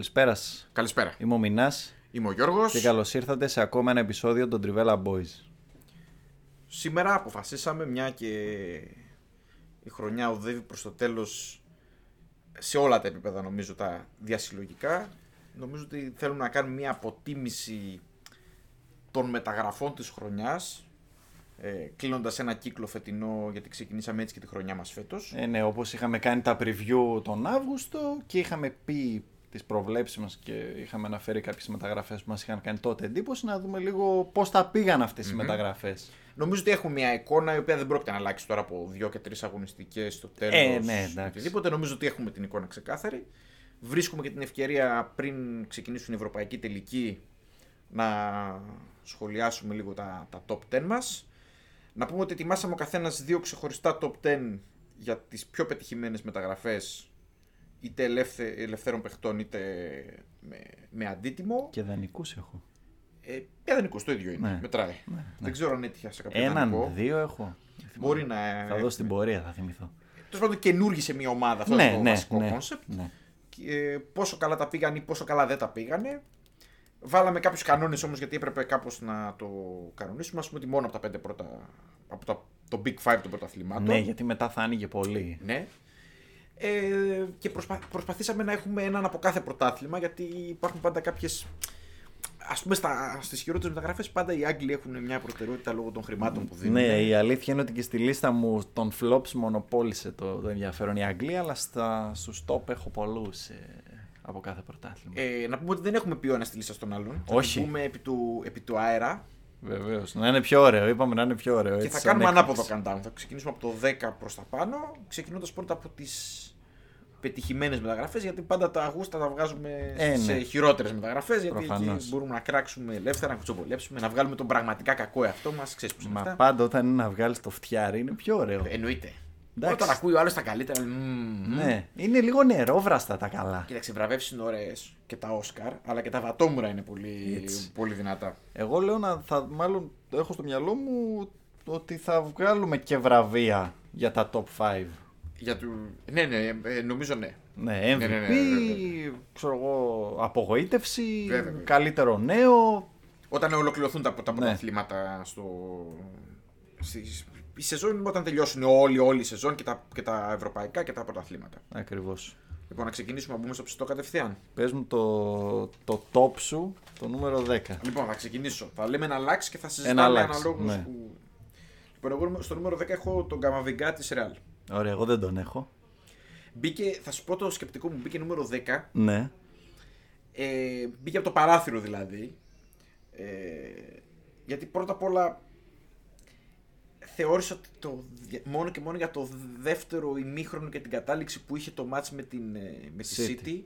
Καλησπέρα σας. Καλησπέρα. Είμαι ο Μινάς Είμαι ο Γιώργος. και καλώς ήρθατε σε ακόμα ένα επεισόδιο των Trivella Boys. Σήμερα αποφασίσαμε, μια και η χρονιά οδεύει προς το τέλος σε όλα τα επίπεδα νομίζω τα διασυλλογικά. Νομίζω ότι θέλουμε να κάνουμε μια αποτίμηση των μεταγραφών της χρονιάς ε, κλείνοντας ένα κύκλο φετινό γιατί ξεκινήσαμε έτσι και τη χρονιά μας φέτος. Ε, ναι, όπως είχαμε κάνει τα preview τον Αύγουστο και είχαμε πει τις προβλέψεις μας και είχαμε αναφέρει κάποιες μεταγραφές που μας είχαν κάνει τότε εντύπωση, να δούμε λίγο πώς τα πήγαν αυτές οι μεταγραφές. Νομίζω ότι έχουμε μια εικόνα η οποία δεν πρόκειται να αλλάξει τώρα από δύο και τρεις αγωνιστικές στο τέλος. Ε, ναι, εντάξει. Οτιδήποτε. Νομίζω ότι έχουμε την εικόνα ξεκάθαρη. Βρίσκουμε και την ευκαιρία πριν ξεκινήσουν οι ευρωπαϊκοί τελικοί να σχολιάσουμε λίγο τα, τα top 10 μας. Να πούμε ότι ετοιμάσαμε ο καθένας δύο ξεχωριστά top 10 για τις πιο πετυχημένες μεταγραφές είτε ελεύθε, ελευθέρων παιχτών είτε με, με αντίτιμο. Και δανεικούς έχω. Ε, και δανεικό το ίδιο είναι. Ναι. Μετράει. ναι. Δεν ξέρω αν έτυχα σε κάποιο Έναν, δανεικό. δύο έχω. Μπορεί να. Θα δω στην πορεία, θα θυμηθώ. Τέλος πάντων, καινούργησε μια ομάδα. Αυτό ναι, είναι το ναι, βασικό ναι, concept. ναι. Και, ε, πόσο καλά τα πήγαν ή πόσο καλά δεν τα πήγανε. Βάλαμε κάποιους κανόνες όμως γιατί έπρεπε κάπως να το κανονίσουμε. Α πούμε ότι μόνο από τα πέντε πρώτα. από τα, το Big Five των πρωταθλημάτων. Ναι, γιατί μετά θα άνοιγε πολύ. Ναι. Ε, και προσπα... προσπαθήσαμε να έχουμε έναν από κάθε πρωτάθλημα γιατί υπάρχουν πάντα κάποιες. Α πούμε στα... στις χειρότερες μεταγραφές πάντα οι Άγγλοι έχουν μια προτεραιότητα λόγω των χρημάτων που δίνουν. Ναι, η αλήθεια είναι ότι και στη λίστα μου των flops μονοπόλησε το, το ενδιαφέρον η Αγγλία, αλλά στα, στους top έχω πολλούς ε, από κάθε πρωτάθλημα. Ε, να πούμε ότι δεν έχουμε πει ο ένας τη λίστα των άλλων. Όχι. Θα το πούμε επί του, επί του αέρα Βεβαίως. Να είναι πιο ωραίο, είπαμε να είναι πιο ωραίο. και έτσι, θα σαν κάνουμε έκπληξη. ανάποδο countdown. Θα ξεκινήσουμε από το 10 προς τα πάνω, ξεκινώντας πρώτα από τις πετυχημένες μεταγραφές. Γιατί πάντα τα αγούστα τα βγάζουμε Ε, σε ναι. χειρότερες μεταγραφές. Γιατί Προφανώς. εκεί μπορούμε να κράξουμε ελεύθερα, να κουτσομπολέψουμε, να βγάλουμε τον πραγματικά κακό εαυτό μας. Ξέρεις πώς είναι Μα αυτά. πάντα όταν είναι να βγάλεις το φτιάρι είναι πιο ωραίο. Εννοείται. Εντάξει. Όταν ακούει ο άλλος τα καλύτερα. μμμ, Ναι, είναι λίγο νερόβραστα τα καλά. Κοίταξε, βραβεύσεις είναι ωραίε και τα Όσκαρ, αλλά και τα βατόμουρα είναι πολύ, Έτσι. πολύ δυνατά. Εγώ λέω να θα, μάλλον έχω στο μυαλό μου ότι θα βγάλουμε και βραβεία για τα top 5. Για του... Ναι, ναι, ε, νομίζω ναι. Ναι, MVP, ναι, ναι, ναι, ναι, ξέρω εγώ, απογοήτευση, Βέβαια, βέβαια. καλύτερο νέο. Όταν ολοκληρωθούν τα, τα Ναι. πρωταθλήματα στο. Στη, η σεζόν όταν τελειώσουν όλοι, όλη η σεζόν και τα, και τα ευρωπαϊκά και τα πρωταθλήματα. Ακριβώς. Λοιπόν, να ξεκινήσουμε να μπούμε στο ψητό κατευθείαν. Πες μου το, το top σου, το νούμερο 10. Λοιπόν, θα ξεκινήσω. Θα λέμε ένα αλλάξει και θα Ένα συζητάμε αλλάξει, αναλόγως ναι. που. Λοιπόν, εγώ στο νούμερο 10 έχω τον Καμαβιγκά της Ρεάλ. Ωραία, εγώ δεν τον έχω. Μπήκε, θα σου πω το σκεπτικό μου, μπήκε νούμερο 10. Ναι. Ε, μπήκε από το παράθυρο δηλαδή. Ε, γιατί πρώτα απ' όλα θεώρησα ότι το, μόνο και μόνο για το δεύτερο ημίχρονο και την κατάληξη που είχε το μάτς με, την, ε, με τη City. City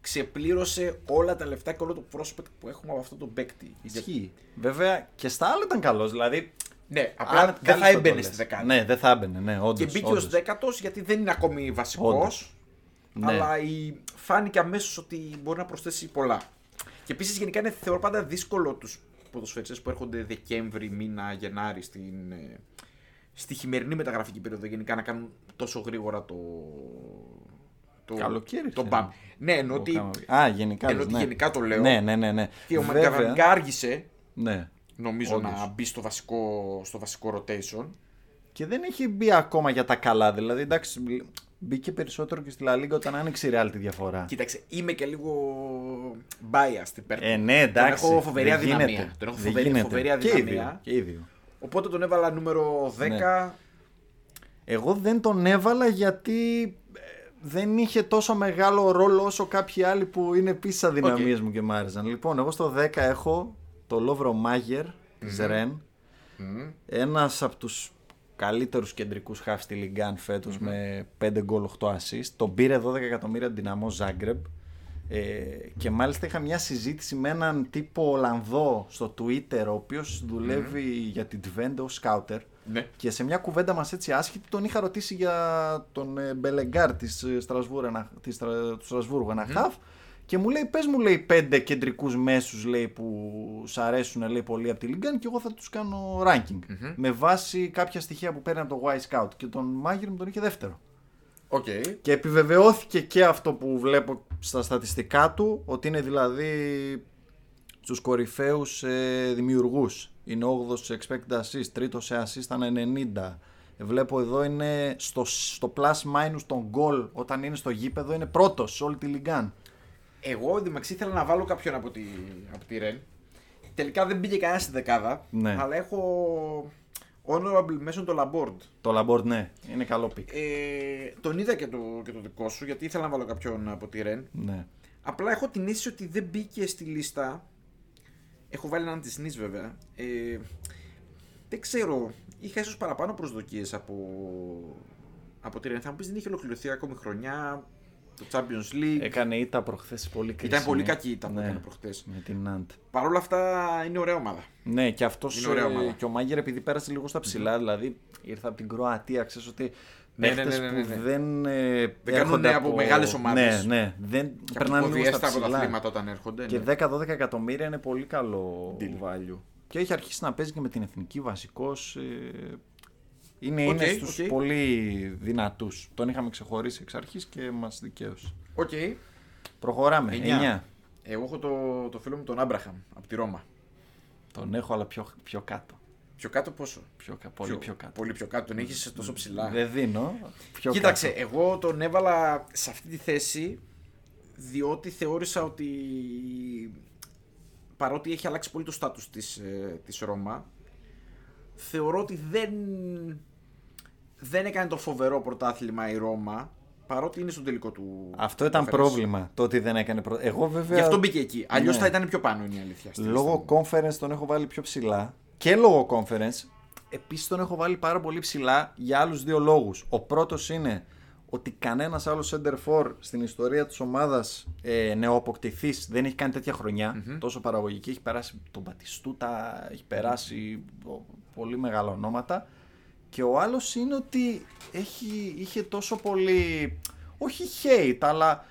ξεπλήρωσε όλα τα λεφτά και όλο το prospect που έχουμε από αυτό το παίκτη. Ισχύει. Βέβαια και στα άλλα ήταν καλός. Δηλαδή. Ναι, απλά αν δεν κάλυψε θα το έμπαινε λες. στη δεκάδα. Ναι, δεν θα έμπαινε. Ναι, όντως, και μπήκε όντως. ως δέκατος γιατί δεν είναι ακόμη βασικός. Όντως. Ναι. Αλλά η... φάνηκε αμέσως ότι μπορεί να προσθέσει πολλά. Και επίσης γενικά είναι θεωρώ πάντα δύσκολο τους ποδοσφαιριστές που έρχονται Δεκέμβρη, μήνα, Γενάρη στην, ε, στη χειμερινή μεταγραφική περίοδο γενικά να κάνουν τόσο γρήγορα το. το Καλοκαίρι, Το ξέρω. μπαμ. Ναι, ενώ Ο ότι, Κάμα- Α, γενικά. ενώ λες, ότι ναι. γενικά το λέω. Ναι, ναι, ναι. ναι. Και ο Βέβαια, Μαγκαβανγκά άργησε Ναι. νομίζω Όντως. να μπει στο βασικό, στο βασικό rotation. Και δεν έχει μπει ακόμα για τα καλά. Δηλαδή, εντάξει, μπήκε περισσότερο και στη Λα Λίγκα όταν άνοιξε η Real τη διαφορά. Κοίταξε, είμαι και λίγο biased υπέρ του. Ε, ναι, εντάξει. Τον έχω φοβερή δεν αδυναμία. γίνεται. Τον έχω Δεν φοβερή, γίνεται. φοβερή Και οι δύο, αδυναμία. Και οι δύο. Οπότε τον έβαλα νούμερο 10. Ναι. Εγώ δεν τον έβαλα γιατί ε, δεν είχε τόσο μεγάλο ρόλο όσο κάποιοι άλλοι που είναι επίσης αδυναμίες Οκ. μου και μ' άρεσαν. Λοιπόν, εγώ στο 10 έχω το Λόβρο Μάγερ της Ρεν. Μμμ. Ένας από τους καλύτερους κεντρικούς χαφ στη Λιγκάν φέτος με 5 γκολ 8 assist. Τον πήρε 12 εκατομμύρια Ντιναμό Ζάγκρεμπ. Ε, και μάλιστα είχα μια συζήτηση με έναν τύπο Ολλανδό στο Twitter, ο οποίος δουλεύει για την Twente ως σκάουτερ. Ναι. Και σε μια κουβέντα μας έτσι άσχετη τον είχα ρωτήσει για τον ε, Μπελεγκάρντ της, ε, Στρασβούργου, ένα, της, Στρα- του Στρασβούργου, ένα χαφ. Και μου λέει, πες μου λέει πέντε κεντρικούς μέσους λέει, που σ' αρέσουν λέει, πολύ από τη Λιγκάν και εγώ θα τους κάνω ranking. Με βάση κάποια στοιχεία που παίρνει από το Wyscout. Και τον Μάγερ μου τον είχε δεύτερο. Οκ. Και επιβεβαιώθηκε και αυτό που βλέπω στα στατιστικά του, ότι είναι δηλαδή στους κορυφαίους ε, δημιουργούς. Είναι 8ος σε expected assist, τρίτος σε assist ανά 90. Βλέπω εδώ είναι στο, στο plus minus των goal όταν είναι στο γήπεδο είναι πρώτος σε όλη τη Λιγκάν. Εγώ εντωμεταξύ ήθελα να βάλω κάποιον από τη, από τη Ρεν. Τελικά δεν μπήκε κανένα στη δεκάδα. Ναι. Αλλά έχω honorable mention το Laborde. Το Λαμπόρντ ναι, είναι καλό pick. Ε, τον είδα και το, και το δικό σου γιατί ήθελα να βάλω κάποιον από τη Ρεν. Ναι. Απλά έχω την αίσθηση ότι δεν μπήκε στη λίστα. Έχω βάλει έναν της Νις βέβαια. Ε, δεν ξέρω. Είχα ίσως παραπάνω προσδοκίες από, από τη Ρεν. Θα μου πεις δεν είχε ολοκληρωθεί ακόμη χρονιά. Το Champions League. Έκανε ήττα προχθές πολύ κρίσιμη. Ήταν πολύ κακή η ήττα που Ναι, έκανε προχθές. Με την Ναντ. Παρ' όλα αυτά είναι ωραία ομάδα. Ναι, και αυτός Είναι ωραία ομάδα. και ο Μάγερ επειδή πέρασε λίγο στα ψηλά, δηλαδή ήρθε από την Κροατία, ξέρεις ότι. Ναι, ναι, παίχτες ναι, ναι, ναι. που δεν. ε, κάνουν έρχονται από μεγάλες ομάδες. Ναι, ναι. Δεν Και από περνάνε λίγο στα υποδεέστερα από τα ψηλά. πρωταθλήματα όταν έρχονται. Και ναι. 10-12 εκατομμύρια είναι πολύ καλό Deal. value. Και έχει αρχίσει να παίζει και με την εθνική βασικός. Είναι, Οκ, είναι στους οκ. πολύ δυνατούς. Τον είχαμε ξεχωρίσει εξ αρχής και μας δικαίωσε. Οκ. Προχωράμε. Εννιά. 9. Εγώ έχω το, το φίλο μου τον Άμπραχαμ από τη Ρώμα. Τον έχω αλλά πιο, πιο κάτω. Πιο κάτω πόσο; Πιο, κα- πολύ πιο, κάτω. Πολύ πιο κάτω. Τον έχεις τόσο ψηλά. Δεν δίνω. Πιο Κοίταξε, κάτω. εγώ τον έβαλα σε αυτή τη θέση διότι θεώρησα ότι παρότι έχει αλλάξει πολύ το στάτους της, ε, της Ρώμα θεωρώ ότι δεν δεν έκανε το φοβερό πρωτάθλημα η Ρώμα παρότι είναι στον τελικό του Αυτό ήταν conference. πρόβλημα. Το ότι δεν έκανε προ... Εγώ βέβαια. Γι' αυτό μπήκε εκεί. Αλλιώς Ναι. θα ήταν πιο πάνω είναι η αλήθεια. στη λίστα Λόγω μου. conference τον έχω βάλει πιο ψηλά. Και λόγω conference. Επίσης τον έχω βάλει πάρα πολύ ψηλά για άλλους δύο λόγους. Ο πρώτος είναι ότι κανένας άλλος center for στην ιστορία της ομάδας ε, νεοαποκτηθής δεν έχει κάνει τέτοια χρονιά, τόσο παραγωγική. Έχει περάσει τον Πατιστούτα, έχει περάσει ο- πολύ μεγάλα ονόματα. Και ο άλλος είναι ότι έχει, είχε τόσο πολύ. Όχι hate, αλλά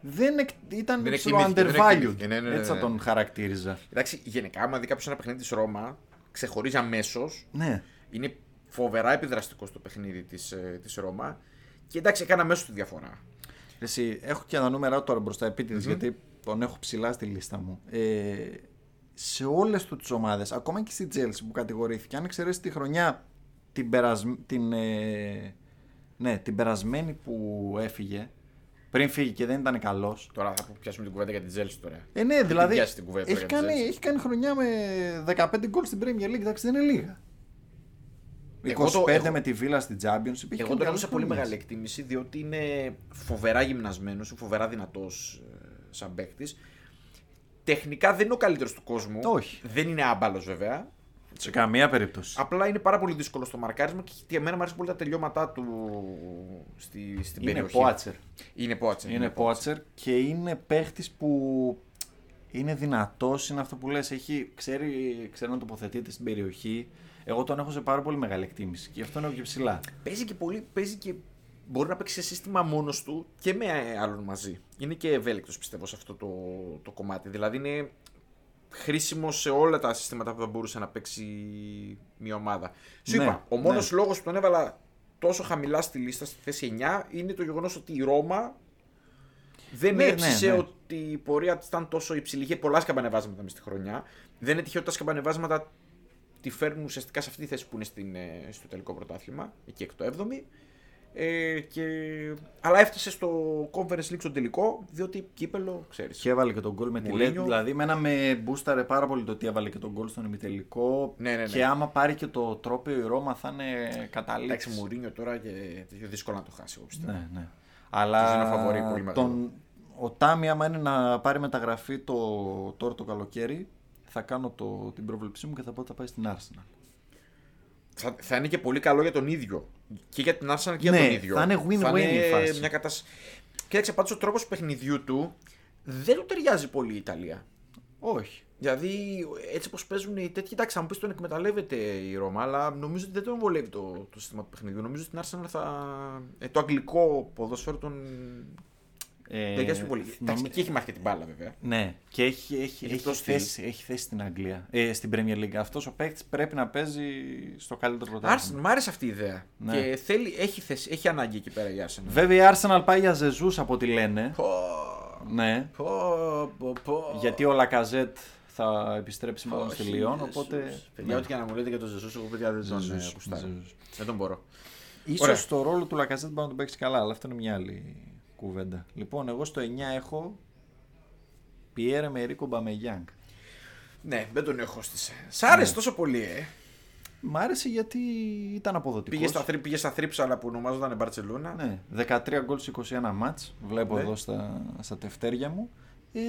δεν εκ- ήταν Δεν ψηλό εκτιμήθηκε, δεν undervalued. εκτιμήθηκε. Ναι, ναι, ναι, Έτσι θα ναι. τον χαρακτήριζα. Εντάξει, γενικά, άμα δει κάποιο ένα παιχνίδι της Ρώμα, ξεχωρίζει αμέσως. Ναι. Είναι φοβερά επιδραστικό στο παιχνίδι της της Ρώμα. Και εντάξει, έκανε αμέσως τη διαφορά. Εσύ, έχω και τα νούμερα του τώρα μπροστά επίτηδες, γιατί τον έχω ψηλά στη λίστα μου. Ε, σε όλες τους τι ομάδες, ακόμα και στη Chelsea που κατηγορήθηκε, αν εξαιρέσεις τη χρονιά την, περασ- την, ε, ναι, την περασμένη που έφυγε, πριν φύγει και δεν ήταν καλός. Τώρα θα πιάσουμε την κουβέντα για την Τζέλση τώρα. Ε, ναι, δηλαδή. πιάσει την κουβέντα Έχει για την κάνει, Chelsea. έχει κάνει χρονιά με 15 γκολ στην Premier League, εντάξει, δεν είναι λίγα. 25 Εγώ το- εγώ- με τη Βίλα στην Championship. έχει Εγώ κάνει τον έχω καλές σε πολύ χρονιές. μεγάλη εκτίμηση διότι είναι φοβερά γυμνασμένος, φοβερά δυνατός σαν παίκτης. Τεχνικά δεν είναι ο καλύτερος του κόσμου. Όχι. Δεν είναι άμπαλος βέβαια. Σε καμία περίπτωση. Απλά είναι πάρα πολύ δύσκολο στο μαρκάρισμα και εμένα μου αρέσουν πολύ τα τελειώματά του στη, στην Είναι περιοχή. Πόατσερ. Είναι Πόατσερ. Είναι Πότσερ και είναι παίχτης που είναι δυνατός, είναι αυτό που λες, έχει, ξέρει, ξέρει να τοποθετείται στην περιοχή. Εγώ τον έχω σε πάρα πολύ μεγάλη εκτίμηση και γι' αυτό είναι και ψηλά. Παίζει και πολύ. Παίζει και μπορεί να παίξει σε σύστημα μόνος του και με άλλον μαζί. Είναι και ευέλικτος πιστεύω σε αυτό το, το κομμάτι. Δηλαδή είναι χρήσιμο σε όλα τα συστήματα που θα μπορούσε να παίξει μια ομάδα. Σου Ναι, είπα, ο μόνος ναι. λόγος που τον έβαλα τόσο χαμηλά στη λίστα, στη θέση 9, είναι το γεγονός ότι η Ρώμα δεν Ναι, έψησε ναι, ναι. ότι η πορεία της ήταν τόσο υψηλή. Είχε πολλά σκαμπανεβάσματα μες στη χρονιά. Δεν είναι τυχαίο ότι τα σκαμπανεβάσματα τη φέρνουν ουσιαστικά σε αυτή τη θέση που είναι στην, ε, στο τελικό πρωτάθλημα, εκεί εκ το 7η. Ε, και... Αλλά έφτασε στο Conference League στο τελικό, διότι κύπελο, ξέρεις. Και έβαλε και τον γκολ με τη Μουρίνιο. Λέτ. Δηλαδή, μένα με μπούσταρε πάρα πολύ το ότι έβαλε και τον γκολ στον ημιτελικό. Ναι, ναι, ναι. Και άμα πάρει και το τρόπαιο η Ρώμα θα είναι Εντάξει, καταλήξη. Μουρίνιο τώρα και τέτοιο δύσκολο να το χάσει, εγώ πιστεύω. Ναι, ναι. Τους Αλλά δίνω φαβορί πολύ μεγάλο. τον, ο Τάμι, άμα είναι να πάρει μεταγραφή το, τώρα το καλοκαίρι, θα κάνω το, την πρόβλεψή μου και θα πω ότι θα πάει στην Arsenal. Θα, θα είναι και πολύ καλό για τον ίδιο. Και για την Arsenal και Ναι, για τον ίδιο. θα είναι win-win η φάση. μια κατάσταση. Κοίταξε πάντως ο τρόπος παιχνιδιού του δεν του ταιριάζει πολύ η Ιταλία. Όχι. Δηλαδή, έτσι όπως παίζουν οι τέτοιοι, εντάξει, θα μου πεις τον εκμεταλλεύεται η Ρώμα, αλλά νομίζω ότι δεν τον βολεύει το, το σύστημα του παιχνιδιού. Νομίζω ότι στην Arsenal θα. Ε, το αγγλικό ποδόσφαιρο τον. Ε, ταιριάζει πιο πολύ. νομι- Εντάξει, εκεί έχει μάθει και την μπάλα, βέβαια. Ναι, και έχει, έχει, Έχει έχει, το στυλ. θέση, έχει θέση στην Αγγλία. Ε, στην Premier League. Αυτός ο παίκτης πρέπει να παίζει στο καλύτερο Arsenal, πρωτάθλημα. μ' άρεσε αυτή η ιδέα. Ναι. Και θέλει, έχει, θέση, έχει ανάγκη εκεί πέρα η Arsenal. Βέβαια η Arsenal πάει για Ζεζούς από ό,τι λένε. Πω, Ναι. πω, πω, πω. Γιατί ο Λακαζέτ θα επιστρέψει μάλλον στη Όχι, Λιόν. Ζεσούς. Οπότε. Παιδιά, ό,τι και να μου λέτε για τον Ζεσούς, εγώ παιδιά δεν τον ε, Ζεζούς, γουστάρω. Ζεζούς. Δεν τον μπορώ. Ίσως στο ρόλο του Λακαζέτ μπορεί να τον παίξει καλά, αλλά αυτό είναι μια άλλη κουβέντα. Λοιπόν, εγώ στο 9 έχω Πιέρε Μερίκο Μπαμεγιάνγκ. Ναι, δεν τον έχω στις... Σ' άρεσε τόσο πολύ, ε. Μ' άρεσε γιατί ήταν αποδοτικός. Πήγε στα, θρύ- πήγε στα θρύψαλα που ονομάζονταν Μπαρσελούνα. Ναι, 13 γκολ σε 21 μάτς, βλέπω Ναι. εδώ στα, στα τευτέρια μου. Ε,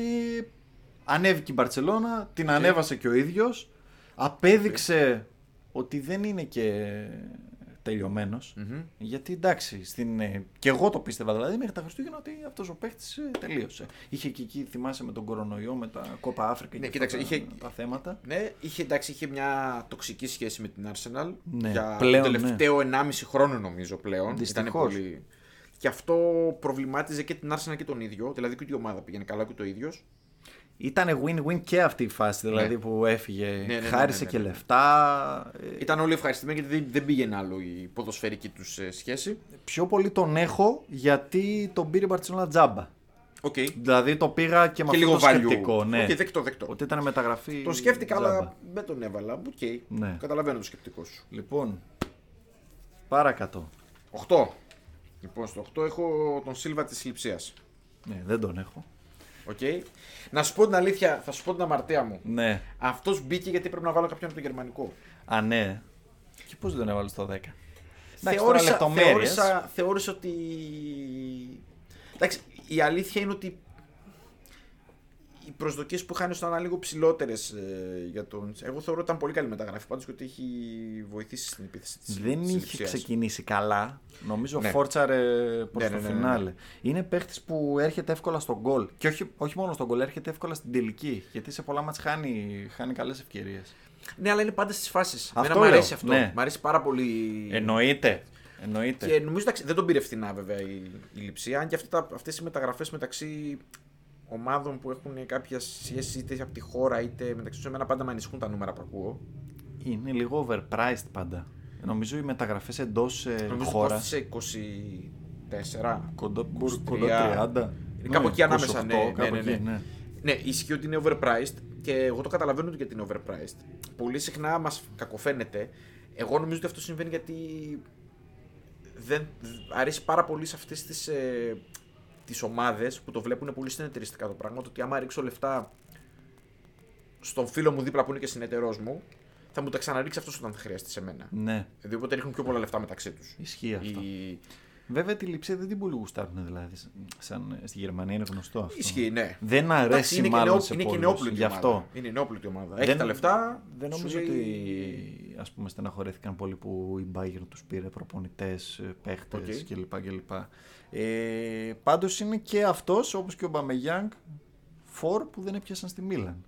ανέβηκε η Μπαρτσελώνα, την ανέβασε και ο ίδιος. Απέδειξε ότι δεν είναι και τελειωμένος. Μμμ. Γιατί εντάξει, στην, ε, και εγώ το πίστευα δηλαδή μέχρι τα Χριστούγεννα ότι αυτός ο παίχτης ε, τελείωσε. Είχε και εκεί, θυμάσαι με τον κορονοϊό, με τα κόπα Αφρικα Ναι, και κοίταξε, αυτά είχε- τα θέματα. Ναι, είχε, εντάξει, είχε μια τοξική σχέση με την Arsenal. Ναι, για πλέον, το τελευταίο 1,5 χρόνο νομίζω πλέον. Δυστυχώς. Ήτανε πολύ... Και αυτό προβλημάτιζε και την Arsenal και τον ίδιο. Δηλαδή και η ομάδα πήγαινε καλά και ο ίδιος. Ήταν win-win και αυτή η φάση δηλαδή Ναι. που έφυγε. ναι, ναι, Χάρισε ναι, και ναι, ναι. λεφτά. ε, Ήταν όλοι ευχαριστημένοι γιατί δεν- δεν πήγαινε άλλο η ποδοσφαιρική τους σχέση. Πιο πολύ τον έχω γιατί τον πήρε η Μπαρτσελόνα τζάμπα. Οκ. Δηλαδή το πήγα και με Και αυτό λίγο το value. σκεπτικό. Ναι. Οκ, δεκτό, δεκτό. Ότι ήταν μεταγραφή. Το σκέφτηκα, τζάμπα. αλλά δεν τον έβαλα. Οκ. Ναι. Καταλαβαίνω το σκεπτικό σου. Λοιπόν, παρακάτω. 8. Λοιπόν, στο 8 έχω τον Σίλβα της Λειψία. Ναι, δεν τον έχω. Οκ. Να σου πω την αλήθεια, θα σου πω την αμαρτία μου. Ναι. Αυτός μπήκε γιατί πρέπει να βάλω κάποιον από το γερμανικό. Α, ναι. Και πώς δεν τον έβαλες στο 10. Εντάξει, τώρα Θεώρησα, λεπτομέρειες. θεώρησα, θεώρησα ότι. Εντάξει, η αλήθεια είναι ότι οι προσδοκίες που είχαν ήταν λίγο ψηλότερες για τον. Εγώ θεωρώ ότι ήταν πολύ καλή μεταγραφή πάντως και ότι έχει βοηθήσει στην επίθεση της. Δεν είχε ξεκινήσει καλά. Νομίζω Ναι. φόρτσαρε προς Ναι, το ναι, ναι, ναι, ναι. φινάλε. Είναι παίχτης που έρχεται εύκολα στον γκολ. Και όχι, όχι μόνο στον γκολ, έρχεται εύκολα στην τελική. Γιατί σε πολλά μάτς χάνει, χάνει καλές ευκαιρίες. Ναι, αλλά είναι πάντα στις φάσεις. Αυτό Εμένα μου αρέσει λέω, αυτό. ναι. Μ' αρέσει πάρα πολύ. Εννοείται. Εννοείται. Και νομίζω εντάξει, δεν τον πήρε φθηνά βέβαια η, η λειψία. Αν και αυτές οι μεταγραφές μεταξύ ομάδων που έχουν κάποια σχέση είτε από τη χώρα είτε μεταξύ τους, εμένα πάντα με ανησυχούν τα νούμερα που ακούω. Είναι λίγο overpriced πάντα. Νομίζω οι μεταγραφές εντός Νομίζω χώρας. κόστησε 24. Κοντό, 23. κοντό 30. Είναι κάπου εκεί ανάμεσα, 28, ναι, ναι, κάπου ναι, εκεί, ναι. Ναι, ισχύει ότι είναι overpriced και εγώ το καταλαβαίνω ότι γιατί είναι overpriced. Πολύ συχνά μας κακοφαίνεται. Εγώ νομίζω ότι αυτό συμβαίνει γιατί δεν αρέσει πάρα πολύ σε αυτές τις ε, τις ομάδες που το βλέπουν πολύ συνεταιριστικά το πράγμα. Το ότι άμα ρίξω λεφτά στον φίλο μου δίπλα που είναι και συνέταιρός μου, θα μου τα ξαναρίξει αυτός όταν θα χρειαστεί σε μένα. Ναι, Δηλαδή οπότε ρίχνουν πιο πολλά λεφτά μεταξύ τους. ισχύει αυτό. Η... Βέβαια τη Λειψία δεν την πολύ γουστάρουν δηλαδή. Σαν στη Γερμανία είναι γνωστό αυτό. Ισχύει, ναι. Δεν Εντάξει, αρέσει είναι και, μάλλον νεό, σε είναι και πολλούς. νεόπλουτη Γι' αυτό. ομάδα. Είναι νεόπλουτη ομάδα. Έχει Δεν- τα λεφτά. Δεν σου νομίζω λέει- ότι ας πούμε στεναχωρέθηκαν πολύ που η Bayern τους πήρε προπονητές, ε, παίχτες Οκ. κλπ. κλπ. Ε, πάντως είναι και αυτός όπως και ο Μπαμεγιάνγκ φορ που δεν έπιασαν στη Μίλαν.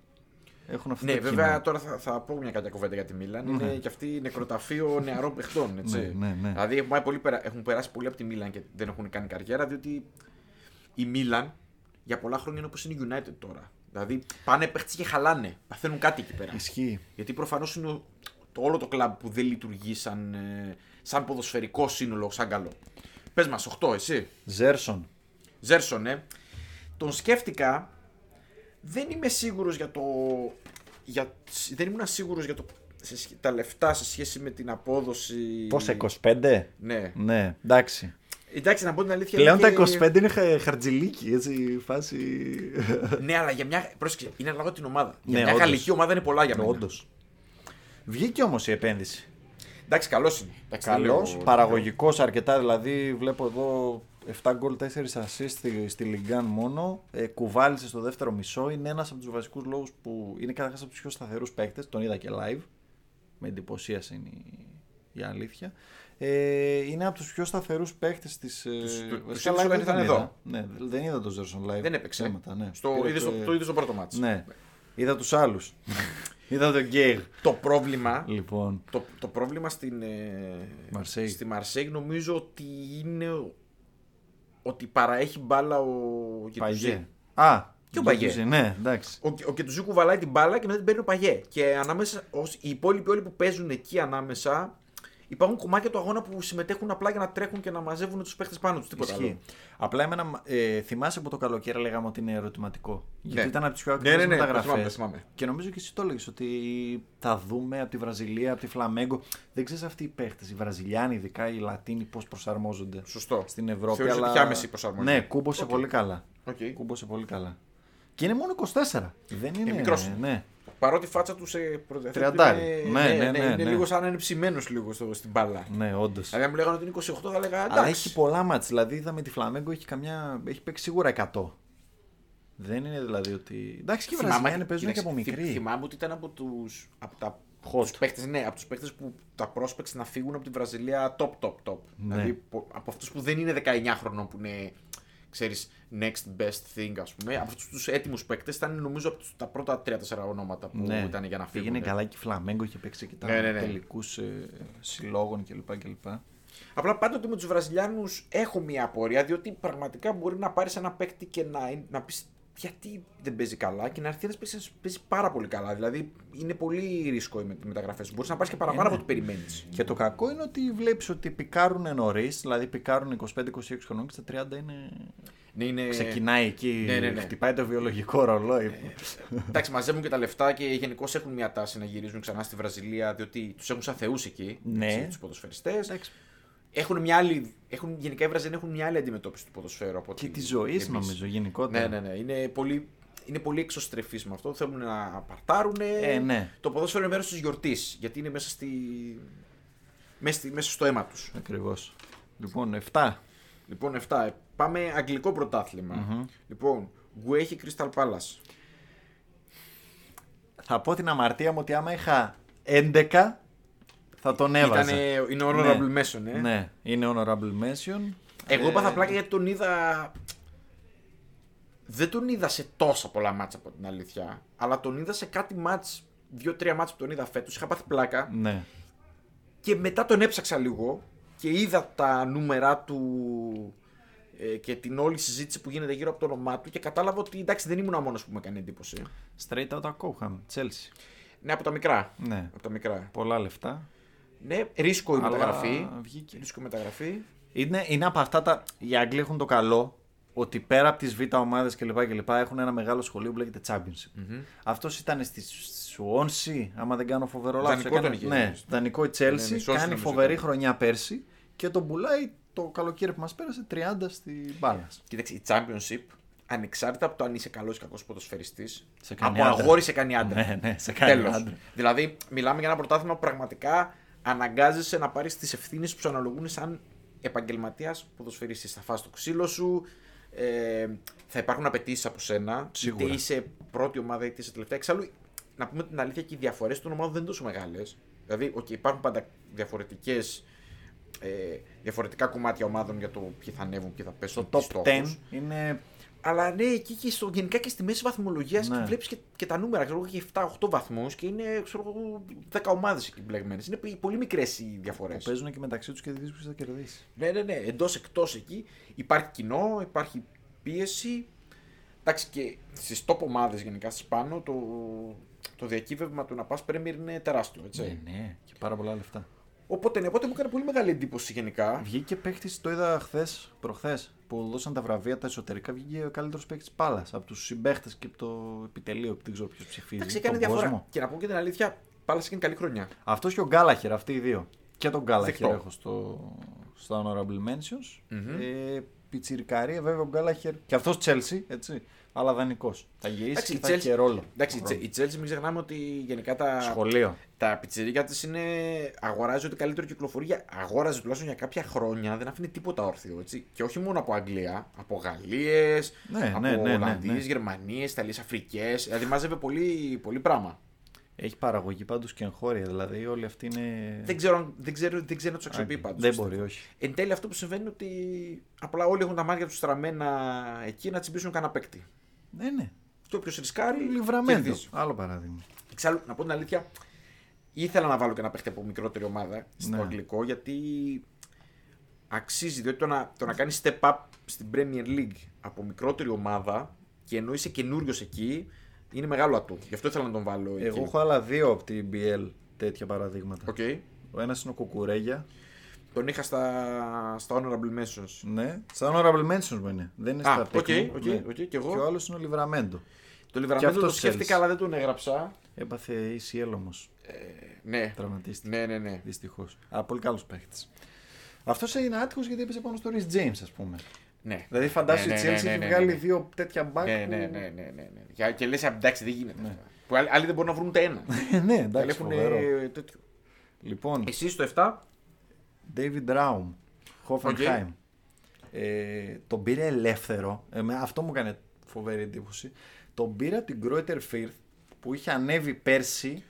Έχουν αυτό Ναι, το βέβαια κείμενο. τώρα θα, θα πω μια κάποια κουβέντα για τη Μίλαν. Ναι. Είναι και αυτή νεκροταφείο νεαρών παιχτών. Έτσι. Ναι, ναι, ναι. Δηλαδή έχουν, πάει πολύ, περα- έχουν περάσει πολύ από τη Μίλαν και δεν έχουν κάνει καριέρα, διότι η Μίλαν για πολλά χρόνια είναι όπως είναι η United τώρα. Δηλαδή πάνε παίχτες και χαλάνε. Παθαίνουν κάτι εκεί πέρα. Ισχύει. Γιατί προφανώς είναι ο- το όλο το κλαμπ που δεν λειτουργεί σαν, ε, σαν ποδοσφαιρικό σύνολο, σαν καλό. Πες μας, 8 εσύ. Ζέρσον. Ζέρσον, ε. Τον σκέφτηκα. Δεν είμαι σίγουρος για το. Για, δεν ήμουν σίγουρος για το, σε, σχέ- τα λεφτά σε σχέση με την απόδοση. Πόσα, 25? Ναι. Ναι, εντάξει. Εντάξει, να πω την αλήθεια. Πλέον είναι τα και- 25 είναι χα- χαρτζηλίκι, έτσι, η φάση... Ναι, αλλά για μια. Πρόσεξε, είναι ανάλογα την ομάδα. Ναι, για μια όντως. γαλλική ομάδα είναι πολλά για μένα. Όντως. Βγήκε όμως η επένδυση. Εντάξει, καλός είναι. Εντάξει, δεν Καλός, λέω- παραγωγικός αρκετά. Δηλαδή, βλέπω εδώ 7 γκολ, 4 assist στη, στη Λιγκάν μόνο. Ε, κουβάλισε στο δεύτερο μισό. Είναι ένας από τους βασικούς λόγους που είναι καταρχάς από τους πιο σταθερούς παίκτες. Τον είδα και live. Με εντυπωσίασε είναι η, η αλήθεια. Ε, είναι από τους πιο σταθερούς παίχτε της. Τους- Ε, του- βασικά τους live είδες δεν ήταν είδα. εδώ. Ναι, δεν είδα τον Ζέρσον live. Δεν έπαιξε. Θέματα, ναι. Στο, Πήρε είδες, το, το- το είδες στο πρώτο μάτς. Ναι. Είδα τους άλλους. είδα τον Γκέιγ. Το πρόβλημα, Λοιπόν. το, το πρόβλημα στην, ε, Μαρσέη. στη Μαρσέη νομίζω ότι είναι ο- ότι παραέχει μπάλα ο Γετουζή. Παγιέ. Α, Και ο Παγιέ. Γκέτουζι, Ναι, εντάξει. Ο, ο Κετουζή κουβαλάει την μπάλα και μετά την παίρνει ο Παγιέ. Και ανάμεσα, ως, οι υπόλοιποι όλοι που παίζουν εκεί ανάμεσα υπάρχουν κομμάτια του αγώνα που συμμετέχουν απλά για να τρέχουν και να μαζεύουν τους παίχτες πάνω τους. Τίποτα Ισχύει. άλλο. Απλά εμένα, ε, θυμάσαι που το καλοκαίρι λέγαμε ότι είναι ερωτηματικό. Γιατί Ναι. ήταν από τις πιο Ναι, ακριβές ναι, ναι, το μεταγραφές. θυμάμαι, το θυμάμαι. Και νομίζω και εσύ το έλεγες ότι θα δούμε από τη Βραζιλία, από τη Φλαμέγκο. Δεν ξέρεις αυτοί οι παίχτες, οι Βραζιλιάνοι, ειδικά οι Λατίνοι, πώς προσαρμόζονται Σωστό. στην Ευρώπη. Θεωρείς ότι αλλά... είχε άμεση προσαρμογή. Ναι, κούμπωσε Οκ. πολύ καλά. Οκ. Κούμπωσε πολύ καλά. Και είναι μόνο 24. Δεν είναι. μικρός. Ναι. Παρότι η φάτσα τους σε προδιαθέτει. Τριαντάρι. είναι- Ναι, ναι, ναι, είναι ναι. λίγο σαν να είναι ψημένος λίγο στο, στην μπάλα. Ναι, όντως. Δηλαδή, αν μου λέγανε ότι είναι 28, θα έλεγα εντάξει. Αλλά έχει πολλά ματς. Δηλαδή είδαμε τη Φλαμέγκο έχει, καμιά... έχει παίξει σίγουρα 100. Δεν είναι δηλαδή ότι. Εντάξει και οι Βραζιλιάνοι παίζουν και από κοίταξε, θυ- μικροί. Θυμάμαι ότι ήταν από του. Από τα Hot. τους παίκτες, ναι, από τους παίκτες που τα prospects να φύγουν από τη Βραζιλία top, top, top. Ναι. Δηλαδή πο- από αυτούς που δεν είναι 19 χρονών που είναι, ξέρεις, next best thing, ας πούμε. Από αυτούς τους έτοιμους παίκτες ήταν νομίζω από τους- τα πρώτα 3-4 ονόματα που Ναι, ήταν για να φύγουν. Πήγαινε καλά και η Φλαμέγκο είχε παίξει και τα Ναι, ναι, ναι. τελικούς ε, συλλόγων κλπ. κλπ. Απλά πάντοτε με τους Βραζιλιάνους έχω μια απορία, διότι πραγματικά μπορεί να πάρεις ένα παίκτη και να, να πεις γιατί δεν παίζει καλά και να έρθει ένας παίκτης να παίζει πάρα πολύ καλά. Δηλαδή είναι πολύ ρίσκο οι με- μεταγραφές. Μπορείς να πάρεις και παραπάνω ναι. από ό,τι περιμένεις. Και το κακό είναι ότι βλέπεις ότι πικάρουν νωρίς, δηλαδή πικάρουν 25-26 χρονών και στα 30 είναι. Ναι, είναι... Ξεκινάει εκεί, Ναι, ναι, ναι. χτυπάει το βιολογικό ρολόι. Εντάξει, μαζεύουν και τα λεφτά και γενικώς έχουν μια τάση να γυρίζουν ξανά στη Βραζιλία, διότι τους έχουν σαν θεούς εκεί. Ναι. Τους ποδοσφαιριστές. Εντάξει. Έχουν μια άλλη. Έχουν, γενικά οι Βραζιλιάνοι έχουν μια άλλη αντιμετώπιση του ποδοσφαίρου από Και ότι της ζωής εμείς. νομίζω γενικότερα. Ναι, ναι, ναι. Είναι πολύ, είναι πολύ εξωστρεφεί με αυτό. Θέλουν να παρτάρουν. Ε, ναι. Το ποδόσφαιρο είναι μέρος της γιορτής. Γιατί είναι μέσα, στη... μέσα, στη... μέσα στο αίμα τους. Ακριβώς. Λοιπόν, 7. Λοιπόν, 7. Πάμε αγγλικό πρωτάθλημα. Λοιπόν, Γκουέχη Crystal Palace. Θα πω την αμαρτία μου ότι άμα είχα 11 θα τον έβαζα. Ήτανε, είναι honorable mention, ε. Ναι, είναι honorable mention. Εγώ Ε, έπαθα πλάκα γιατί τον είδα. Δεν τον είδα σε τόσα πολλά μάτσα από την αλήθεια. Αλλά τον είδα σε κάτι μάτς, δύο-τρία μάτς που τον είδα φέτος. Είχα πάθει πλάκα. Ναι. Και μετά τον έψαξα λίγο και είδα τα νούμερα του ε, και την όλη συζήτηση που γίνεται γύρω από το όνομά του και κατάλαβα ότι εντάξει δεν ήμουν ο μόνος που μου έκανε εντύπωση. Straight out of Cobham, Chelsea. Ναι, από τα μικρά. Ναι. Από τα μικρά. Πολλά λεφτά. Ναι, ρίσκο η Αλλά μεταγραφή. βγήκε. Ρίσκο η μεταγραφή. Είναι, είναι από αυτά τα. Οι Άγγλοι έχουν το καλό ότι πέρα από τις β' ομάδες κλπ. κλπ. έχουν ένα μεγάλο σχολείο που λέγεται Championship. Αυτός ήταν στη Swansea, άμα δεν κάνω φοβερό λάθος. Δανεικό τον είχε, Ναι, νομίζω. δανεικό η Ναι, ναι, Chelsea. Swansea κάνει νομίζω φοβερή ήταν. χρονιά πέρσι και τον πουλάει το καλοκαίρι που μας πέρασε 30 στη μπάλα. Κοίταξε, η Championship, ανεξάρτητα από το αν είσαι καλός ή κακός ποδοσφαιριστής, Σε κάνει από άντρα. αγόρι σε κάνει άντρα. Ναι, ναι, σε κάνει Τέλος. άντρα. Δηλαδή, μιλάμε για ένα πρωτάθλημα που πραγματικά αναγκάζεσαι να πάρεις τις ευθύνες που σου αναλογούν σαν επαγγελματίας ποδοσφαιριστής. Θα φας το ξύλο σου, ε, θα υπάρχουν απαιτήσεις από σένα. Σίγουρα. Είτε είσαι πρώτη ομάδα είτε είσαι τελευταία. Εξάλλου, να πούμε την αλήθεια και οι διαφορές των ομάδων δεν είναι τόσο μεγάλες. Δηλαδή, okay, υπάρχουν πάντα διαφορετικές. Ε, διαφορετικά κομμάτια ομάδων για το ποιοι θα ανέβουν, ποιοι θα πέσουν. Το ποιοι top στόχους. 10 είναι. Αλλά ναι, εκεί και στο, γενικά και στη μέση βαθμολογίας Ναι. και βλέπεις και, και τα νούμερα. Ξέρω εγώ, έχει 7-8 βαθμούς και είναι ξέρω, εγώ, 10 ομάδες εκεί μπλεγμένες. Είναι πι- πολύ μικρές οι διαφορές. που παίζουν και μεταξύ τους και δεν ξέρει ποιο θα κερδίσει. Ναι, ναι, ναι. Εντός εκτός εκεί υπάρχει κοινό, υπάρχει πίεση. Εντάξει και στις top ομάδες γενικά στις πάνω το, το διακύβευμα του να πας Premier είναι τεράστιο. Έτσι. Ναι, ναι, και πάρα πολλά λεφτά. Οπότε, ναι, οπότε μου έκανε πολύ μεγάλη εντύπωση γενικά. Βγήκε παίχτη, το είδα χθες, προχθές, που δώσαν τα βραβεία τα εσωτερικά. Βγήκε ο καλύτερος παίχτη μπάλα από τους συμπαίχτες και από το επιτελείο που δεν ξέρω ποιος ψηφίζει. Εντάξει, έκανε τον διαφορά. κόσμο. Και να πω και την αλήθεια, πάλας έκανε καλή χρονιά. Αυτός και ο Γκάλαχερ, αυτοί οι δύο. Και τον Γκάλαχερ Δεκτό. έχω στο, στα honorable mentions. Ε, πιτσιρικαρία, βέβαια ο Γκάλαχερ. Και αυτός Chelsea, έτσι. Αλλά δανεικός. Θα γυρίσει Εντάξει, και η θα έχει Chelsea- και ρόλο. Εντάξει, η Τσε- η Chelsea μην ξεχνάμε ότι γενικά τα, Σχολείο. τα πιτσιρίκια της είναι. αγοράζει ό,τι καλύτερο κυκλοφορεί. για- Αγόραζε τουλάχιστον για κάποια χρόνια, δεν αφήνει τίποτα όρθιο. Έτσι. Και όχι μόνο από Αγγλία, από Γαλλίες, Ναι, από ναι, ναι, ναι, Ολλανδίες, ναι. Γερμανίες, Ιταλίες, Αφρικές. Δηλαδή μάζευε πολύ, πολύ πράγμα. Έχει παραγωγή πάντως και εγχώρια, δηλαδή όλοι αυτοί είναι. Δεν ξέρω, αν- δεν ξέρω, δεν ξέρω να τους αξιοποιεί Α, πάντως. Δεν μπορεί, όχι. Εν τέλει αυτό που συμβαίνει είναι ότι απλά όλοι έχουν τα μάτια τους στραμμένα εκεί να τσιμπήσουν κανένα παίκτη. Ναι, ναι. Και όποιος ρισκάρει. Λιβραμέντο. κερδίζει. Άλλο παράδειγμα. Εξάλλου, να πω την αλήθεια, ήθελα να βάλω και ένα παίχτη από μικρότερη ομάδα στο Ναι. αγγλικό γιατί αξίζει. Διότι το να, το να κάνεις step up στην Premier League από μικρότερη ομάδα και ενώ είσαι καινούριος εκεί είναι μεγάλο ατού. Γι' αυτό ήθελα να τον βάλω εκεί. Εγώ έχω άλλα δύο από την PL τέτοια παραδείγματα. Οκ. Ο ένας είναι ο Κουκουρέγια. Τον είχα στα, στα honorable mentions. Ναι. Στα honorable mentions μου είναι. Δεν είναι Α, στα οκ, pick μου. οκ, Ναι. οκ, και εγώ. Και ο άλλος είναι ο Λιβραμέντο. Το Και Λιβραμέντο το αυτός σκέφτηκα θέλεις. αλλά δεν τον έγραψα. Έπαθε ACL όμως. Ναι. Τραυματίστηκε. Ναι, ναι, ναι. Δυστυχώς. Αλλά πολύ καλός παίχτης. Αυτός είναι άτυχος γιατί έπαιζε πάνω στο Reece James, ας πούμε. ναι. Δηλαδή φαντάσου Ναι, η ναι, Chelsea ναι, έχει ναι, βγάλει ναι. δύο τέτοια back. Ναι, που- ναι, ναι, ναι, ναι, ναι. Για- Και λες, εντάξει, δεν γίνεται. αυτά. Που άλλοι, άλλοι δεν μπορούν να βρουν ούτε ένα. ναι, Άλλοι εντάξει, έχουν φοβερό. ε, τέτοιο. Λοιπόν, Εσύ στο 7. David Raum, Hoffenheim. Ε, τον πήρε ελεύθερο. Ε, αυτό μου έκανε φοβερή εντύπωση. Τον πήρα την Greuther Firth που είχε ανέβει πέρσι.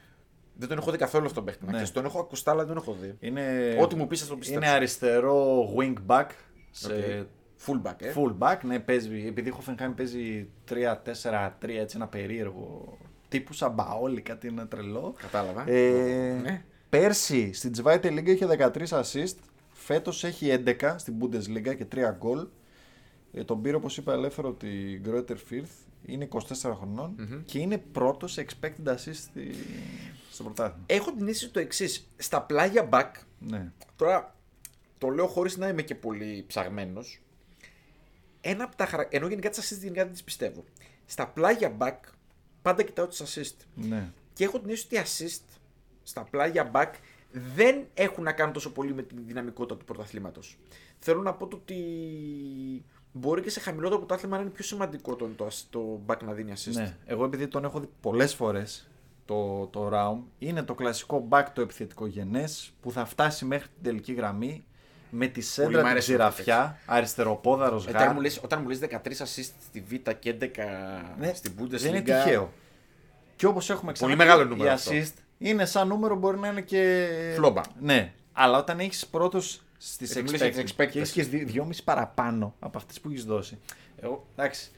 Δεν τον έχω δει καθόλου αυτόν τον παίχτη. Ναι. Ναι. Τον έχω ακουστά, αλλά δεν τον έχω δει. Είναι, Ό,τι μου πεις θα το πιστέψω. Είναι αριστερό wing back σε Okay. Fullback, ε. full back. Ναι, παίζει, επειδή η Hoffenheim παίζει 3-4-3, έτσι ένα περίεργο τύπου σαν μπαόλι, κάτι ένα τρελό. Κατάλαβα. Ε, Ναι. Πέρσι στην Zweite Liga είχε 13 assist. Φέτος έχει 11 στην Bundesliga και 3 γκολ. Ε, τον πήρε όπως είπα ελεύθερο την Greuther Firth. Είναι 24 χρονων και είναι πρώτος σε expected assist στη... στο πρωτάθλημα. Έχω την αίσθηση το εξής. Στα πλάγια back, Ναι. τώρα το λέω χωρίς να είμαι και πολύ ψαγμένος. Ένα από τα χαρα... Ενώ γενικά τις assist γενικά δεν τις πιστεύω. Στα πλάγια back πάντα κοιτάω τις assist. ναι. Και έχω την αίσθηση ότι οι assist στα πλάγια back δεν έχουν να κάνουν τόσο πολύ με τη δυναμικότητα του πρωταθλήματος. Θέλω να πω το ότι μπορεί και σε χαμηλότερο πρωτάθλημα να είναι πιο σημαντικό το, το, το back να δίνει assist. ναι. Εγώ επειδή τον έχω δει πολλές φορές το, το Raum, είναι το κλασικό back το επιθετικό γενές που θα φτάσει μέχρι την τελική γραμμή με τη μ' σέντρα την αρέσει ξηραφιά, αριστεροπόδαρος Ε, γάρ. Όταν μου, λες, όταν μου λες 13 assist στη Β και 11 Ναι, στην Bundesliga. Δεν είναι τυχαίο. Και όπως έχουμε ξαναπεί, μεγάλο νούμερο η αυτό. assist είναι σαν νούμερο μπορεί να είναι και. Φλόμπα. Ναι. Αλλά όταν έχεις πρώτος στις Ε, μιλάς για τις expected. και έχεις και δυ- δυόμιση παραπάνω από αυτές που έχεις δώσει. Εγώ, εντάξει.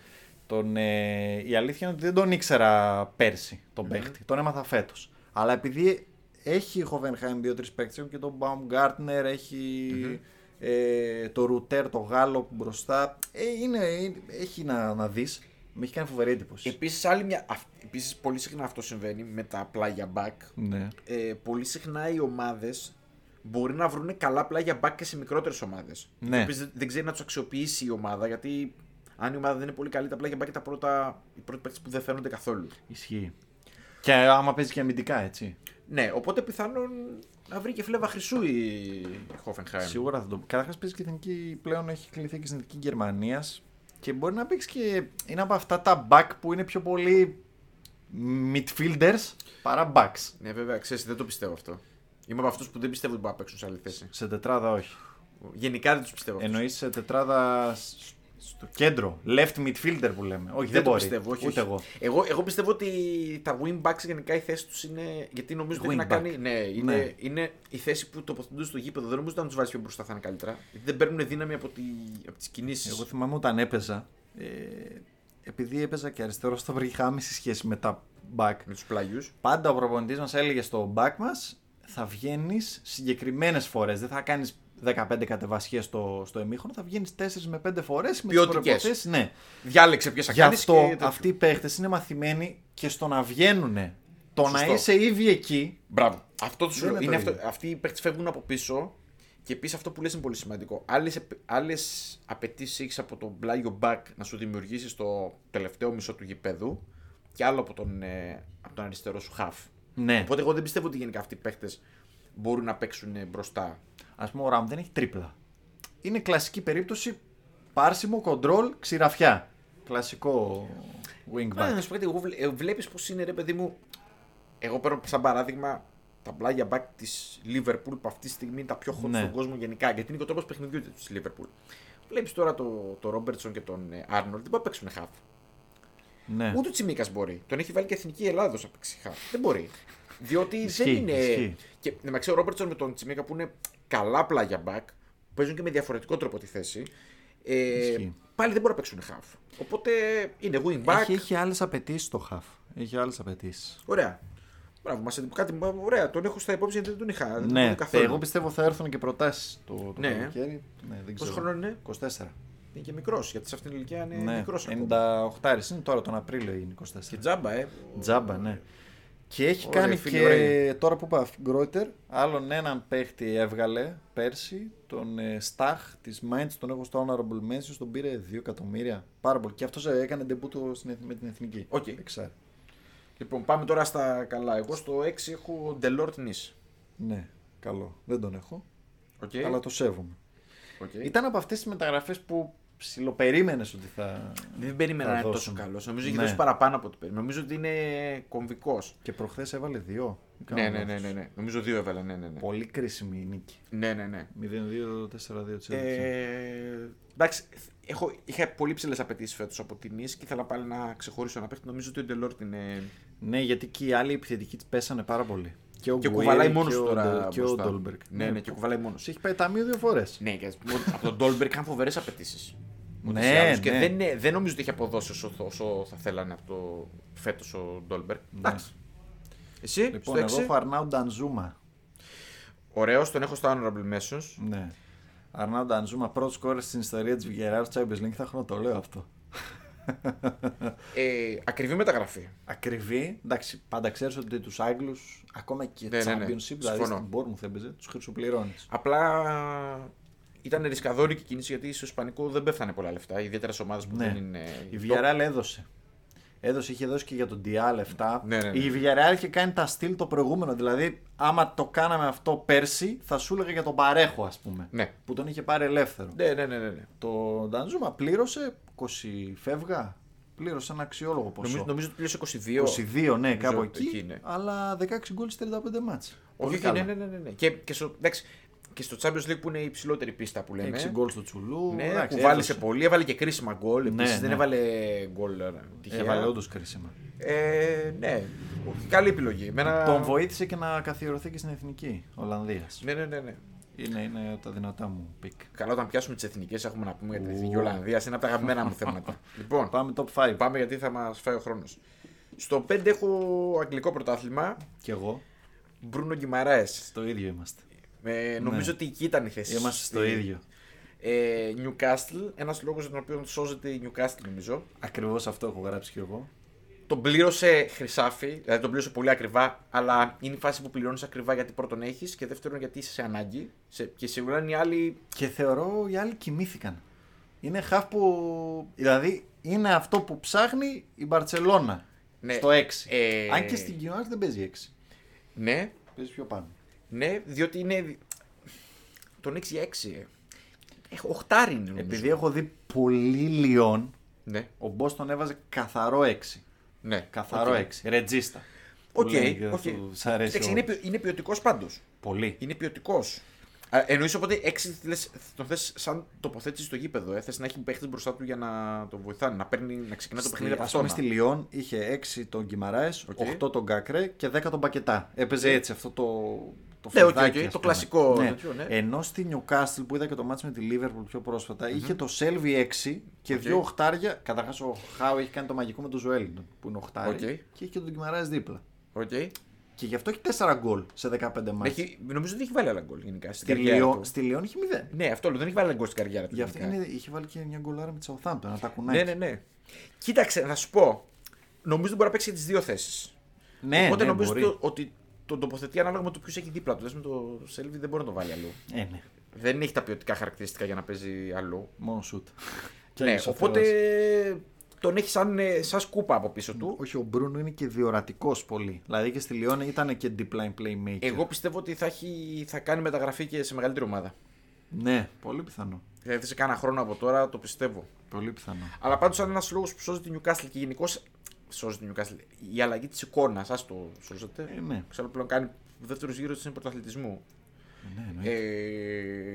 Τον, ε, η αλήθεια είναι ότι δεν τον ήξερα πέρσι τον παίχτη. Τον έμαθα φέτος. Αλλά επειδή έχει η Hoffenheim δύο-τρεις παίκτες, και τον Baumgartner, έχει ε, το Ρουτέρ, το Γάλλο που μπροστά. Ε, είναι, είναι- έχει να, να δεις. Με έχει κάνει φοβερή εντύπωση. Επίσης, άλλη μια... αυ- Επίσης, πολύ συχνά αυτό συμβαίνει με τα πλάγια back. Ναι. Ε, πολύ συχνά οι ομάδες μπορεί να βρουν καλά πλάγια back και σε μικρότερες ομάδες. Ναι. Οι οποίες δεν- δεν ξέρει να τους αξιοποιήσει η ομάδα γιατί αν η ομάδα δεν είναι πολύ καλή, τα πλάγια back είναι τα πρώτα, οι πρώτοι παίκτες που δεν φαίνονται καθόλου. Ισχύει. Και άμα παίζει και αμυντικά, έτσι. Ναι, οπότε πιθανόν να βρει και φλέβα χρυσού η Hoffenheim. Σίγουρα θα το Καταρχάς παίζει και εθνική πλέον έχει κληθεί και στην εθνική Γερμανίας. Και μπορεί να παίξεις και. Είναι από αυτά τα back που είναι πιο πολύ midfielders παρά backs. Ναι, βέβαια, ξέρεις, δεν το πιστεύω αυτό. Είμαι από αυτούς που δεν πιστεύω ότι μπορούν να παίξουν σε άλλη θέση. Σε τετράδα όχι. Γενικά δεν τους πιστεύω. αυτούς. Εννοείς σε τετράδα σ- στο κέντρο. Left midfielder που λέμε. Όχι, δεν, το μπορεί. πιστεύω, όχι, Ούτε όχι. εγώ. εγώ. Εγώ πιστεύω ότι τα wing backs γενικά η θέση τους είναι. Γιατί νομίζω ότι έχει Wing να back. κάνει. Ναι, είναι, Ναι. είναι η θέση που τοποθετούνται στο γήπεδο. Δεν νομίζω ότι αν τους βάλει πιο μπροστά θα είναι καλύτερα. Γιατί δεν παίρνουν δύναμη από, τη, από τις κινήσεις. Εγώ θυμάμαι όταν έπαιζα. Ε, επειδή έπαιζα και αριστερό, το βρήκα άμεση σχέση με τα back. Με τους πλάγιους. Πάντα ο προπονητής μας έλεγε στο back μας θα βγαίνεις συγκεκριμένες φορές. Δεν θα κάνεις 15 κατεβασιές στο, στο εμίχρονο, θα βγαίνεις 4 με 5 φορές με τις Ποιοτικές. προποθέσει. Ναι. Διάλεξε ποιες θα Γι' κάνεις. αυτό αυτοί οι παίχτες είναι μαθημένοι και στο να βγαίνουν. Το να Σωστό. είσαι ήδη εκεί. Μπράβο. Αυτό του Δεν λέω. είναι Είναι το αυτό, ίδιο. αυτοί οι παίχτες φεύγουν από πίσω και επίση αυτό που λες είναι πολύ σημαντικό. Άλλες απαιτήσεις έχεις από τον πλάγιο back να σου δημιουργήσεις το τελευταίο μισό του γηπέδου και άλλο από τον, ε, από τον αριστερό σου half. Ναι. Οπότε εγώ δεν πιστεύω ότι γενικά αυτοί οι παίχτες μπορούν να παίξουν ε, μπροστά. Α πούμε, ο Ραμ δεν έχει τρίπλα. Είναι κλασική περίπτωση πάρσιμο, κοντρόλ, ξηραφιά. Κλασικό wing Μα, back. να σου πω κάτι, εγώ βλέπεις πώς είναι ρε παιδί μου. Εγώ παίρνω σαν παράδειγμα τα πλάγια back της Liverpool που αυτή τη στιγμή είναι τα πιο hot Ναι. στον κόσμο γενικά. Γιατί είναι και ο τρόπος παιχνιδιού της Liverpool. Βλέπεις τώρα το, το Robertson και τον ε, Arnold δεν μπορούν να παίξουν half. Ναι. Ούτε ο Τσιμίκας μπορεί. Τον έχει βάλει και εθνική Ελλάδος να παίξει half. Δεν μπορεί. Διότι Ισχύει, δεν είναι. ισχύει. Και μεταξύ ο Ρόμπερτσον με τον Τσιμίκα που είναι καλά πλάγια back, παίζουν και με διαφορετικό τρόπο τη θέση. Ε, Ισχύει. πάλι δεν μπορούν να παίξουν half. Οπότε είναι wing back. Έχει, έχει άλλες απαιτήσεις το χαφ. Έχει άλλες απαιτήσεις. Ωραία. Μπράβο, μας εντυπ- κάτι ωραία. Τον έχω στα υπόψη γιατί δεν τον είχα. δεν τον Ναι, είχα καθόλου. εγώ πιστεύω θα έρθουν και προτάσεις το, το Ναι. καλοκαίρι. Ναι, δεν Πόσο ξέρω. χρόνο είναι; 24. Είναι και μικρός, γιατί σε αυτήν την ηλικία είναι Ναι, μικρός. 98 είναι τώρα τον Απρίλιο είναι 24. Και τζάμπα, ε. Τζάμπα, ναι. Και έχει Ωραία, κάνει φίλοι, και ωραία. τώρα που είπα Γκρόιτερ, άλλον έναν παίχτη έβγαλε πέρσι, τον ε, Σταχ της Mainz, τον έχω στο Honorable Mentions, τον πήρε 2 εκατομμύρια. Πάρα πολύ. Και αυτός έκανε ντεμπούτο στην εθ- με την εθνική. Οκ. Εξάρι. Λοιπόν, πάμε τώρα στα καλά. Εγώ στο 6 έχω Ντελόρτ Νις. Ναι, καλό. Δεν τον έχω, Οκ. αλλά το σέβομαι. Οκ. Ήταν από αυτές τις μεταγραφές που ψιλοπερίμενες ότι θα. Δεν περίμενα θα να είναι τόσο δώσουν. καλός. Νομίζω έχει Ναι. δώσει παραπάνω από ό,τι περίμενα. Νομίζω ότι είναι κομβικός. Και προχθές έβαλε δύο. Ή Ναι, κάνω ναι, ναι, λάθος; ναι, ναι. Νομίζω δύο έβαλε. Ναι, ναι, ναι. Πολύ κρίσιμη η νίκη. Ναι, ναι, ναι. 0-2-4-2 Chelsea. Ε, εντάξει, έχω, είχα πολύ ψηλές απαιτήσεις φέτος από την Nice και ήθελα πάλι να ξεχωρίσω ένα παίχτη. Νομίζω ότι ο Ντελόρτ είναι. Ναι, γιατί και οι άλλοι επιθετικοί της πέσανε πάρα πολύ. Και ο Και Γκουίρι κουβαλάει μόνο και του ο τώρα. Ντε- Και ο μπροστά. Ντόλμπεργκ. Ναι, ναι, και κουβαλάει μόνος. Του έχει πάει ταμείο δύο φορές. Ναι, και από τον Ντόλμπεργκ είχαν φοβερές απαιτήσεις. Ναι, Και ναι. δεν, είναι- δεν νομίζω ότι έχει αποδώσει όσο, όσο θα θέλανε από το φέτος ο Ντόλμπεργκ. Εντάξει. Εσύ, Λοιπόν, στο εγώ έξι. έχω Αρνάου Ντανζούμα. Ωραίος, τον έχω στα honorable mentions. Ναι. Αρνάου Ντανζούμα, πρώτος σκόρε στην ιστορία της Βιγεράρ Champions League. Θα έχω να το λέω αυτό. Ε, ακριβή μεταγραφή. Ακριβή. Εντάξει, πάντα ξέρεις ότι τους Άγγλους, ακόμα και Ναι, ναι, ναι. Championship, δηλαδή Συμφωνώ. στην Bournemouth έπαιζε, τους χρυσοπληρώνεις. Απλά ήταν ρισκαδόρικη κίνηση γιατί στο Ισπανικό δεν πέφτανε πολλά λεφτά. Ιδιαίτερα σε ομάδες που Ναι. δεν είναι. Η top. Villarreal έδωσε. Έδωσε, είχε δώσει και για τον Dial λεφτά. Ναι, ναι, ναι. Η Villarreal είχε κάνει τα στυλ το προηγούμενο. Δηλαδή, άμα το κάναμε αυτό πέρσι, θα σου έλεγα για τον Παρέχο, ας πούμε. Ναι. Που τον είχε πάρει ελεύθερο. Ναι, ναι, ναι, ναι. ναι. Το Ντανζούμα πλήρωσε 20 φεύγα. Πλήρωσε ένα αξιόλογο ποσό. Νομίζω, νομίζω ότι πλήρωσε 22. 22, ναι, κάπου εκεί. εκεί είναι. Αλλά 16 γκολ σε 35 μάτς. Όχι, Πολύ όχι, καλά. ναι, ναι, ναι, ναι. Και, και, στο, εντάξει, και στο Champions League που είναι η υψηλότερη πίστα που λέμε. 6 γκολ στο Τσουλού. Ναι, εντάξει, κουβάλισε έδωσε. πολύ, έβαλε και κρίσιμα γκολ. Ναι, Επίσης δεν ναι. έβαλε γκολ ε, τυχαία. Έβαλε όντως κρίσιμα. Ε, ναι, καλή επιλογή. Εμένα... Τον βοήθησε και να καθιερωθεί και στην εθνική Ολλανδίας. Ναι, ναι, ναι, ναι. Είναι, είναι τα δυνατά μου pick. Καλά, όταν πιάσουμε τις εθνικές, έχουμε να πούμε για την εθνική Ολλανδίας. Είναι από τα αγαπημένα μου θέματα. λοιπόν, Πάμε top 5. πάμε γιατί θα μας φάει ο χρόνος. Στο 5 έχω αγγλικό πρωτάθλημα. Κι εγώ. Μπρούνο Γκιμαράες. Το ίδιο είμαστε. Ε, νομίζω ότι εκεί ήταν η θέση. Ναι. Είμαστε στο στη- ίδιο. Ε, Newcastle, ένας λόγος για τον οποίο σώζεται η Newcastle νομίζω. Ακριβώς αυτό έχω γράψει κι εγώ. Τον πλήρωσε χρυσάφι, δηλαδή τον πλήρωσε πολύ ακριβά, αλλά είναι η φάση που πληρώνεις ακριβά γιατί πρώτον έχεις και δεύτερον γιατί είσαι σε ανάγκη. Σε, και σίγουρα είναι οι άλλοι. Και θεωρώ οι άλλοι κοιμήθηκαν. Είναι χαφ που. Δηλαδή είναι αυτό που ψάχνει η Μπαρσελόνα. Ναι. Στο 6. Ε, Αν και στην Κιονάρ δεν παίζει 6. Ναι, Παίζει πιο πάνω. Ναι, διότι είναι. Τον 6 για 6. ε. Έχω οχτάρι είναι νομίζω. Επειδή έχω δει πολύ Λιόν, Ναι, ο Μπος τον έβαζε καθαρό 6. ναι. Καθαρό Οκ. 6. Ρετζίστα. Οκ, Που λένε και οκ. του- Σ' αρέσει. Εντάξει, ο- είναι, ποιο- είναι ποιοτικός πάντως. Πολύ. Είναι ποιοτικός. Εννοείς οπότε 6 λες, τον θες σαν τοποθέτηση στο γήπεδο. Ε; Θες να έχει παίχτες μπροστά του για να τον βοηθάνε, να, παίρνει, να ξεκινά το παιχνίδι από Ας πούμε αυτό. στη Λιόν είχε 6 τον Γκυμαράε, Οκ. 8 τον Γκάκρε και 10 τον Πακετά. Έπαιζε έτσι αυτό το. Το Ναι, οκ, φεδάκι, οκ, ας το πούμε. κλασικό τέτοιο, ναι. Ενώ στη Νιουκάστιλ που είδα και το μάτς με τη Λίβερπουλ πιο πρόσφατα, είχε το Σέλβι 6 και Οκ. δύο οχτάρια. Καταρχάς ο Χάου έχει κάνει το μαγικό με τον Ζουέλντον που είναι οχτάρι. Οκ. Και έχει και τον Γκυμαράε δίπλα. Οκ. Και γι' αυτό έχει 4 γκολ σε 15 ματς. Έχει, νομίζω ότι έχει βάλει άλλα γκολ γενικά. Στην Στη, καριέρα Λιόν, του. στη Λιόν έχει 0. Ναι, αυτό λέω, δεν έχει βάλει άλλα γκολ στην καριέρα του. Γι' αυτό γενικά. είναι, είχε βάλει και μια γκολάρα με τη Southampton, να τα κουνάει. Ναι, ναι, ναι. Κοίταξε, να σου πω. Νομίζω ότι μπορεί να παίξει και τις δύο θέσεις. ναι, Οπότε ναι, νομίζω μπορεί. το- ότι τον τοποθετεί ανάλογα με το ποιος έχει δίπλα του. Δες με το Σέλβι δεν μπορεί να το βάλει αλλού. Ε, ναι. Δεν έχει τα ποιοτικά χαρακτηριστικά για να παίζει αλλού. Μόνο σουτ. ναι, οπότε τον έχει σαν, ε, σαν σκούπα από πίσω του. Όχι, ο Μπρούνο είναι και διορατικός πολύ. Δηλαδή και στη Λιόν ήταν και deep line playmaker. Εγώ πιστεύω ότι θα, έχει, θα κάνει μεταγραφή και σε μεγαλύτερη ομάδα. Ναι, πολύ πιθανό. Δηλαδή σε κάνα χρόνο από τώρα το πιστεύω. Πολύ πιθανό. Αλλά πάντως, αν ένας λόγος που σώζει την Newcastle και γενικώς. Σώζει την Newcastle. Η αλλαγή της εικόνας, ας το σώζεται. Ε, ναι. Ξέρω πλέον κάνει δεύτερος γύρος της πρωταθλητισμού. ναι εννοείται.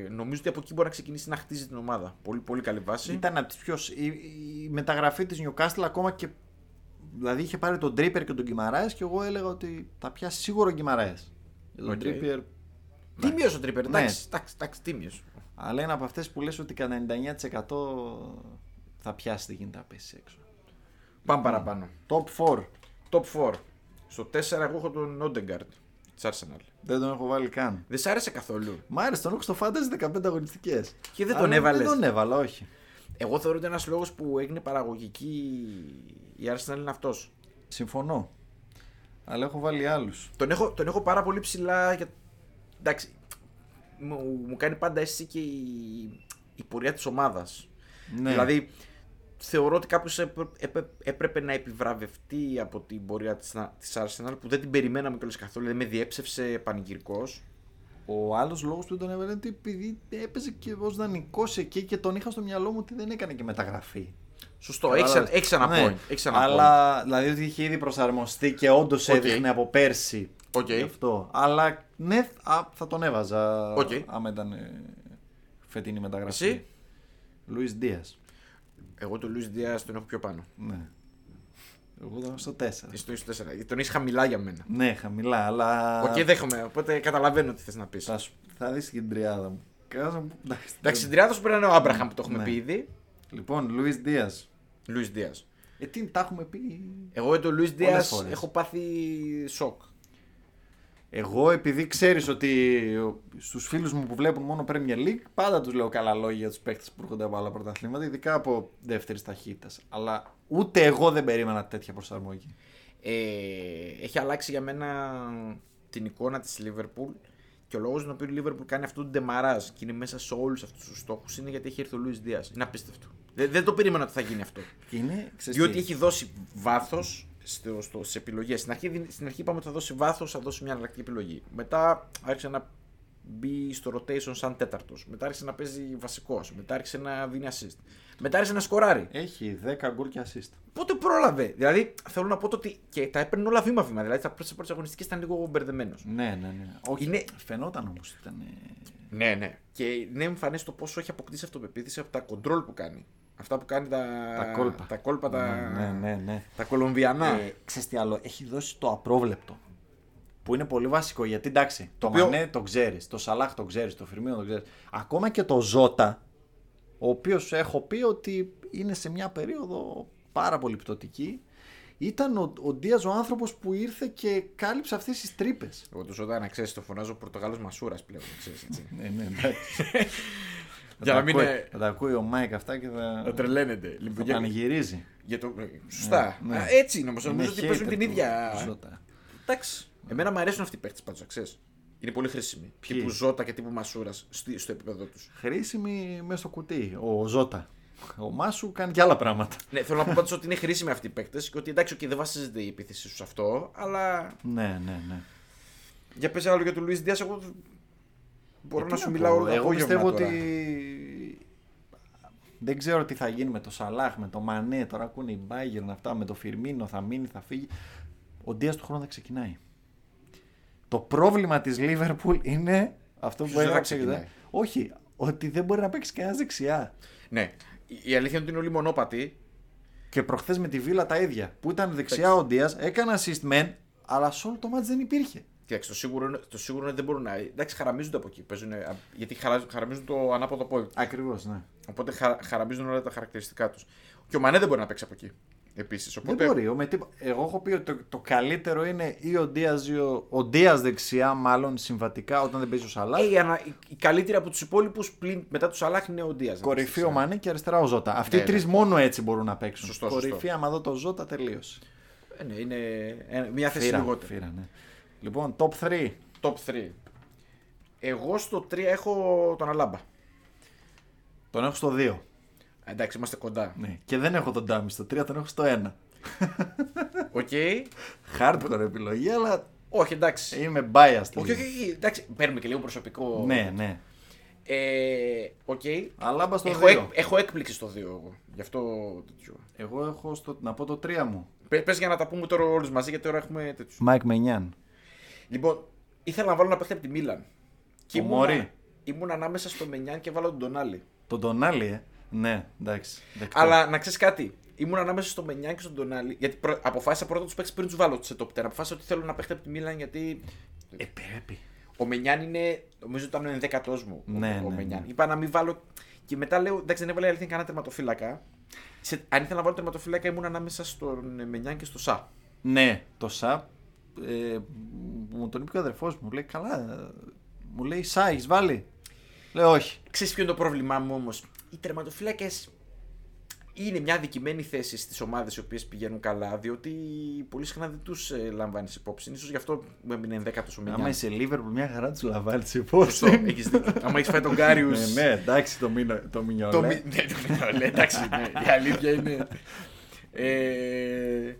Ε, νομίζω ότι από εκεί μπορεί να ξεκινήσει να χτίζει την ομάδα. Πολύ, πολύ καλή βάση. Ήταν από τις πιο. Η, η μεταγραφή της Newcastle ακόμα και Δηλαδή είχε πάρει τον Τρίπερ και τον Γκιμαράες και εγώ έλεγα ότι θα πιάσει σίγουρα ο Γκιμαράες. Για τον Οκ. Τρίπερ. Τίμιο ο Τρίπερ, Ναι. εντάξει, εντάξει, εντάξει, τίμιο. Αλλά είναι από αυτές που λες ότι κατά 99% θα πιάσει τι γίνεται να πέσει έξω. Πάμε παραπάνω. Top 4. Top 4. Στο 4 εγώ έχω τον Όντεγκααρντ της Arsenal. Δεν τον έχω βάλει καν. Δεν σ' άρεσε καθόλου. Μ' άρεσε, τον έχω στο Fantasy 15 αγωνιστικές. Και δεν τον έβαλες. Δεν τον έβαλα, όχι. Εγώ θεωρώ ότι ένας λόγος που έγινε παραγωγική η Arsenal είναι αυτός. Συμφωνώ. Αλλά έχω βάλει άλλους. Τον έχω, τον έχω πάρα πολύ ψηλά. Για... Εντάξει, μου, μου κάνει πάντα αίσθηση και η, η πορεία της ομάδας. Ναι. Δηλαδή, θεωρώ ότι κάποιος έπρεπε να επιβραβευτεί από την πορεία της, της Arsenal που δεν την περιμέναμε κιόλας καθόλου. Δεν με διέψευσε πανηγυρικός. Ο άλλος λόγος που τον έβαλε είναι ότι επειδή έπαιζε και ως δανεικός εκεί και τον είχα στο μυαλό μου ότι δεν έκανε και μεταγραφή. Σωστό, έχει ένα, έχεις ένα Ναι. point. Έχεις ένα Αλλά δηλαδή ότι είχε ήδη προσαρμοστεί και όντως έδειχνε από πέρσι. Οκ. Γι' αυτό. Αλλά ναι, α, θα τον έβαζα. Οκ. Άμα ήταν ε, φετινή μεταγραφή. Εσύ; Λουίς Ντίας. Point. Εγώ τον Λουίς Ντίας τον έχω πιο πάνω. Ναι. Εγώ ήταν στο 4. Εσύ στο 4. Τον έχεις χαμηλά για μένα. Ναι, χαμηλά, αλλά. Οκ, δέχομαι. Οπότε καταλαβαίνω τι θες να πεις. Θα, σου- θα δεις την τριάδα μου. Κάζα μου- εντάξει. Εντάξει, στην τριάδα σου πρέπει να είναι ο Άμπραχαμ που το έχουμε Ναι. πει ήδη. Λοιπόν, Λουί Δίας. Λουίς Δίας. Ε, τι τα έχουμε πει. Εγώ με τον Λουίς Πολλές Δίας φορές. έχω πάθει σοκ. Εγώ επειδή ξέρεις ότι στους φίλους μου που βλέπουν μόνο Premier League πάντα τους λέω καλά λόγια για τους παίκτες που έρχονται από άλλα πρωταθλήματα ειδικά από δεύτερης ταχύτητας αλλά ούτε εγώ δεν περίμενα τέτοια προσαρμογή Ε, έχει αλλάξει για μένα την εικόνα της Liverpool και ο λόγος τον οποίο η Liverpool κάνει αυτό το ντεμαράζ και είναι μέσα σε όλους αυτούς τους στόχους είναι γιατί έχει έρθει ο Λουίς Δίας. Είναι απίστευτο. Δεν, δεν το περίμενα ότι θα γίνει αυτό. και είναι ξέρεις Διότι τι, έχει δώσει βάθος στο, στο, στι επιλογές. Στην αρχή, στην αρχή είπαμε ότι θα δώσει βάθος, θα δώσει μια εναλλακτική επιλογή. Μετά άρχισε να μπει στο rotation σαν τέταρτος. Μετά άρχισε να παίζει βασικός. Μετά άρχισε να δίνει assist. Μετά άρχισε να σκοράρει. έχει 10 γκολ και assist Πότε πρόλαβε. Δηλαδή θέλω να πω το ότι και τα έπαιρνε όλα βήμα-βήμα. Δηλαδή τα πρώτες πρώτε αγωνιστικέ ήταν λίγο μπερδεμένος. ναι ναι ναι όχι Είναι- φαινόταν όμως ήταν Ναι, ναι. Και είναι εμφανές το πόσο έχει αποκτήσει αυτοπεποίθηση από τα κοντρόλ που κάνει. Αυτά που κάνει τα, τα κόλπα τα, κόλπα, τα, ναι ναι ναι τα κολομβιανά. ε, ξέρεις τι άλλο έχει δώσει το απρόβλεπτο που είναι πολύ βασικό γιατί εντάξει το, οποίο- Μανέ το ξέρεις το Σαλάχ το ξέρεις το Φιρμίνο το ξέρεις ακόμα και το Ζώτα ο οποίος έχω πει ότι είναι σε μια περίοδο πάρα πολύ πτωτική ήταν ο, ο Ντίας ο άνθρωπος που ήρθε και κάλυψε αυτές τις τρύπες Εγώ του ζωτά να ξέρεις, το φωνάζω Πορτογάλος Μασούρας πλέον. να Ξέρεις, έτσι. ναι, ναι, εντάξει. Για Θα να μην τα ακούει- είναι- Θα τα ακούει ο Μάικ αυτά και θα, Να τρελαίνεται. θα Λοιπόν, για, πανηγυρίζει. για το... Σωστά. Ναι, ναι. Α, Έτσι είναι όμως. Είναι Νομίζω ότι παίζουν hater την του ίδια. Ζώτα. Εντάξει. Εμένα μου αρέσουν αυτοί οι παίχτε πάντως, ξέρεις. Είναι πολύ χρήσιμοι. Ποιοι; Τύπου Ζώτα και τύπου Μασούρας στο επίπεδο τους. Χρήσιμη μέσα στο κουτί. Ο Ζώτα. Ο Μάσου κάνει και άλλα πράγματα. Ναι, θέλω να πω πάντως ότι είναι χρήσιμοι αυτοί οι παίκτες και ότι εντάξει, okay, δεν βασίζεται η επίθεση σου σε αυτό, αλλά Ναι, ναι, ναι. για πες άλλο για τον Λουίς Δία, εγώ μπορώ Ε, να τι σου πω, μιλάω όλο το Εγώ απόγευμα πιστεύω τώρα. ότι δεν ξέρω τι θα γίνει με το Σαλάχ, με το Μανέ. Τώρα ακούνε οι Bayern αυτά, με το Φιρμίνο θα μείνει, θα φύγει. Ο Ντίας του χρόνου θα ξεκινάει. Το πρόβλημα της Liverpool είναι αυτό που Ποιος δεν έλεγα θα ξεκινάει; Όχι, ότι δεν μπορεί να παίξει κανένα δεξιά. Ναι, η- η αλήθεια είναι ότι είναι όλοι μονόπατοι. Και προχθές με τη Βίλα τα ίδια. Που ήταν δεξιά ο Ντίας, έκανε assist μεν, αλλά σε όλο το μάτς δεν υπήρχε. Κοίταξε, το σίγουρο, είναι- το σίγουρο είναι ότι δεν μπορούν να. Εντάξει, χαραμίζονται από εκεί. Παίζουν, α, γιατί χαρα- χαραμίζουν το ανάποδο πόδι. Ακριβώς, ναι. Οπότε χα, χαραμίζουν όλα τα χαρακτηριστικά τους. Και ο Μανέ δεν μπορεί να παίξει από εκεί. Επίσης. Δεν Οπότε. μπορεί. Ο με τίπο- Εγώ έχω πει ότι το, το καλύτερο είναι ή ο Ντίας, ή ο, ο Ντίας δεξιά, μάλλον συμβατικά όταν δεν παίζει ο Σαλάχ. Ε, η, ανα- η, η καλύτερη από τους υπόλοιπους πλην μετά του Σαλάχ είναι ο Ντίας. Κορυφή ο Μανέ και αριστερά ο Ζώτα. Αυτοί οι Ναι, τρεις ναι. μόνο έτσι μπορούν να παίξουν. Σωστό, Κορυφή, σωστό. άμα δω το Ζώτα, τελείωσε. Ε, ναι, είναι ε, μια θέση Φύρα, λιγότερη. φύρα, ναι. Λοιπόν, top 3. Top 3. Εγώ στο 3 έχω τον Αλάμπα. Τον έχω στο 2. Ε, Εντάξει, είμαστε κοντά. Ναι. Και δεν έχω τον Ντάμι στο 3, τον έχω στο 1. OK. Hardcore επιλογή, αλλά όχι, εντάξει. είμαι biased. όχι, λίγο. όχι, όχι, εντάξει. Παίρνουμε και λίγο προσωπικό. Ναι, ναι. Ε, οκ. Αλάμπα στο Έχω, 2. εκ, έχω έκπληξη στο 2 εγώ. Γι' αυτό τέτοιο. Εγώ έχω στο... να πω το 3 μου. Πε για να τα πούμε τώρα όλους μαζί, γιατί τώρα έχουμε τέτοιους. Μάικ Μενιάν. Λοιπόν, ήθελα να βάλω ένα παίχτη από τη Μίλαν. Και Ο ήμουν, Μωρή. ήμουν ανάμεσα στο Μενιάν και βάλω τον Ντονάλι. Τον Τονάλι, ε; Ναι, εντάξει. δεκτό. Αλλά να ξέρεις κάτι. ήμουν ανάμεσα στο Μενιάν και στον Τονάλι. Γιατί προ... αποφάσισα πρώτα τους παίξει πριν τους βάλω σε top 10. Αποφάσισα ότι θέλω να παίχτε από τη Μίλαν γιατί. Ε, πρέπει. Ο Μενιάν είναι. Νομίζω ότι ήταν ο ενδέκατός μου. Ναι, ο, ο ναι, Μενιάν. ναι. Είπα να μην βάλω. Και μετά λέω εντάξει, δεν έβαλε αλήθεια κανένα τερματοφύλακα. Σε... Αν ήθελα να βάλω τερματοφύλακα ήμουν ανάμεσα στον Μενιάν και στο Σα. Ναι, το Σα ε, μου τον είπε και ο αδερφός μου. Μου λέει καλά. ε, Μου λέει Σα, έχεις βάλει; Λέω όχι. Ξέρεις ποιο είναι το πρόβλημά μου όμως; Οι τερματοφύλακες είναι μια αδικημένη θέση στις ομάδες οι οποίες πηγαίνουν καλά, διότι πολύ συχνά δεν τους λαμβάνεις υπόψη. Ίσως γι' αυτό μου έμεινε ενδέκατο ο Άμα Μενιάν. είσαι Λίβερπουλ, μια χαρά τους λαμβάνεις Σωστό, υπόψη. έχεις δίκιο. Άμα έχεις φάει τον Κάριους. ναι, ναι, εντάξει το, Μινιο, το Μινιολέ. Το Μι- ναι, το Μινιολέ, εντάξει, ναι, η αλήθεια είναι. Ε,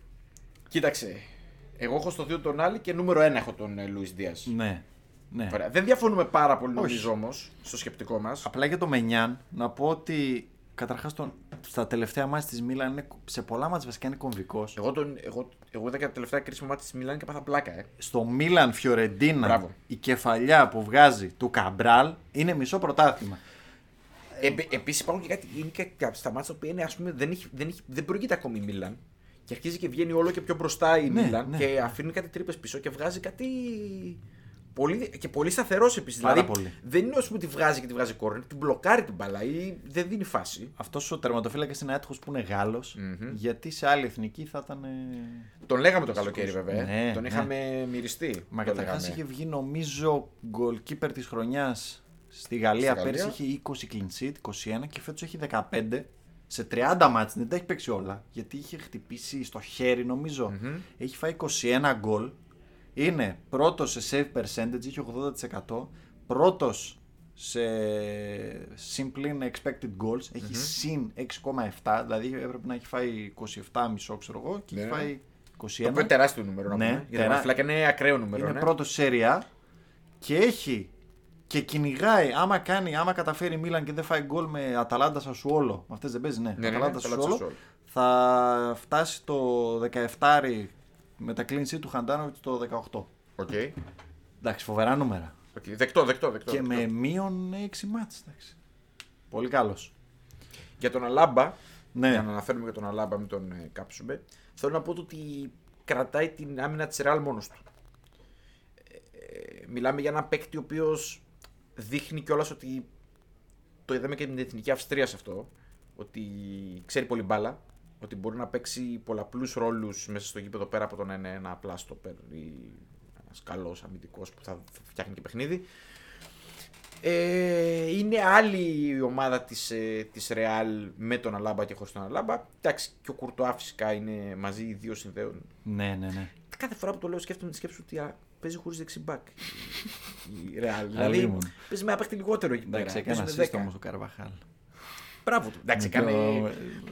κοίταξε. Εγώ έχω στο 2 τον Άλλη και νούμερο 1 έχω τον Λουίς Δίας. Ναι, ναι. Δεν διαφωνούμε πάρα πολύ, Όχι. νομίζω όμως, στο σκεπτικό μας. Απλά για το Μενιάν, να πω ότι καταρχάς στα τελευταία μάτια της Μίλαν είναι, σε πολλά μάτια βασικά είναι κομβικός. Εγώ, τον, εγώ, εγώ είδα και τα τελευταία κρίσιμα μάτια της Μιλάνη και πάθα πλάκα, ε. Στο Μίλαν Φιωρεντίνα Μπράβο. η κεφαλιά που βγάζει του Καμπράλ είναι μισό πρωτάθλημα. Ε, Επίσης υπάρχουν και κάτι είναι και κάποια στα μάτια που είναι, ας πούμε, δεν, έχει, δεν, έχει, δεν προηγείται ακόμη η Μίλαν. Και αρχίζει και βγαίνει όλο και πιο μπροστά η Ναι, Μίλαν ναι. και αφήνει κάτι τρύπες πίσω και βγάζει κάτι. Πολύ, και πολύ σταθερός επίσης. Πάρα Δηλαδή πολύ. δεν είναι όσο που τη βγάζει και τη βγάζει κόρνερ, την μπλοκάρει την μπαλά ή δεν δίνει φάση. Αυτός ο τερματοφύλακας είναι άτυχος που είναι Γάλλος, γιατί σε άλλη εθνική θα ήταν. ε, Τον λέγαμε το καλοκαίρι βέβαια. Ναι, τον ναι. είχαμε μυριστεί. Μα το καταρχάς λέγαμε. είχε βγει νομίζω goalkeeper της χρονιάς στη Γαλλία Στη πέρσι. Γαλλία. Είχε 20 clean sheet, 21 και φέτος έχει 15. Σε 30 μάτς δεν τα έχει παίξει όλα. Γιατί είχε χτυπήσει στο χέρι νομίζω. Έχει φάει 21 γκολ. Είναι πρώτος σε save percentage, είχε 80%. Πρώτος σε simply expected goals, έχει συν 6,7. Δηλαδή έπρεπε να έχει φάει 27,5 ξέρω εγώ και έχει Ναι. φάει 21. Το οποίο είναι τεράστιο νούμερο να Ναι, πούμε. Γιατί τερά- το φλάκα είναι ακραίο νούμερο. Είναι ναι. πρώτος σε Serie A και έχει και κυνηγάει. Άμα, κάνει, άμα καταφέρει η Μίλαν και δεν φάει γκολ με Αταλάντα Σασουόλο. Με αυτές δεν παίζει, ναι. Ναι, ναι, ναι, Αταλάντα Αταλάντα Σασουόλο. Σασουόλο. Θα φτάσει το 17 με τα clean sheet του Χαντάνοβιτς το 18. Οκ. Εντάξει, φοβερά νούμερα. Οκ. Δεκτό, δεκτό, δεκτό. και δεκτό. με μείον 6 μάτς. εντάξει. Πολύ καλός. Για τον Αλάμπα, Ναι. για να αναφέρουμε για τον Αλάμπα με τον ε, Κάψουμπε, θέλω να πω το ότι κρατάει την άμυνα της Ρεάλ μόνος του. Ε, μιλάμε για ένα παίκτη ο οποίος δείχνει κιόλας ότι το είδαμε και με την εθνική Αυστρία σε αυτό. Ότι ξέρει πολύ μπάλα. Ότι μπορεί να παίξει πολλαπλούς ρόλους μέσα στο γήπεδο πέρα από το να είναι ένα απλά στόπερ ή ένας καλός αμυντικός που θα φτιάχνει και παιχνίδι. Ε, είναι άλλη η ομάδα της, ε, της Real με τον Αλάμπα και χωρίς τον Αλάμπα. Εντάξει, και ο Κουρτοά φυσικά είναι μαζί, οι δύο συνδέουν. Ναι, ναι, ναι. Κάθε φορά που το λέω σκέφτομαι τη σκέψη ότι α, παίζει χωρίς δεξιμπάκ η Real. δηλαδή Αλλήμον. παίζει με ένα παίχτη λιγότερο εκεί Εντάξει, πέρα. έκανε Παίζει με σύστο 10. όμως ο Καρβαχάλ. Μπράβο του. Εντάξει, Με το- έκανε...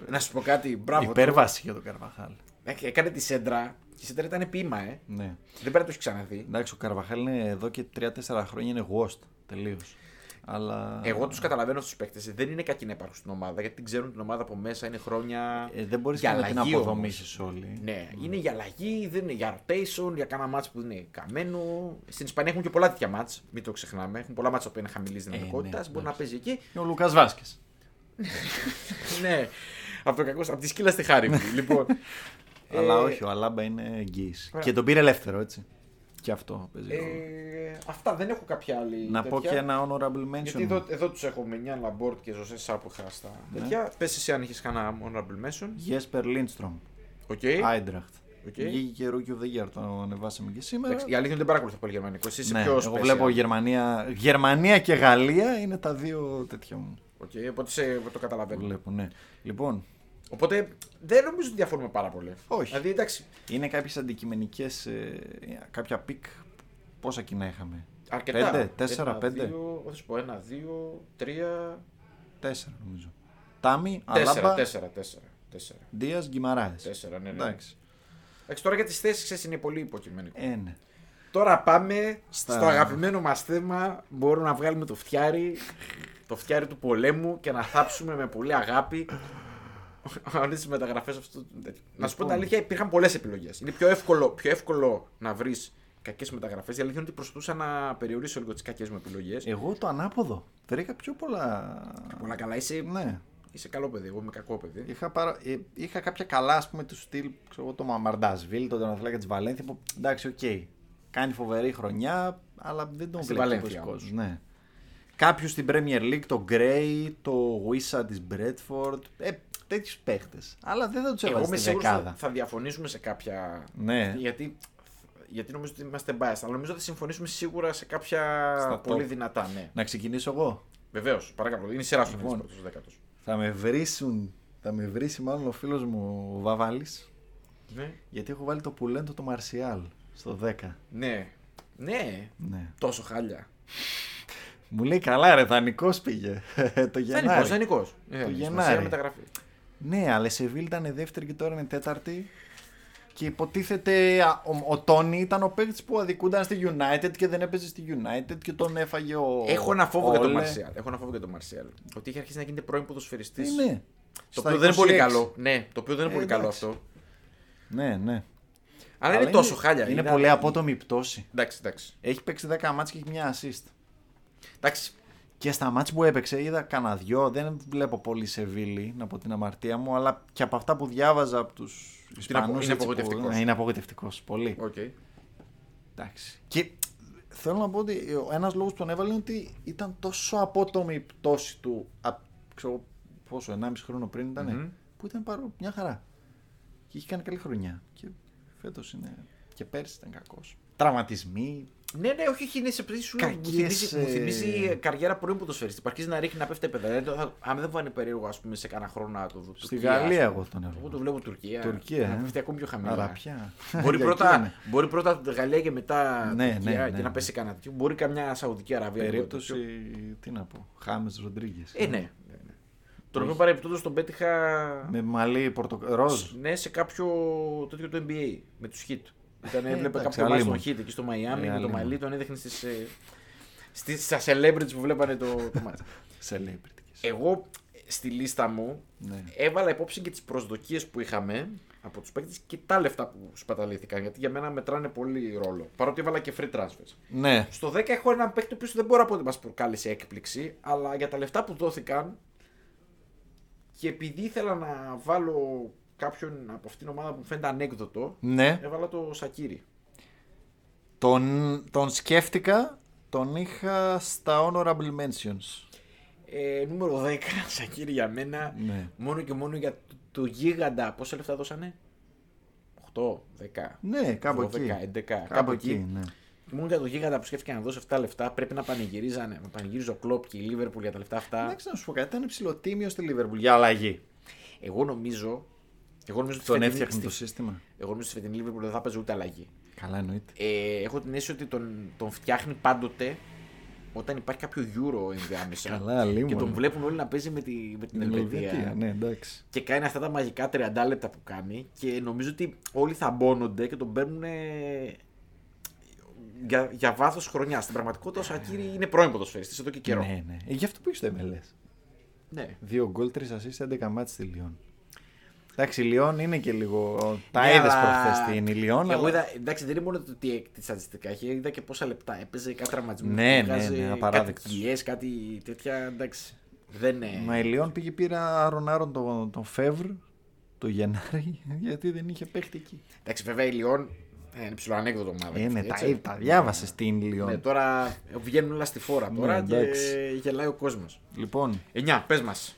Να σου πω κάτι, μπράβο του. Υπέρβαση για τον Καρβαχάλ. Ε, Έκανε τη σέντρα. Και η σέντρα ήταν ποίημα, ε. Ναι. Δεν πρέπει να το έχεις ξαναδεί. Εντάξει, ο Καρβαχάλ είναι εδώ και 3-4 χρόνια είναι ghost. Τελείως. Αλλά. Εγώ τους καταλαβαίνω αυτού τους παίκτες. Δεν είναι κακοί να υπάρχουν στην ομάδα γιατί την ξέρουν την ομάδα από μέσα είναι χρόνια. Ε, δεν μπορείς για να την αλλαγή αποδομήσεις όλη. Ναι, είναι για αλλαγή, δεν είναι για rotation, για κάνα μάτς που είναι καμένο. Στην Ισπανία έχουν και πολλά τέτοια μάτς, μην το ξεχνάμε. Έχουν πολλά μάτς που είναι χαμηλής δυναμικότητας, ναι, μπορεί να παίζει εκεί. Είναι ο Λουκάς Βάσκες. ναι, από το κακό, από τη Σκύλλα στη Χάρυβδη. λοιπόν, Αλλά ε, όχι, ο Αλάμπα είναι εγγύηση. Ωραία. Και τον πήρε ελεύθερο, έτσι. Και αυτό παίζει ρόλο. ε, αυτά δεν έχω κάποια άλλη. Να πω τέτοια. και ένα honorable mention. Γιατί εδώ, εδώ τους έχω Μενιάν, Λαπόρτ και Ζοσέ Σα που είχα στα Ναι. τέτοια. Πες εσύ αν είχες κανένα honorable mention. Jesper Lindstrom, OK. Eintracht. OK. Βγήκε και Rookie of the Year, το ανεβάσαμε και σήμερα. Εντάξει, Η αλήθεια είναι ότι δεν παρακολουθώ πολύ γερμανικό. Εσύ είσαι Ναι, πιο εγώ special. βλέπω Γερμανία, Γερμανία και Γαλλία είναι τα δύο τέτοια μου Οκ, οπότε σε, το που καταλαβαίνω. βλέπω. Ναι. Λοιπόν, Οπότε δεν νομίζω ότι διαφωνούμε πάρα πολύ. Όχι. Δηλαδή εντάξει, είναι κάποιες αντικειμενικές, ε, κάποια pick, πόσα κοινά είχαμε; αρκετά. Πέντε, τέσσερα, Ένα, πέντε; Δύο, θα σου πω ένα, δύο, τρία. Τέσσερα νομίζω. Τάμι, Τέσσερα, Αλάμπα, τέσσερα, τέσσερα. Τέσσερα, Ντίας, Γκιμαράες. τέσσερα ναι, ναι. Εντάξει. Εντάξει, τώρα για τις θέσεις ξέρεις είναι πολύ υποκειμενικό. Ε, ναι. Τώρα πάμε Στα- στο αγαπημένο μας θέμα. Μπορούμε να βγάλουμε το φτιάρι, το φτιάρι του πολέμου και να θάψουμε με πολύ αγάπη όλες τις μεταγραφές αυτού. Να σου πω την αλήθεια, υπήρχαν πολλές επιλογές. Είναι πιο εύκολο, πιο εύκολο να βρεις κακές μεταγραφές. Η αλήθεια είναι ότι προσπαθούσα να περιορίσω λίγο τις κακές μου επιλογές. Εγώ το ανάποδο. Βρήκα πιο πολλά. Πολλά καλά, είσαι Ναι. Είσαι καλό παιδί, εγώ είμαι κακό παιδί. Είχα, παρα... ε, είχα κάποια καλά, ας πούμε, του στυλ, ξέρω εγώ, το Μαμαρντασβίλι, τον τερματοφύλακα της Βαλένθια, που εντάξει, οκ. Κάνει φοβερή χρονιά, αλλά δεν τον Στη βλέπει Βαλένθια ο όμως. κόσμος. Ναι. Κάποιους στην Premier League, το Gray, το Wissa της Bradford, ε, τέτοιους παίχτες. Αλλά δεν θα τους Εγώ έβαζες είμαι στη σίγουρος θα, δεκάδα. θα διαφωνήσουμε σε κάποια. Ναι. Γιατί, γιατί νομίζω ότι είμαστε biased. Αλλά νομίζω ότι θα συμφωνήσουμε σίγουρα σε κάποια Στα πολύ top. δυνατά. Ναι. Να ξεκινήσω εγώ. Βεβαίως, παρακαλώ. Είναι η σειρά σου Λοιπόν. λοιπόν. πρώτος δέκατος. Θα με βρίσουν, θα με βρίσει μάλλον ο φίλος μου ο Βαβάλης, Ναι. γιατί έχω βάλει το πουλέντο το Μαρσιάλ στο 10. ναι. Ναι. Ναι. Τόσο χάλια. Μου λέει καλά ρε, δανεικός πήγε το Γενάρη. Δανεικός, δανεικός. Το Γενάρη. μεταγραφή. Ναι, αλλά η Σεβίλ ήταν δεύτερη και τώρα είναι τέταρτη. Και υποτίθεται α, ο, ο Τόνι ήταν ο παίκτης που αδικούνταν στη United και δεν έπαιζε στη United και τον έφαγε ο. Έχω ένα φόβο για τον Όλε. Μαρσιάλ. Έχω ένα φόβο για τον Μαρσιάλ. Ότι είχε αρχίσει να γίνεται πρώην ποδοσφαιριστής. Ε, ναι. Το Στα οποίο δεν είναι πολύ 26. καλό. Ναι, το οποίο δεν είναι Ε, πολύ καλό εντάξει. αυτό. Ναι, ναι. Αλλά, είναι τόσο χάλια. Είναι Είδα- πολύ απότομη η πτώση. Εντάξει, εντάξει. Έχει παίξει 10 ματς και έχει μια assist. εντάξει. Και στα ματς που έπαιξε είδα κανένα δυο. Δεν βλέπω πολύ Σεβίλη, να πω την αμαρτία μου, αλλά και από αυτά που διάβαζα από τους Ισπανούς. είναι έτσι, που- απογοητευτικός. Ναι, είναι απογοητευτικός. Πολύ. Οκ. Εντάξει. Και θέλω να πω ότι ο ένας λόγος που τον έβαλε είναι ότι ήταν τόσο απότομη η πτώση του. Α, ξέρω πόσο, 1,5 χρόνο πριν ήταν. Μμμ. Που ήταν παρό, μια χαρά. Και είχε κάνει καλή χρονιά. Και φέτος είναι. Και πέρσι ήταν κακός. Τραυματισμοί. Ναι, ναι, όχι, όχι, είναι σε παιδί σου. Μου Κακές, θυμίζει, μου ε, θυμίζει καριέρα πρώην ποδοσφαιριστή. Αρχίζει να ρίχνει να πέφτει τα παιδιά. Δηλαδή, θα- αν δεν φάνει περίεργο, ας πούμε, σε κάνα χρόνο να το δω. Στη Τουρκία, ας Γαλλία πούμε. εγώ τον Εγώ έβαλα. το βλέπω Τουρκία. Τουρκία, Να ε. πέφτει ακόμη πιο χαμηλά. Αραπιά. Μπορεί Για πρώτα, εκεί είναι. μπορεί πρώτα Γαλλία και μετά Ναι, Τουρκία ναι, και ναι. να πέσει κανένα τέτοιο. Μπορεί καμιά Σαουδική Αραβία. Περίπτωση. λίγο τέτοιο. Τι να πω. Χάμες Ροντρίγκες. Ε, ναι. ναι, ναι. Τον οποίο παρεμπιπτόντω τον πέτυχα. Με μαλλί πορτο... ροζ. Ναι, σε κάποιο τέτοιο του NBA με τους Hit. Ήταν, έβλεπε εντάξει, κάποιο μάτι στον αλίμονο. Hit εκεί στο Μαϊάμι Ε, με το αλίμονο. μαλλί, τον έδειχνε στις, ε, στις, στα celebrities που βλέπανε το, το μάτι. Celebrity. Εγώ στη λίστα μου Ναι. έβαλα υπόψη και τις προσδοκίες που είχαμε από τους παίκτες και τα λεφτά που σπαταλήθηκαν. Γιατί για μένα μετράνε πολύ ρόλο. Παρότι έβαλα και free transfers. Ναι. Στο 10 έχω έναν παίκτη που δεν μπορώ να πω ότι μας προκάλεσε έκπληξη, αλλά για τα λεφτά που δόθηκαν και επειδή ήθελα να βάλω κάποιον από αυτήν την ομάδα που μου φαίνεται ανέκδοτο, Ναι. έβαλα το Σακύρι. Τον, τον σκέφτηκα, τον είχα στα honorable mentions. Ε, νούμερο 10, Σακύρι για μένα, Ναι. μόνο και μόνο για το, το γίγαντα. Πόσα λεφτά δώσανε; 8, 10, Ναι, κάπου 12, εκεί. 11, Κάπου, κάπου εκεί, εκεί. ναι. Μόνο για το γίγαντα που σκέφτηκε να δώσει αυτά τα λεφτά πρέπει να πανηγυρίζανε. Να πανηγύριζε ο Κλόπ και η Λίβερπουλ για τα λεφτά αυτά. Εντάξει να σου πω κάτι, ήταν υψηλοτίμιο στη Liverpool για αλλαγή. Εγώ νομίζω. Εγώ νομίζω ότι Τον στη φετινή- έφτιαχνε στη- το σύστημα. Εγώ νομίζω ότι στη φετινή Liverpool δεν θα παίζει ούτε αλλαγή. Καλά εννοείται. Ε, έχω την αίσθηση ότι τον, τον φτιάχνει πάντοτε όταν υπάρχει κάποιο Euro ενδιάμεσα. Καλά, αλίμονο. και τον βλέπουν όλοι να παίζει με, τη, με την Ελβετία. Ναι, εντάξει. Και κάνει αυτά τα μαγικά 30 λεπτά που κάνει και νομίζω ότι όλοι θα μπώνονται και τον παίρνουν για, για βάθος χρονιά. Στην πραγματικότητα ο Σακύρη είναι πρώην ποδοσφαιριστής εδώ και καιρό. Ναι, ναι. Ε, γι' αυτό πήγε στο MLS. Ναι. Δύο γκολ, τρεις assist, 11 μάτς στη Λιόν. Εντάξει, η Λιόν είναι και λίγο. Τα Ναι, είδες αλλά- προχθές τι είναι η Λιόν. Εγώ αλλά- είδα, εντάξει, δεν είναι μόνο το τι τι στατιστικά έχει, είδα και πόσα λεπτά έπαιζε, κάτι τραυματισμό. Ναι, ναι, ναι, απαράδεκτος. Κάτι κοιλιές, κάτι τέτοια. Εντάξει. Δεν είναι. Μα η Λιόν πήγε πήρα Άρον Άρον τον, τον Φεύρ το Γενάρη γιατί δεν είχε παίχτη εκεί. Εντάξει, βέβαια η Λιόν ε, είναι ψηλό ανέκδοτο ομάδα. Είναι, αυτή, τα, έτσι. τα διάβασες στην Λιόν. Ναι, τώρα βγαίνουν όλα στη φόρα τώρα Ναι, και εντάξει. γελάει ο κόσμος. Λοιπόν, 9, πες μας.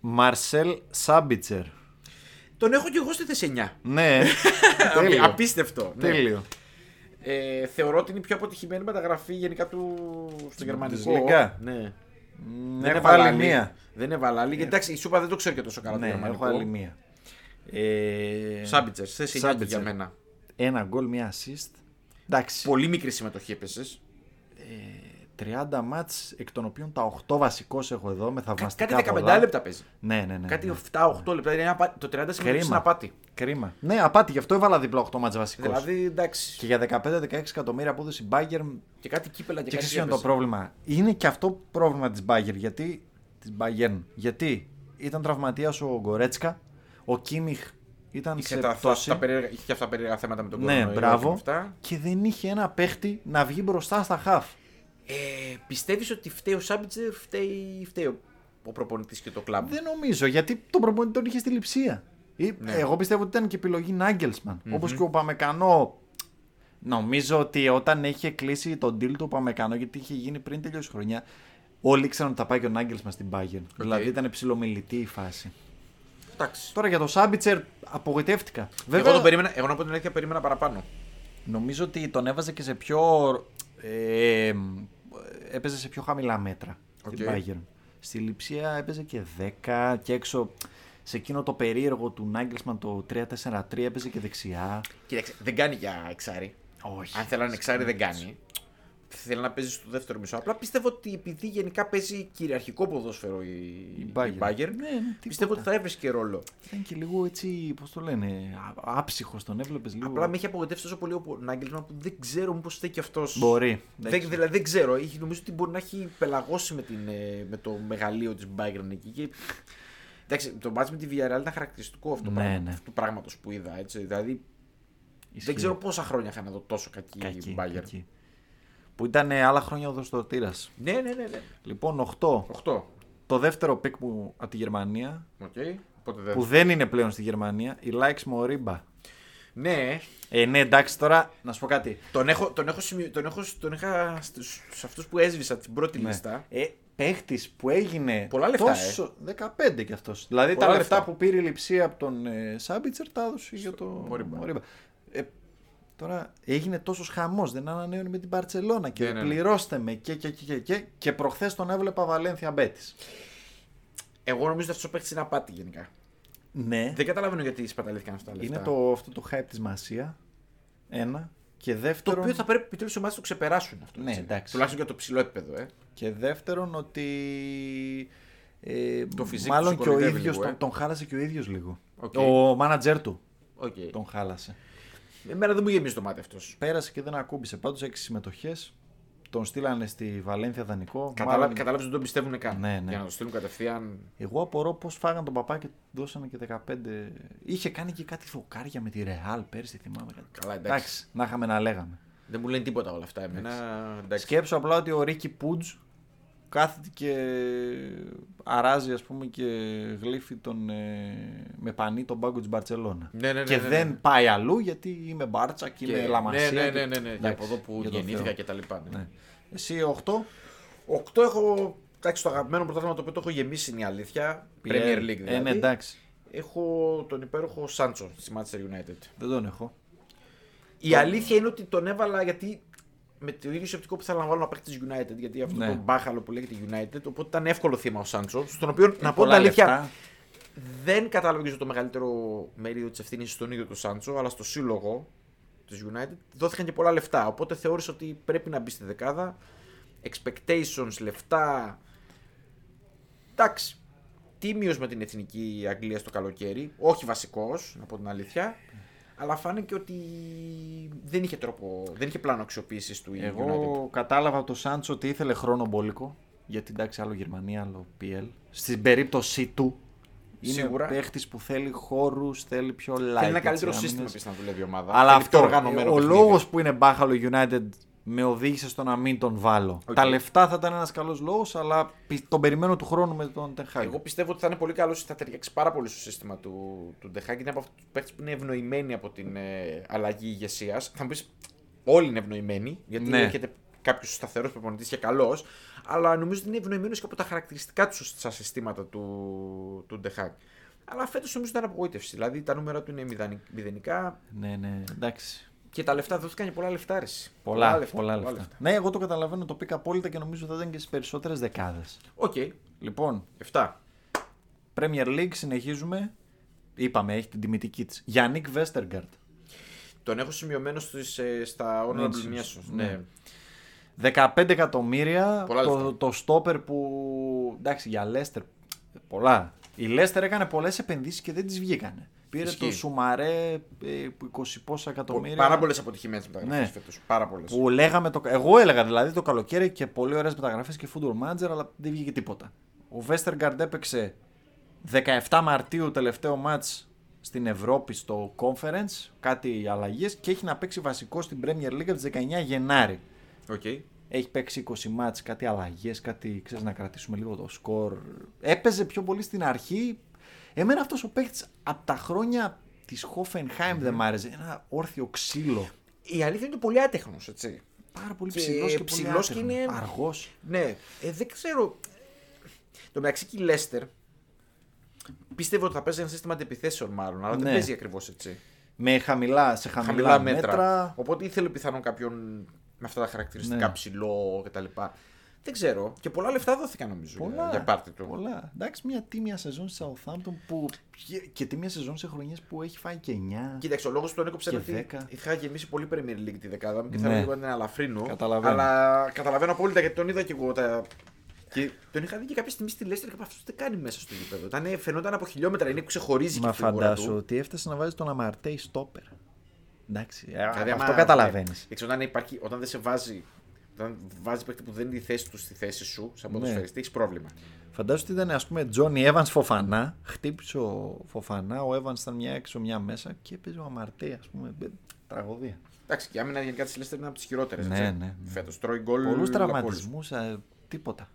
Μαρσέλ Σάμπιτσερ. Τον έχω και εγώ στη θέση 9. Ναι, τέλειο. Απίστευτο. ναι. τέλειο. Ε, θεωρώ ότι είναι η πιο αποτυχημένη μεταγραφή γενικά του στο γερμανικό. Bundesliga. Ναι. Μ, Δεν είναι Έχω άλλη βαλάλη. μία. Δεν είναι βαλάλη. Γιατί εντάξει, η Σούπα δεν το ξέρει και τόσο καλά το Ναι, γερμανικό. έχω άλλη μία. Ε, Σάμπιτσερ, θέση 9 και Σάμπιτσερ. για μένα. Ένα γκολ, μία assist. Εντάξει. Πολύ μικρή συμμετοχή έπεσε. 30 μάτς, εκ των οποίων τα 8 βασικός έχω εδώ με θαυμαστικά Κάτι 15 πολλά. λεπτά παίζει. Ναι, ναι, ναι. Κάτι ναι. 7-8 λεπτά. Είναι απα... Το 30 συμμετοχή είναι Κρίμα. απάτη. Κρίμα. Ναι, απάτη, γι' αυτό έβαλα δίπλα 8 μάτς βασικός. Δηλαδή εντάξει. Και για 15-16 εκατομμύρια απόδοση Bayern. Και κάτι κύπελα και, Και κάτι ξέρεις ποιο είναι το έπαιζε. πρόβλημα; Είναι και αυτό πρόβλημα της Bayern. Γιατί, της Bayern, γιατί ήταν τραυματίας ο Γκορέτσκα, ο Κίμιχ ήταν Είχε, σε τα, πτώση. τα, περίεργα, είχε και αυτά τα περίεργα θέματα με τον Ναι, κορονοϊό και μπράβο. με Αυτά. Και δεν είχε ένα παίχτη να βγει μπροστά στα χαφ. Ε, Πιστεύεις ότι φταίει ο Σάμπιτζερ, φταίει, φταίει ο, ο προπονητής και το κλαμπ; Δεν νομίζω, γιατί τον προπονητή τον είχε στη λειψία. Ή- Ναι. Εγώ πιστεύω ότι ήταν και επιλογή Νάγκελσμαν. Όπως και ο Παμεκανό. Νομίζω ότι όταν είχε κλείσει τον deal του Παμεκανό, γιατί είχε γίνει πριν τελειώσει η χρονιά, όλοι ήξεραν ότι θα πάει και ο Νάγκελσμαν στην Bayern. Δηλαδή ήταν ψηλομιλητή η φάση. Εντάξει. Τώρα για το Σάμπιτσερ απογοητεύτηκα. Εγώ, τον περίμενα, εγώ να πω την αλήθεια περίμενα παραπάνω. Νομίζω ότι τον έβαζε και σε πιο. Ε, έπαιζε σε πιο χαμηλά μέτρα την OK. Bayern. Στη Λειψία έπαιζε και 10 και έξω σε εκείνο το περίεργο του Νάγκελσμαν το 3-4-3 έπαιζε και δεξιά. Κοίταξε, δεν κάνει για εξάρι. Όχι. Αν θέλανε εξάρι, δεν κάνει. Θέλει να παίζει στο δεύτερο μισό. Απλά πιστεύω ότι επειδή γενικά παίζει κυριαρχικό ποδόσφαιρο η, η Bayern. Bayern, Ναι, ναι, τίποτα. πιστεύω ότι θα έβρισκε ρόλο. Ήταν και λίγο έτσι, πώς το λένε, άψυχος τον έβλεπες λίγο. Απλά με έχει απογοητεύσει τόσο πολύ ο Νάγκελσμαν που δεν ξέρω μήπω στέκει αυτός. Μπορεί. Δεν, δηλαδή δεν ξέρω. Έχει, νομίζω ότι μπορεί να έχει πελαγώσει με, την, ε, με το μεγαλείο της Bayern εκεί. Και... Εντάξει, το μάτς με τη Villarreal ήταν χαρακτηριστικό αυτό Ναι, το πράγμα, ναι. του πράγματος που είδα. Έτσι. Δηλαδή Ισχύει. δεν ξέρω πόσα χρόνια είχα να δω τόσο κακή, Κακή, Bayern. κακή. Που ήταν ε, άλλα χρόνια οδοστρωτήρας. Ναι, ναι, ναι. ναι. Λοιπόν, 8. 8. Το δεύτερο pick μου από τη Γερμανία, Οκ. Οπότε δεν... που δεν είναι πλέον στη Γερμανία, η Ιλάις Μορίμπα. Ναι, Ε, ναι, εντάξει, τώρα να σου πω κάτι. τον, έχω, τον, έχω, σημειω... τον, έχω, τον είχα στους, σε αυτούς που έσβησα την πρώτη Ναι. λίστα. Ε, παίχτης που έγινε. Πολλά λεφτά, ε. τόσο... 15 κι αυτός. Δηλαδή Πολλά τα λεφτά, λεφτά. που πήρε η Λειψία από τον ε, Σάμπιτσερ τα έδωσε για το Μορίμπα. Μορίμπα. Ε, τώρα έγινε τόσος χαμός. Δεν ανανέωνε με την Μπαρτσελόνα και Ναι, ναι, ναι. πληρώστε με και και και και. Και, και προχθές τον έβλεπα Βαλένθια Μπέτης. Εγώ νομίζω ότι αυτός ο παίχτης είναι απάτη γενικά. Ναι, Δεν καταλαβαίνω γιατί σπαταλήθηκαν αυτά τα λεφτά. είναι το, αυτό το hype της Μασία. Ένα. Και Το δεύτερον, οποίο θα πρέπει επιτέλους οι ομάδες το ξεπεράσουν αυτό. Ναι, έτσι. εντάξει. Τουλάχιστον για το ψηλό επίπεδο, ε. και δεύτερον ότι. Ε, Το φυσικό μάλλον του και ο κοροϊδεύει ίδιος λίγο, ε. τον, τον χάλασε και ο ίδιος λίγο. Οκ. Ο μάνατζερ του Οκ. τον χάλασε. Εμένα δεν μου γεμίζει το μάτι αυτός. Πέρασε και δεν ακούμπησε. Πάντως 6 συμμετοχές. Τον στείλανε στη Βαλένθια δανεικό. Κατάλαβε Μάλλον- ότι δεν τον πιστεύουν καν. Ναι, ναι. Για να το στείλουν κατευθείαν. Εγώ απορώ πώς φάγαν τον παπά και του δώσανε και 15. Είχε κάνει και κάτι φωκάρια με τη Ρεάλ πέρσι, θυμάμαι. κάτι. Καλά, εντάξει. να είχαμε να λέγαμε. Δεν μου λένε τίποτα όλα αυτά. Εμένα. Εντάξει. Σκέψου απλά ότι ο Ρίκι Πουτς κάθεται και αράζει ας πούμε και γλύφει τον, ε, με πανί τον πάγκο της Μπαρτσελώνα. Ναι, ναι, ναι, και ναι, ναι. δεν πάει αλλού γιατί είμαι Μπάρτσα και, είμαι Λαμασία. Ναι, ναι, και- ναι, ναι, ναι. Για Εντάξει, από εδώ που για το γεννήθηκα Θεό. και τα λοιπά. Ναι. Ναι. Εσύ 8. 8 έχω. Εντάξει, το αγαπημένο πρωτάθλημα το οποίο το έχω γεμίσει είναι η αλήθεια. Premier League δηλαδή. Ε, ναι, εντάξει. Έχω τον υπέροχο Σάντσο στη Manchester United. Δεν τον έχω. Η αλήθεια είναι ότι τον έβαλα γιατί με το ίδιο σκεπτικό που θέλω να βάλω να παίξει της United. Γιατί αυτό Ναι. το μπάχαλο που λέγεται United. Οπότε ήταν εύκολο θύμα ο Σάντσο. Στον οποίο, να πω την Πολλά αλήθεια, λεφτά. δεν κατάλαβα και το μεγαλύτερο μερίδιο της ευθύνης στον ίδιο του Σάντσο, αλλά στο σύλλογο της United δόθηκαν και πολλά λεφτά. Οπότε θεώρησα ότι πρέπει να μπει στη δεκάδα. Expectations, λεφτά. Εντάξει. Τίμιο με την εθνική Αγγλία στο καλοκαίρι; Όχι βασικός, να πω την αλήθεια. Αλλά φάνηκε ότι δεν είχε τρόπο, δεν είχε πλάνο αξιοποίησης του η United. Εγώ κατάλαβα από το Σάντσο ότι ήθελε χρόνο μπόλικο. Γιατί εντάξει, άλλο Γερμανία, άλλο PL. Στην περίπτωσή του είναι Σίγουρα. παίχτης που θέλει χώρους, θέλει πιο light. Θέλει ένα καλύτερο έτσι, σύστημα άμυνες. επίσης να δουλεύει η ομάδα. Αλλά Θέλει αυτό, πιο οργανωμένο ο παιχνίδι. λόγος που είναι μπάχαλο United με οδήγησε στο να μην τον βάλω. Οκ. Τα λεφτά θα ήταν ένας καλός λόγος, αλλά πι- τον περιμένω του χρόνου με τον Τεν Χαγκ. Εγώ πιστεύω ότι θα είναι πολύ καλό, θα ταιριάξει πάρα πολύ στο σύστημα του, του Τεν Χαγκ. Είναι από αυτούς τους παίχτες που είναι ευνοημένοι από την ε, αλλαγή ηγεσίας. Θα μου πεις, όλοι είναι ευνοημένοι, γιατί Ναι. έρχεται κάποιο σταθερό προπονητής και καλός. Αλλά νομίζω ότι είναι ευνοημένος και από τα χαρακτηριστικά τους στα συστήματα του, του Τεν Χαγκ. Αλλά φέτος νομίζω ήταν απογοήτευση. Δηλαδή τα νούμερα του είναι μηδανι- μηδενικά Ναι, ναι, εντάξει. Και τα λεφτά δόθηκαν και πολλά λεφτά. Ρεση. Πολλά, πολλά, λεφτά. Ναι, εγώ το καταλαβαίνω, το pick απόλυτα και νομίζω θα ήταν και στις περισσότερες δεκάδες. Οκ, Λοιπόν, 7. Premier League συνεχίζουμε. Είπαμε, έχει την τιμητική της. Γιάνικ Βέστεργκααρντ. Τον έχω σημειωμένο στις, ε, στα honorable Mentions, mentions. ναι. Ναι. 15 εκατομμύρια Πολλά το, λεφτά. το στόπερ που. Εντάξει, για Λέστερ. Πολλά. Η Λέστερ έκανε πολλές επενδύσεις και δεν τις βγήκανε. Πήρε Ισχύει. το Σουμαρέ ε, που 20 πόσα εκατομμύρια. Πάρα πολλές αποτυχημένες μεταγραφές Ναι. φέτος. Πάρα πολλές. Που λέγαμε το, εγώ έλεγα δηλαδή το καλοκαίρι και πολύ ωραίες μεταγραφές και football manager, αλλά δεν βγήκε τίποτα. Ο Βέστεργκαρντ έπαιξε 17 Μαρτίου τελευταίο μάτς στην Ευρώπη στο Conference, κάτι αλλαγές και έχει να παίξει βασικό στην Premier League από τις 19 Γενάρη. Okay. Έχει παίξει 20 μάτς, κάτι αλλαγές, κάτι ξέρεις να κρατήσουμε λίγο το σκορ. Έπαιζε πιο πολύ στην αρχή. Εμένα αυτός ο παίκτη από τα χρόνια της Hoffenheim δεν μ' άρεσε. Ένα όρθιο ξύλο. Η αλήθεια είναι ότι πολύ άτεχνος, έτσι. Πάρα πολύ Και ψηλός και, ψηλός πολύ και είναι- Αργός. Ναι, ε, δεν ξέρω. Το μεταξύ και η Λέστερ πίστευε ότι θα παίζει ένα σύστημα αντιπιθέσεων μάλλον, αλλά Ναι. δεν παίζει ακριβώς έτσι. Με χαμηλά, σε χαμηλά, Χαμηλά μέτρα. μέτρα. Οπότε ήθελε πιθανόν κάποιον με αυτά τα χαρακτηριστικά Ναι. ψηλό κτλ. Δεν ξέρω. Και πολλά λεφτά δόθηκαν νομίζω για, Πολλά, για πάρτι του. πολλά. Εντάξει, μια τίμια σεζόν στη Southampton που. και- και τίμια σεζόν σε χρονιές που έχει φάει και 9. Κοίταξε, ο λόγος που τον έκοψε Και είναι ότι δέκα. είχα γεμίσει πολύ Premier League τη δεκάδα μου και Ναι. θέλω λίγο να την ελαφρύνω. Καταλαβαίνω. Αλλά καταλαβαίνω απόλυτα γιατί τον είδα και εγώ. Τα... Και τον είχα δει και κάποια στιγμή στη Λέστερ και είπα, αυτό δεν κάνει μέσα στο γήπεδο. Ήταν, φαινόταν από χιλιόμετρα, είναι που ξεχωρίζει Μα και η φιγούρα φαντάσου του. ότι έφτασε να βάζει τον Αμαρτέη στόπερ. Εντάξει, ε, Δηλαδή, αυτό άμα- καταλαβαίνεις. ναι. Έτσι, όταν, υπάρχει, όταν δεν σε βάζει, όταν βάζει παίκτη που δεν είναι η θέση του στη θέση σου, σαν Ναι. ποδοσφαιριστή, έχεις πρόβλημα. Φαντάσου ότι ήταν ας πούμε Τζόνι Evans Φοφανά. Χτύπησε ο Φοφανά, ο Evans ήταν μια έξω, μια μέσα και έπαιζε ο Αμαρτέη, ας πούμε. μπε, Τραγωδία. Εντάξει, και η άμυνα γενικά της Λέστερ είναι από τις χειρότερες. Ναι, ναι, ναι. Φέτος τρώει γκολ. Πολλούς από όλους. τραυματισμού, τίποτα.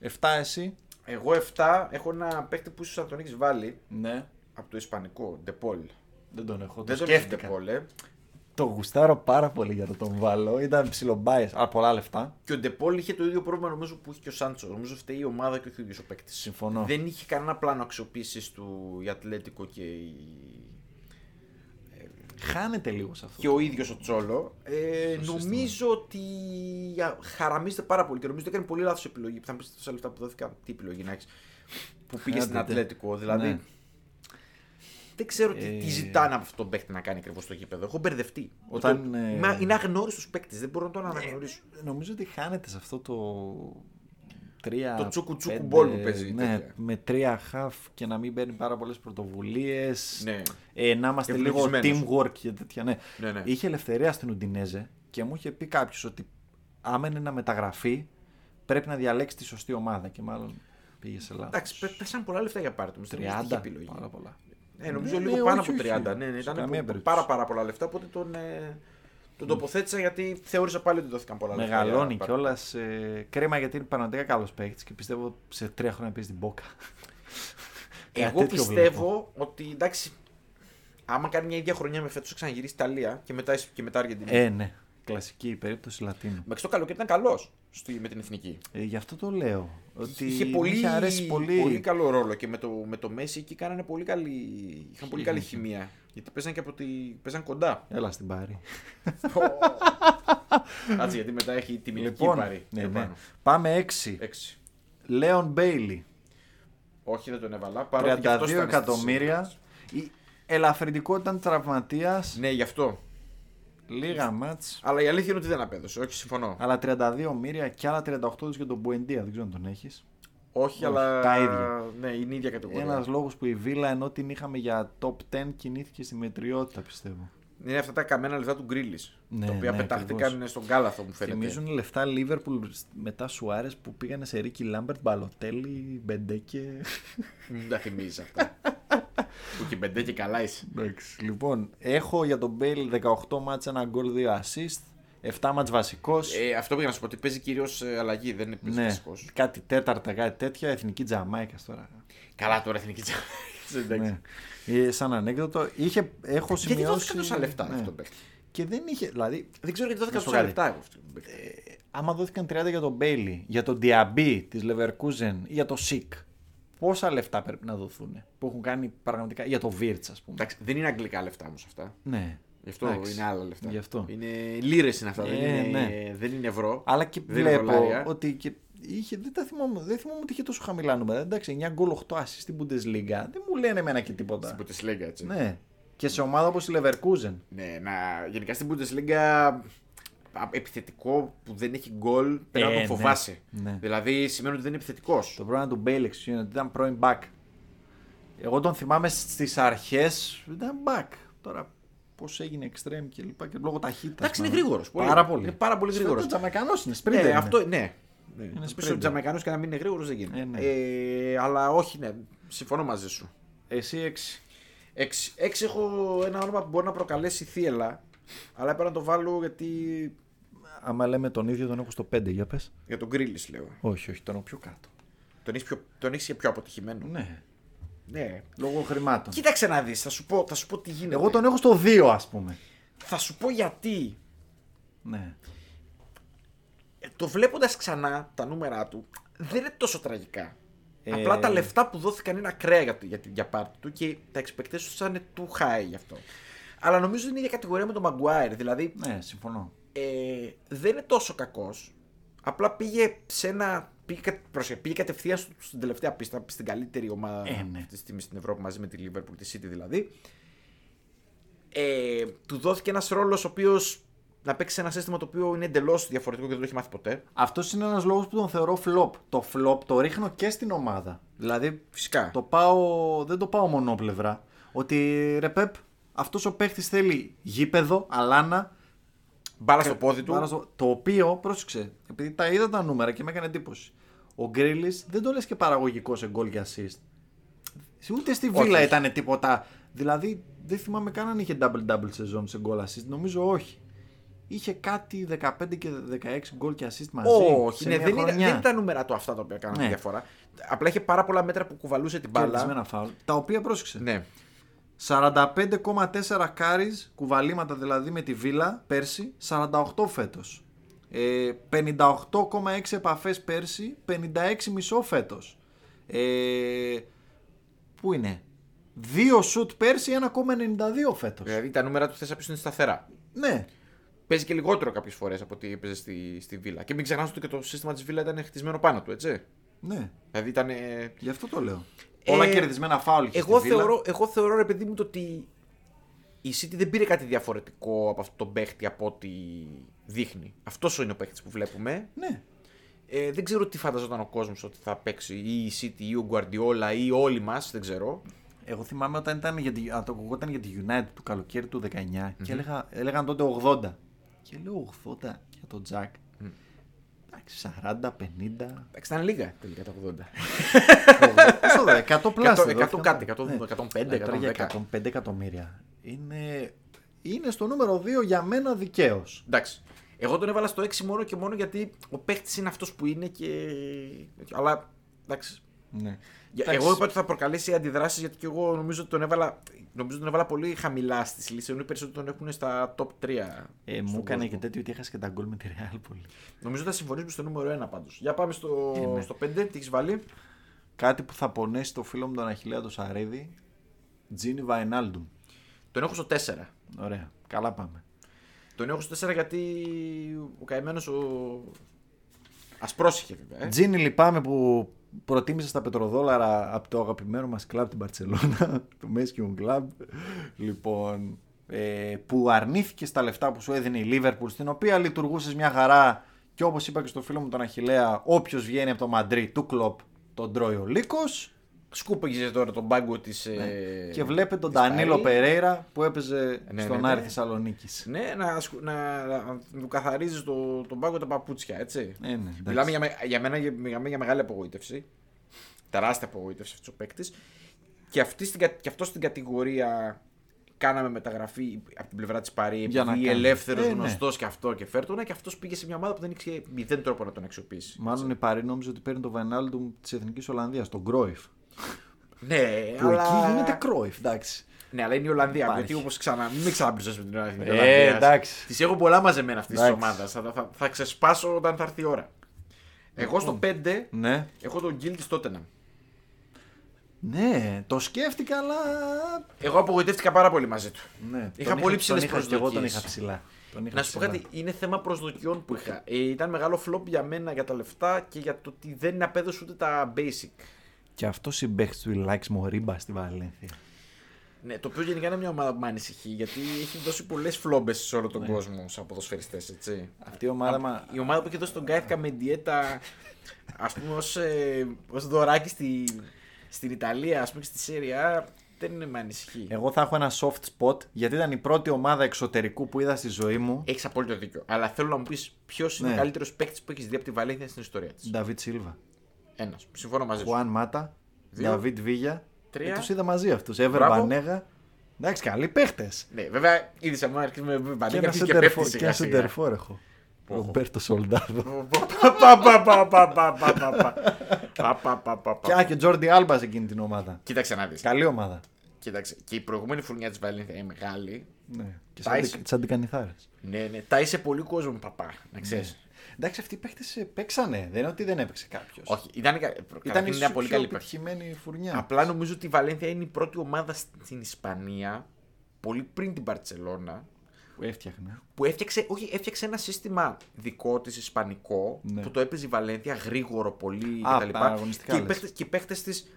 7 εσύ. Εγώ 7 έχω ένα παίκτη που ίσως θα τον έχεις βάλει Ναι. από το Ισπανικό, Ντεπόλ. Δεν τον έχω. Δεν το τον έχεις σκέφτηκα. Ντεπόλ, ε. Το γουστάρω πάρα πολύ για να τον βάλω. Ήταν ψιλομπάιε, αλλά πολλά λεφτά. Και ο Ντεπόλ είχε το ίδιο πρόβλημα νομίζω που είχε και ο Σάντσος. Νομίζω φταίει η ομάδα και όχι ο ίδιος ο παίκτης. Συμφωνώ. Δεν είχε κανένα πλάνο αξιοποίησης του η Ατλέτικο και, η... Χάνεται λίγο σε αυτό. και ο ίδιος ο Τσόλο. Ε, Στο νομίζω ότι α, χαραμίζεται πάρα πολύ και νομίζω ότι έκανε πολύ λάθος επιλογή. Που θα μου πει τόσα λεφτά που δόθηκαν, τι επιλογή να έχεις. Που πήγες στην Χάνεται. Ατλέτικο. Δηλαδή. Ναι. Δεν ξέρω τι, Ε, τι ζητάνε από αυτόν τον παίκτη να κάνει ακριβώς στο γήπεδο. Έχω μπερδευτεί. Όταν, Αυτό- ε, Μα Είναι αγνώριστο παίκτης. Δεν μπορώ να τον αναγνωρίσω. Νομίζω ότι χάνεται σε αυτό το. Τρία, Το τσούκου τσούκου πέντε, μπολ που παίζει, Ναι, τέτοια. με τρία χαφ και να μην παίρνει πάρα πολλές πρωτοβουλίες. Ναι. Ε, να είμαστε λίγο Ευλογισμένος. teamwork και τέτοια. Ναι. Ναι, ναι. Είχε ελευθερία στην Ουντινέζε και μου είχε πει κάποιος ότι άμα είναι να μεταγραφεί πρέπει να διαλέξει τη σωστή ομάδα και μάλλον πήγε σε λάθος. Εντάξει, πέ- πέσαν πολλά λεφτά για πάρτι μου. 30 επιλογή. πάρα πολλά. Ε, νομίζω Ναι, λίγο ναι, πάνω όχι, από όχι. 30. Ναι, ναι, Σε ήταν καμία πο- περίπτωση. πάρα, πάρα πολλά λεφτά. Οπότε τον, ε, τον τοποθέτησα γιατί θεώρησα πάλι ότι δόθηκαν πολλά λεφτά. Μεγαλώνει για πάρτι. κιόλας. Ε, κρίμα γιατί είναι πραγματικά καλός παίκτης και πιστεύω σε τρία χρόνια πει την Μπόκα. Κάτι Εγώ τέτοιο πιστεύω ότι εντάξει, άμα κάνει μια ίδια χρονιά με φέτος ξαναγυρίσει Ιταλία και μετά, και μετά Αργεντινή. Ε, ναι. Κλασική περίπτωση Λατίνου. Μέχρι το καλοκαίρι ήταν καλός με την εθνική. Ε, γι' αυτό το λέω. Ότι Είχε μου πολύ, είχε αρέσει πολύ. πολύ καλό ρόλο και με το, με το Messi εκεί κάνανε πολύ καλή, είχαν πολύ καλή Είχε. χημεία. Γιατί παίζαν και από τη, παίζαν κοντά. Έλα στην πάρη. Κάτσε γιατί μετά έχει τη μηνική λοιπόν, πάρη. ναι, ναι. επάνω. πάμε 6. Έξι. Λέον Μπέιλι. Όχι, δεν τον έβαλα. παρότι και 32 αυτός ήταν στις- εκατομμύρια. Η ελαφρυντικό ήταν τραυματίας. Ναι, γι' αυτό. Λίγα μάτς. Αλλά η αλήθεια είναι ότι δεν απέδωσε. Όχι, συμφωνώ. Αλλά 32 μοίρια και άλλα 38 τους για τον Μπουεντία. Δεν ξέρω αν τον έχεις. Όχι, αλλά. τα ίδια. Ναι, είναι η ίδια κατηγορία. Ένας λόγος που η Βίλα ενώ την είχαμε για top 10 κινήθηκε στη μετριότητα πιστεύω. Είναι αυτά τα καμένα λεφτά του Γκρίλι. Ναι, τα οποία ναι, πετάχτηκαν ακριβώς. στον κάλαθο, μου φαίνεται. Θυμίζουν λεφτά Λίβερπουλ μετά Σουάρες που πήγανε σε Ρίκι Λάμπερτ, Μπαλοτέλη, Μπεντέκε. Μην τα θυμίζεις αυτά. που και μπεντέ και καλά είσαι. Εντάξει. Λοιπόν, έχω για τον Μπέιλι 18 ματς, ένα γκολ, 2 assist. 7 ματς βασικός. Ε, αυτό πήγα να σου πω ότι παίζει κυρίως αλλαγή, δεν είναι ναι, βασικός. κάτι τέταρτα, κάτι τέτοια. Εθνική Τζαμάικας τώρα. Καλά τώρα εθνική Τζαμάικας. ναι. Ε, σαν ανέκδοτο, είχε, έχω Γιατί σημειώσει. δόθηκαν τόσα λεφτά ναι. αυτό το παίκτη; Και δεν είχε, δηλαδή, Δεν ξέρω γιατί Να δόθηκαν σου πω τόσα κάτι. λεφτά εγώ αυτό το παίκτη. άμα δόθηκαν 30 για τον Μπέιλι, για τον Ντιαμπί της Leverkusen ή για το Σικ, πόσα λεφτά πρέπει να δοθούν που έχουν κάνει πραγματικά. για το Βίρτ, ας πούμε. Εντάξει, δεν είναι αγγλικά λεφτά όμως αυτά. Ναι. Γι' αυτό Εντάξει. είναι άλλα λεφτά. Γι' αυτό. Είναι λίρες είναι αυτά, δεν, Ε, είναι, ναι. δεν είναι ευρώ. Αλλά και Δεν είναι βλέπω δολάρια. ότι και είχε, δεν, τα θυμόμαι, δεν θυμόμαι ότι είχε τόσο χαμηλά νούμερα. Εντάξει, 9 γκολ 8 assist στην Bundesliga. Δεν μου λένε εμένα και τίποτα. Στην Bundesliga έτσι. Ναι. Και σε ομάδα όπως η Leverkusen. Ναι, να, γενικά στην Bundesliga α, επιθετικό που δεν έχει γκολ πρέπει να Ε, τον ναι. φοβάσαι. Ναι. Δηλαδή σημαίνει ότι δεν είναι επιθετικός. Το πρόβλημα του Μπέιλεξ είναι ότι ήταν πρώην back. Εγώ τον θυμάμαι στις αρχές. Ήταν back. Τώρα πώς έγινε extreme και λοιπά και λόγω ταχύτητας. Εντάξει, είναι γρήγορος. Πάρα πολύ. Είναι πάρα πολύ γρήγορος. Ο Τζαμαϊκανός είναι σπρίντερ. Ναι, είναι. αυτό ναι. ναι. Είναι Να πεις sprinter. ότι Τζαμαϊκανός και να μην είναι γρήγορος δεν γίνεται. Ε, ναι. Ε, αλλά όχι, ναι. Συμφωνώ μαζί σου. Εσύ έξι. Έξι. Έξι έχω ένα όνομα που μπορεί να προκαλέσει θύελα. Αλλά έπρεπε να το βάλω γιατί. άμα λέμε τον ίδιο, τον έχω στο 5, για πες. Για τον Γκρίλις λέω. Όχι, όχι, τον έχω πιο κάτω. Τον έχεις πιο, τον έχεις πιο αποτυχημένο. Ναι. ναι. Λόγω χρημάτων. Κοίταξε να δεις, θα, σου πω- θα σου πω τι γίνεται. Εγώ τον έχω στο 2, ας πούμε. Θα σου πω γιατί. Ναι. Ε, Το βλέποντας ξανά τα νούμερα του, δεν είναι τόσο τραγικά. Ε, Απλά τα λεφτά που δόθηκαν είναι ακραία για, το- για, τη- για πάρτι του και τα expectations ήταν too high γι' αυτό. Αλλά νομίζω είναι η ίδια κατηγορία με τον Maguire. Δηλαδή Ναι, συμφωνώ. ε, δεν είναι τόσο κακός. Απλά πήγε σε ένα. Πήγε, κα- πρόσεχε, πήγε κατευθείαν στο- στην τελευταία πίστα, στην καλύτερη ομάδα Ε, ναι. αυτή τη στιγμή στην Ευρώπη μαζί με τη Liverpool, τη City δηλαδή. Ε, του δόθηκε ένας ρόλος ο οποίος να παίξει σε ένα σύστημα το οποίο είναι εντελώς διαφορετικό και δεν το έχει μάθει ποτέ. Αυτός είναι ένας λόγος που τον θεωρώ flop. Το flop το ρίχνω και στην ομάδα. Δηλαδή, Φυσικά. το πάω, δεν το πάω μονόπλευρα. Ότι ρε Πεπ, αυτός ο παίχτης θέλει γήπεδο, αλάνα. Μπάλα στο πόδι του. Μπάλα στο- Το οποίο, πρόσεξε, επειδή τα είδα τα νούμερα και με έκανε εντύπωση. Ο Γκρίλι δεν το λες και παραγωγικός σε γκολ και assist. Ούτε στη Όχι, Βίλα όχι. ήταν τίποτα. Δηλαδή, δεν θυμάμαι καν αν είχε double-double σεζόν σε γκολ assist. Νομίζω όχι. Είχε κάτι 15 και 16 γκολ και assist μαζί. Όχι, σε ναι, μια δεν, είναι, χρονιά. δεν ήταν νούμερα του αυτά τα οποία κάνανε Ναι. διαφορά. Απλά είχε πάρα πολλά μέτρα που κουβαλούσε την μπάλα. Κερδισμένα φάουλ. Τα οποία πρόσεξε. Ναι. 45,4 κάρις, κουβαλήματα δηλαδή με τη Βίλα πέρσι, 48 φέτος. Ε, 58,6 επαφές πέρσι, 56 μισό φέτος. Ε, πού είναι; 2 σουτ πέρσι, 1,92 φέτος. Δηλαδή τα νούμερα τους θες να πει είναι σταθερά. Ναι, Παίζει και λιγότερο κάποιες φορές από ό,τι έπαιζε στη, στη Βίλα. Και μην ξεχνάς ότι και το σύστημα της Βίλα ήταν χτισμένο πάνω του, έτσι. ναι, Δηλαδή ήταν. γι' αυτό το λέω. Ε, Πολλά κερδισμένα φάουλ είχε Εγώ στη Βίλα. θεωρώ, εγώ θεωρώ, ρε παιδί μου, το ότι η City δεν πήρε κάτι διαφορετικό από αυτόν τον παίχτη από ό,τι δείχνει. Αυτός είναι ο παίχτης που βλέπουμε. Ναι, Ε, δεν ξέρω τι φανταζόταν ο κόσμος ότι θα παίξει ή η City ή ο Guardiola ή όλοι μας, δεν ξέρω. Εγώ θυμάμαι όταν ήταν για τη, α, το ακουγόταν για τη United του καλοκαίρι του 19 και έλεγα, έλεγαν τότε 80. Και λέω 80 για τον Τζακ. Εντάξει, 40, 50. Εντάξει, ήταν λίγα τελικά τα 80. Πόσο δε, 100 πλάστα. Εκατό- εκατό κάτι, εκατό- Ναι. 105, Ναι, τώρα για 110. 105 εκατομμύρια. Είναι, είναι στο νούμερο 2 για μένα δικαίως. Εντάξει. Εγώ τον έβαλα στο 6 μόνο και μόνο γιατί ο παίχτη είναι αυτός που είναι και. Αλλά εντάξει. Ναι. Για- Εντάξει. Εγώ είπα ότι θα προκαλέσει αντιδράσεις γιατί και εγώ νομίζω ότι τον έβαλα, νομίζω τον έβαλα πολύ χαμηλά στι λύσει. Ενώ οι περισσότεροι τον έχουν στα top 3. Ε, μου στον έκανε κόσμο. και τέτοιο ότι έχασε και τα γκολ με τη Real πολύ. Νομίζω θα συμφωνήσουμε στο νούμερο 1 πάντως. Για πάμε στο, Ε, ναι. στο 5, τι έχεις βάλει; Κάτι που θα πονέσει το φίλο μου τον Αχιλέα το Σαρίδη. Τζίνι Βαϊνάλντουμ. Τον έχω στο 4. Ωραία. Καλά πάμε. Τον έχω στο 4 γιατί ο καημένος ο. Ασπρόσυχε βέβαια. Ε. Τζίνι λυπάμαι που προτίμησε στα πετροδόλαρα από το αγαπημένο μας κλαμπ την Παρσελώνα, το Μέσκιον Club. Λοιπόν, ε, που αρνήθηκε στα λεφτά που σου έδινε η Λίβερπουλ, στην οποία λειτουργούσες μια χαρά και όπως είπα και στο φίλο μου τον Αχιλέα, όποιος βγαίνει από το Μαντρί του κλοπ τον τρώει ο Λύκος. Σκούπαγες τώρα τον πάγκο της. Ναι. και βλέπετε τον Ντανίλο Περέιρα που έπαιζε Ναι, στον ναι, ναι. Άρη Θεσσαλονίκης. Ναι, να, σκου- να, να του καθαρίζεις το, τον πάγκο τα παπούτσια, έτσι. Ε, ναι, εντάξει. Μιλάμε για, με- για μένα για, για, για μεγάλη απογοήτευση. Τεράστια απογοήτευση αυτός ο παίκτης. Και, αυτή στην, κα- και αυτός στην κατηγορία κάναμε μεταγραφή από την πλευρά της Παρή. Για να Επειδή κάνει. ελεύθερος, Ε, ναι. γνωστός και αυτό και φέρτονα. Και αυτός πήγε σε μια ομάδα που δεν ήξερε μηδέν τρόπο να τον αξιοποιήσει. Μάλλον η Παρή νόμιζε ότι παίρνει το Βαϊνάλντουμ της Εθνικής Ολλανδίας, τον Κρόιφ. Ναι, Που αλλά... εκεί γίνεται Κρόιφ, εντάξει. Ναι, αλλά είναι η Ολλανδία. Υπάρχει. Γιατί όπως ξανά. Μην με ξαναπλησώσει με την Ολλανδία. Ε, εντάξει. Τη έχω πολλά μαζεμένα αυτής της Εντάξει. ομάδας. Θα, θα, θα ξεσπάσω όταν θα έρθει η ώρα. Εγώ στο 5 Ναι. έχω τον Γκίλ της Τότεναμ. Ναι, το σκέφτηκα, αλλά. Εγώ απογοητεύτηκα πάρα πολύ μαζί του. Ναι, Είχα τον πολύ τον ψηλές είχα- και Εγώ τον προσδοκίες. είχα ψηλά. Τον είχα Να σου πω ψηλά. κάτι, είναι θέμα προσδοκιών που είχα. Ε, ήταν μεγάλο flop για μένα για τα λεφτά και για το ότι δεν απέδωσε ούτε τα basic. Και αυτό συμπαίχτη του Ιλάξ Μορίμπα στη Βαλένθια. Ναι, το οποίο γενικά είναι μια ομάδα που με ανησυχεί γιατί έχει δώσει πολλές φλόμπες σε όλο Ναι. τον κόσμο σαν ποδοσφαιριστές, έτσι. Αυτή η ομάδα. Μα... Η ομάδα που έχει δώσει τον Γκάιθκα με διέτα, ας πούμε, ως ε, ως δωράκι στη, στην Ιταλία, ας πούμε, και στη Σέρια, δεν είναι με ανησυχεί. Εγώ θα έχω ένα soft spot γιατί ήταν η πρώτη ομάδα εξωτερικού που είδα στη ζωή μου. Έχεις απόλυτο δίκιο. Αλλά θέλω να μου πεις ποιος είναι Ναι. ο καλύτερος παίκτης που έχεις δει από τη Βαλένθια στην ιστορία της. Νταβίτ Σίλβα. Ένας. Συμφωνώ μαζί σου. Χουάν Μάτα, Νταβίτ Βίγια. Ε, Τρία. Τους είδα μαζί αυτούς. Εύερ Μπανέγα. Εντάξει, καλοί παίχτες. Ναι, βέβαια ήδη σε μένα αρχίζει με Μπανέγα και πέφτει. Και ένα σεντερφόρ έχω. Ρομπέρτο Σολντάδο. Και και Τζόρντι Άλμπα εκείνη την ομάδα. Κοίταξε να δεις. Καλή ομάδα. Κοίταξε. Και η προηγούμενη φουρνιά της Βαλένθια είναι μεγάλη. Ναι. Και σαν αντικανιθάρες. Ναι, ναι. Τα είσαι πολύ κόσμο, παπά. Να ναι. ξέρεις. Εντάξει, αυτοί οι παίχτε παίξανε. Δεν είναι ότι δεν έπαιξε κάποιος. Όχι, ήταν, κα- Ήταν καταρχήν η μια πολύ πιο καλή παίχτη. επιτυχημένη φουρνιά. Απλά νομίζω ότι η Βαλένθια είναι η πρώτη ομάδα στην Ισπανία, πολύ πριν την Παρσελώνα, που έφτιαχνε. που έφτιαξε, όχι, έφτιαξε ένα σύστημα δικό της ισπανικό Ναι. που το έπαιζε η Βαλένθια γρήγορο πολύ Α, κτλ. τα αγωνιστικά Και οι λες. παίχτες, και οι παίχτες της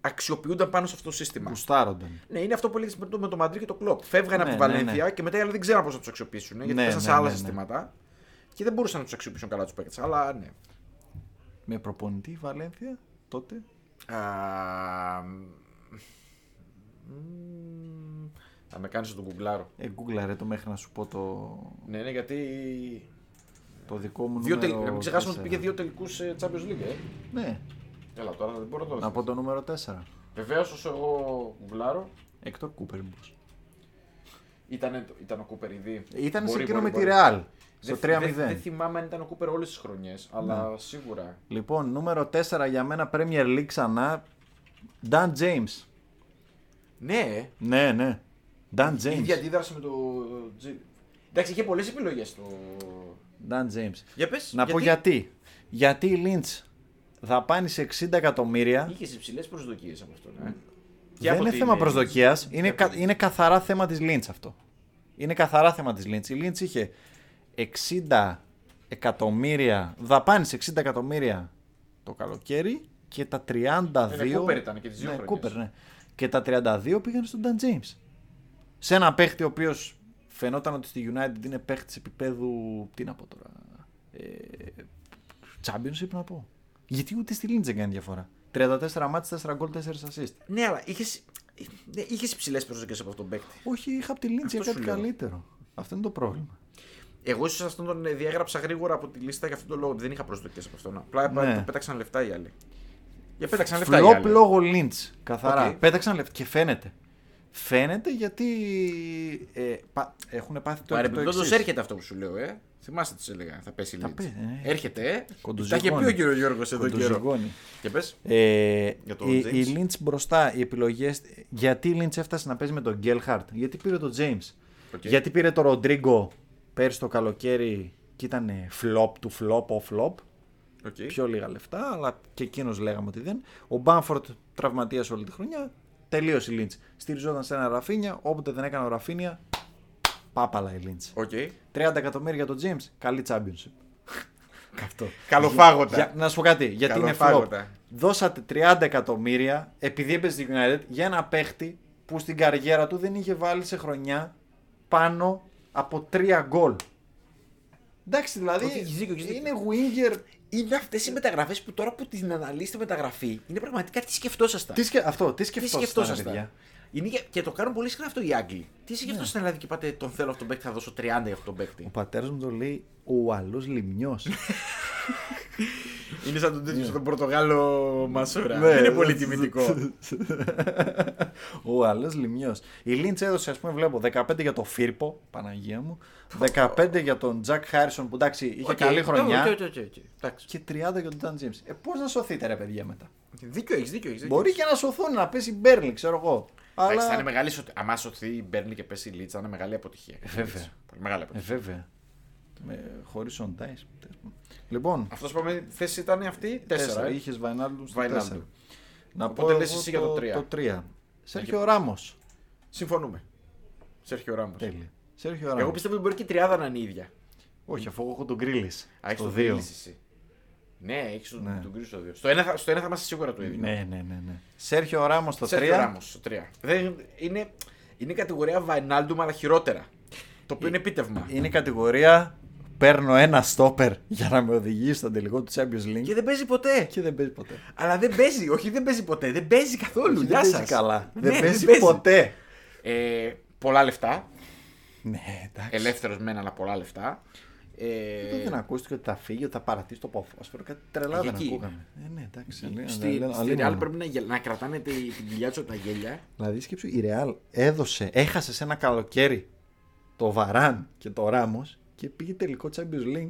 αξιοποιούνταν πάνω σε αυτό το σύστημα. Γουστάρονταν. Ναι, είναι αυτό που έλεγες με το, με το Μαντρί και το Κλοπ. Φεύγανε Ναι, από τη ναι, Βαλένθια ναι. και μετά οι άλλοι δεν ξέραν πώς θα τους αξιοποιήσουν. Γιατί Ναι, πέσαν σε ναι, άλλα ναι, ναι. συστήματα και δεν μπορούσαν να τους αξιοποιήσουν καλά τους παίκτες. Αλλά ναι. Με προπονητή η Βαλένθια τότε; Α, μ, Θα με κάνεις να τον κουγκλάρω. Ε, γκούγκλαρε το μέχρι να σου πω το, Ναι, ναι, γιατί. το δικό μου Δύο νούμερο. τελ... Να μην ξεχάσουμε ότι 4. πήγε δύο τελικούς Champions League. Ε. Ναι, Έλα τώρα δεν μπορώ να το να πω το νούμερο 4. Βεβαίως όσο εγώ κουγκλάρω. Έκτορ Κούπερ μήπως. Ήταν, ήταν ο Κούπερ ήδη; Ήταν σε Μπορεί, εκείνο μπορεί, με τη μπορεί. Real. Στο Δεν- 3-0. Δεν, δεν θυμάμαι αν ήταν ο Κούπερ όλες τις χρονιές, αλλά σίγουρα. Λοιπόν, νούμερο 4 για μένα Premier League ξανά. Dan James. Ναι, Ναι, ναι. Dan η James. ίδια αντίδραση με το. G- Εντάξει, είχε πολλές επιλογές το. Dan James. Για πες, Να πω γιατί; Γιατί η Lynch δαπάνησε 60 εκατομμύρια. Είχες υψηλές προσδοκίες από αυτόν. Ε. Και Δεν από είναι την- θέμα προσδοκίας. Είναι, και από κα- είναι καθαρά θέμα της Lynch αυτό. Είναι καθαρά θέμα της Lynch. Η Lynch είχε 60 εκατομμύρια. Δαπάνησε 60 εκατομμύρια το καλοκαίρι και τα 32. Είναι Cooper ήταν και τις δύο ναι, χρονιές. Cooper, ναι. Και τα 32 πήγαν στον Dan James. Σε ένα παίχτη ο οποίος φαινόταν ότι στη United είναι παίχτης επίπεδου. Τι να πω τώρα. Ε, championship να πω. Γιατί ούτε στη Lynch δεν κάνει διαφορά. 34 μάτς, 4 γκολ, 4 assist. Ναι, αλλά είχες ναι, είχες υψηλές προσδοκίες από αυτόν τον παίκτη. Όχι, είχα από τη Lynch για Αυτό κάτι σου λέω. καλύτερο. Αυτό είναι το πρόβλημα. Εγώ ίσως αυτόν τον ε, διέγραψα γρήγορα από τη λίστα για αυτόν τον λόγο. Δεν είχα προσδοκίες από αυτόν. Απλά Ναι. το πέταξαν λεφτά οι άλλοι. Για πέταξαν λεφτά οι Flop άλλοι. λόγω Leeds. Καθαρά. Οκ. Πέταξαν λεφτά και φαίνεται. Φαίνεται γιατί ε, πα, έχουν πάθει το, το Παρεμπιπτόντως εξής. έρχεται αυτό που σου λέω, ε. Θυμάστε τι έλεγα, θα πέσει η Τα Leeds. πει, ε. Έρχεται, ε. Κοντοζυγώνει. Τα είχε πει ο κύριος Γιώργος εδώ καιρό. Κοντοζυγώνει. Και πες. Ε, Για το η, James. η Leeds μπροστά, οι επιλογές. Γιατί η Leeds έφτασε να παίζει με τον Γκέλχαρντ, γιατί πήρε τον James, γιατί πήρε τον Ροντρίγκο πέρσι το καλοκαίρι και ήταν flop του flop ο flop. Πιο λίγα λεφτά, αλλά και εκείνος λέγαμε ότι δεν. Ο Μπάμφορντ τραυματία όλη τη χρονιά. Τελείωσε η Λιντς. Στηριζόταν σε ένα Ραφίνια, όποτε δεν έκανε ο Ραφίνια, πάπαλα η Λιντς. Οκ. 30 εκατομμύρια για τον James, καλή championship. Αυτό. Καλοφάγωτα. Για, να σου πω κάτι, γιατί είναι flop. Καλοφάγωτα. Δώσατε 30 εκατομμύρια επειδή έπαιζε στη United για ένα παίχτη που στην καριέρα του δεν είχε βάλει σε χρονιά πάνω από 3 γκολ. Εντάξει, δηλαδή Όχι, έχεις δίκιο, έχεις δίκιο. είναι winger. Είναι αυτές οι μεταγραφές που τώρα που την αναλύσετε μεταγραφή είναι πραγματικά τι σκεφτόσασταν. Τι σκε... Αυτό, τι Τι σκεφτόσασταν, ρε σκεφτόσασταν. Παιδιά. Είναι και, και το κάνουν πολύ συχνά αυτό οι Άγγλοι. Τι σκεφτόσασταν δηλαδή και πάτε τον θέλω αυτόν τον παίκτη, θα δώσω 30 για αυτόν τον Ο παίκτη. πατέρας μου το λέει ο άλλο λιμιό. Είναι σαν τον τέτοιο στον Πορτογάλο Μασούρα. Ναι, Δεν είναι ναι, πολύ ναι. τιμητικό. ο άλλο λιμιό. Η Λίντς έδωσε, ας πούμε, βλέπω 15 για το Φίρπο, Παναγία μου. 15 για τον Τζακ Χάρισον που εντάξει είχε Οκ, καλή χρονιά. οκ, οκ, οκ, οκ. Εντάξει. Και 30 για τον Τζαν Τζέιμς. Ε, πώς να σωθείτε, ρε παιδιά μετά; Δίκιο έχεις, δίκιο έχεις. Μπορεί και να σωθούν, να πέσει η Μπέρλι, ξέρω εγώ. Αλλά... Αλλά. θα είναι μεγάλη σωθή. Αν σωθεί η Μπέρνλι και πέσει η Λίτσα, θα είναι μεγάλη αποτυχία. βέβαια. Πολύ μεγάλη Ε, αποτυχία. βέβαια. Με, χωρίς on dice. Λοιπόν, Αυτό που είπαμε θέση ήταν αυτή 4. τέσσερα. Ε. Είχες Βαϊνάλντου στο Βαϊνάλντου. 4. Να Οπότε πω λες εγώ εσύ για το τρία. Το 3. Σέρχιο Ράμος. Συμφωνούμε. Σέρχιο Ράμος. Τέλεια. Σέρχιο Εγώ Ράμος. πιστεύω ότι μπορεί και η τριάδα να είναι η ίδια. Όχι, αφού εγώ έχω τον Γκρίλι. Α, έχεις Το το 2. δύο. εσύ. Ναι, έχεις τον, Ναι. τον κρίσο στο 2. Στο ένα, θα- στο ένα θα είμαστε σίγουρα το ίδιο. Ναι, ναι, ναι. ναι. Σέρχιο Ράμος στο 3. Σέρχιο Ράμος στο 3. Δεν, είναι, είναι κατηγορία Βαϊνάλντουμ αλλά χειρότερα. Το οποίο είναι επίτευγμα. Είναι η κατηγορία. Παίρνω ένα στόπερ για να με οδηγήσει στον τελικό του Champions League. Και δεν παίζει ποτέ. Και δεν παίζει ποτέ. Αλλά δεν παίζει, όχι δεν παίζει ποτέ. Δεν παίζει καθόλου. Όχι, Γεια δεν σας. παίζει καλά. Ναι, δεν παίζει ποτέ. Ε, πολλά λεφτά. Ναι, εντάξει. Ελεύθερος μεν, αλλά πολλά λεφτά. Ε, Δεν ακούστηκε ότι θα φύγει, ότι θα παρατήσει το ποδόσφαιρο. Κάτι τρελά Εκεί, δεν εκεί. ακούγαμε. Ε, ναι, εντάξει. αλέ- στη, αλέ- στη αλίμονο. Real πρέπει να, γελ- να κρατάνε τη, την κοιλιά τους από τα γέλια. Δηλαδή σκέψου, η Real έδωσε, έχασε σε ένα καλοκαίρι το Βαράν και το Ράμο και πήγε τελικό Champions League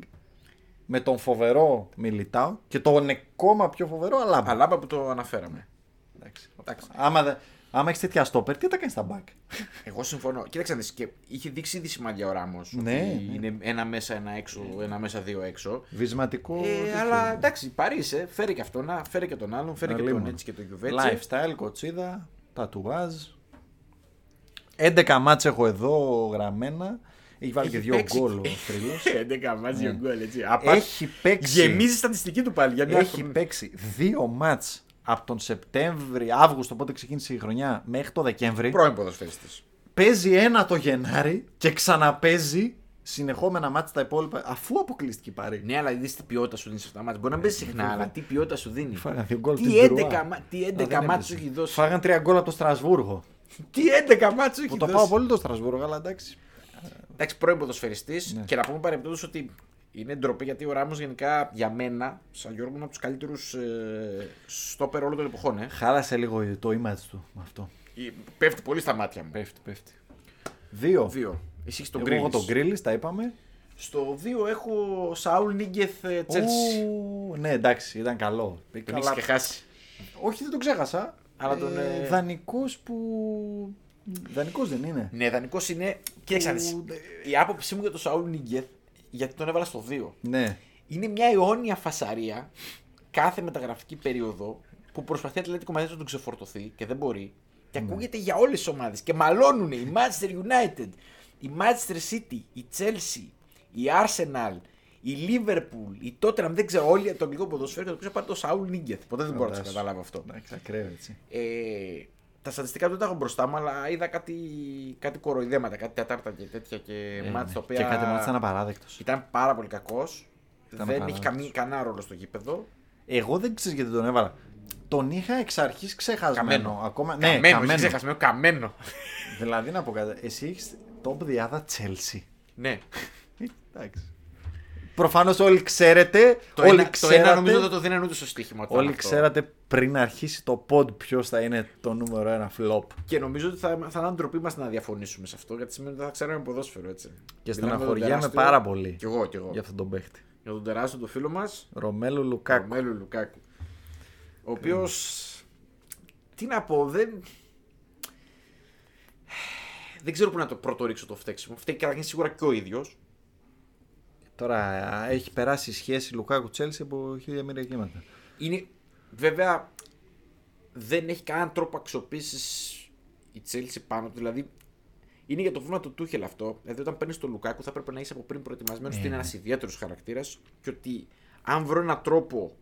με τον φοβερό Μιλιτάο και τον ακόμα πιο φοβερό Αλάμπα. Αλάμπα που το αναφέραμε. Εντάξει. Εντάξει. Άμα, δε- άμα έχεις τέτοια στόπερ, τι τα κάνεις στα μπακ; Εγώ συμφωνώ. Κοίταξε να δεις, και είχε δείξει ήδη σημάδια ο Ράμος. Ναι, ναι. Είναι ένα μέσα, ένα έξω, ένα μέσα, δύο έξω. Βυσματικό. Ε, τέτοιο. αλλά εντάξει, Παρίσι, ε, φέρει και αυτόν, να, φέρει και τον άλλον, φέρει και τον Αλίμονο. έτσι και τον Γιουβέτσι. Lifestyle, κοτσίδα, τατουάζ. 11 μάτς έχω εδώ γραμμένα. Έχει βάλει Έχει και δύο παίξει. γκολ ο θρύλος. 11 μάτς, δύο γκολ, έτσι. Έχει παίξει. Γεμίζει η στατιστική του πάλι για μια Έχει χρονιά. παίξει δύο μάτς από τον Σεπτέμβρη, Αύγουστο, πότε ξεκίνησε η χρονιά, μέχρι το Δεκέμβρη. Πρώην ποδοσφαιριστής. Παίζει ένα το Γενάρη και ξαναπέζει συνεχόμενα μάτς τα υπόλοιπα, αφού αποκλείστηκε η Παρή. Ναι, αλλά δει τι ποιότητα σου δίνει σε αυτά τα μάτια. Μπορεί να παίζει συχνά, αλλά τι ποιότητα σου δίνει. Φάγαν δύο γκολ Τι της 11, Ντρουά. μα- τι Α, 11 δεν μάτια έπαιζε. σου έχει δώσει. Φάγαν τρία γκολ από το Στρασβούργο. Τι 11 μάτια σου έχει Που το δώσει. πάω πολύ το Στρασβούργο, αλλά εντάξει. Εντάξει, πρώην ποδοσφαιριστής Ναι. και να πούμε παρεμπιπτόντως ότι είναι ντροπή γιατί ο Ράμος γενικά για μένα, σαν Γιώργο, είναι από τους καλύτερους ε, στόπερ όλων των εποχών. Ε. Χάλασε λίγο το image του με αυτό. Ε, Πέφτει πολύ στα μάτια μου. Πέφτει, πέφτει. Δύο. Δύο. Εσύ έχεις τον Εγώ έχω Γκρίλις. τον Γκρίλις, τα είπαμε. Στο 2 έχω Σαούλ Νίγκεθ ε, Τσέλσι. Ου, Ναι, εντάξει, ήταν καλό. Τον Καλά. έχεις και χάσει. Όχι, δεν τον ξέχασα. Αλλά τον, ε, Δανεικός που. Δανεικός δεν είναι. Ναι, δανεικός είναι. Κοίταξε να δεις. Που- Η άποψή μου για τον Σαούλ Νίγκεθ, γιατί τον έβαλα στο 2. Ναι. Είναι μια αιώνια φασαρία κάθε μεταγραφική περίοδο που προσπαθεί η Ατλέτικο Μαδρίτη να τον ξεφορτωθεί και δεν μπορεί. Και ακούγεται για όλες τις ομάδες. Και μαλώνουν η Manchester United, η Manchester City, η Chelsea, η Arsenal, η Liverpool, η Tottenham. Δεν ξέρω όλοι το αγγλικό ποδοσφαίρο και το οποίο πάρει το Σαούλ Νίγκεθ. Ποτέ δεν μπορώ να το Φαντάσου. καταλάβω αυτό. Εντάξει, ακραίο έτσι. Ε, τα στατιστικά του δεν τα έχω μπροστά μου, αλλά είδα κάτι, κάτι κοροϊδέματα, κάτι τετάρτα και τέτοια και Ε, μάτς ναι. τα οποία Και κάτι μάτς ήταν απαράδεκτος. ήταν πάρα πολύ κακός. Ήταν Δεν έχει απαράδεκτος. καμία, κανένα ρόλο στο γήπεδο. Εγώ δεν ξέρω γιατί τον έβαλα. Τον είχα εξ αρχής ξεχασμένο. Καμένο. Ακόμα... καμένο, ναι, όχι καμένο. ξεχασμένο, καμένο. δηλαδή να πω κάτι. Εσύ έχεις top διάδα Chelsea. ναι. Ε, Εντάξει. Προφανώς όλοι ξέρετε. Το, όλοι ένα, το ξέρατε, ένα νομίζω δεν το δίνανε ούτε στο στοίχημα. όταν Όλοι αυτό. ξέρατε πριν αρχίσει το pod ποιος θα είναι το νούμερο ένα flop. Και νομίζω ότι θα, θα είναι ντροπή μας να διαφωνήσουμε σε αυτό, γιατί σημαίνει ότι θα ξέραμε ποδόσφαιρο έτσι. Και Μιλάμε για τον στεναχωριέμαι τεράστιο- πάρα πολύ Κι εγώ, κι εγώ. για αυτόν τον παίχτη. Για τον τεράστιο το φίλο μας, Ρωμέλο Λουκάκου. Ρωμέλου Λουκάκου. Ο οποίος. Τι να πω, δεν. Δεν ξέρω πού να το πρώτο ρίξω το φταίξιμο. Φταίει καταρχήν σίγουρα και ο ίδιος. Τώρα έχει περάσει η σχέση Λουκάκου Τσέλσι από χίλια μοιραγήματα. Είναι. Βέβαια, δεν έχει κανέναν τρόπο αξιοποίησης η Chelsea πάνω του. Δηλαδή, είναι για το βήμα του Τούχελ αυτό. Δηλαδή, όταν παίρνεις τον Λουκάκου, θα πρέπει να είσαι από πριν προετοιμασμένος ότι είναι ένας ιδιαίτερος χαρακτήρας και ότι αν βρω έναν τρόπο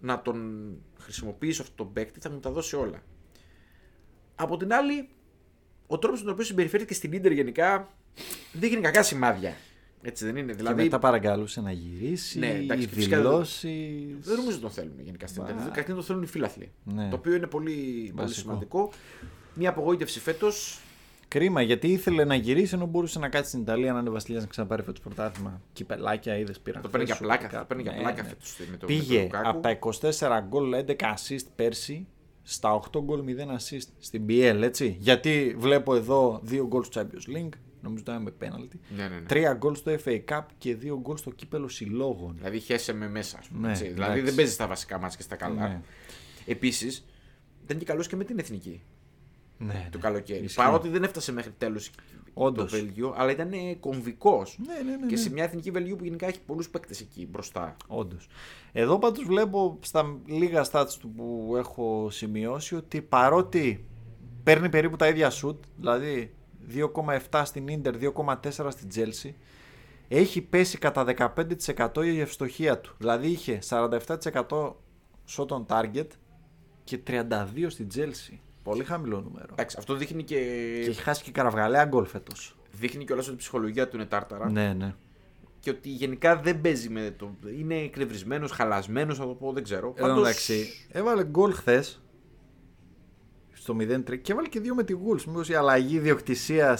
να τον χρησιμοποιήσω αυτόν τον παίκτη, θα μου τα δώσει όλα. Από την άλλη, ο τρόπος με τον οποίο συμπεριφέρθηκε στην ντερ γενικά δείχνει κακά σημάδια. Έτσι δεν είναι. Και Δηλαδή, μετά παρακαλούσε να γυρίσει, Ναι, εντάξει, οι φυσικά δηλώσεις. δεν νομίζω ότι τον θέλουν γενικά στην Μπα. Ιντερ. Καταρχήν τον θέλουν οι φίλαθλοι. Ναι. Το οποίο είναι πολύ, πολύ Βασικό. σημαντικό. Μια απογοήτευση φέτος. Κρίμα γιατί ήθελε να γυρίσει ενώ μπορούσε να κάτσει στην Ιταλία να είναι βασιλιάς να ξαναπάρει φέτος πρωτάθλημα. Κυπελάκια είδες πήραν. Το παίρνει για χθες, πλάκα. Super Το παίρνει για Cup. πλάκα Ναι, ναι. φέτο. Με το, Πήγε με το Λουκάκου. από τα 24 γκολ 11 assist πέρσι στα 8 γκολ 0 assist στην BL, έτσι. Γιατί βλέπω εδώ 2 γκολ στο Champions League, νομίζω ήταν με πέναλτι. Ναι, ναι, ναι. 3 γκολ στο FA Cup και 2 γκολ στο κύπελο συλλόγων. Δηλαδή χέσε με μέσα. Ας πούμε, Ναι, έτσι. Δηλαδή εντάξει. δεν παίζεις στα βασικά μάτια και στα καλά. Ναι. Επίσης, ήταν και καλός και με την εθνική Ναι, το ναι. καλοκαίρι. Ισχύει. Παρότι δεν έφτασε μέχρι τέλος το Όντως. Βέλγιο, αλλά ήταν κομβικός. Ναι, ναι, ναι, Και ναι. σε μια εθνική Βελγίου που γενικά έχει πολλούς παίκτες εκεί μπροστά. Όντως. Εδώ πάντως βλέπω στα λίγα stats του που έχω σημειώσει ότι παρότι παίρνει περίπου τα ίδια shoot, δηλαδή 2,7 στην Ίντερ, 2,4 στην Chelsea, έχει πέσει κατά 15% η ευστοχία του. Δηλαδή είχε 47% shot on target και 32 στην Chelsea. Πολύ χαμηλό νούμερο. Εντάξει, αυτό δείχνει και, Και έχει χάσει και καραβγαλαία γκολ φέτος. δείχνει και όλα ότι η ψυχολογία του είναι τάρταρα. Ναι, ναι. και ότι γενικά δεν παίζει με το. Είναι εκνευρισμένος, χαλασμένος, θα το πω, δεν ξέρω. Εδώ εντάξει, έβαλε γκολ χθες στο 0-3 και έβαλε και δύο με τη Wolves. Μήπως η αλλαγή διοκτησία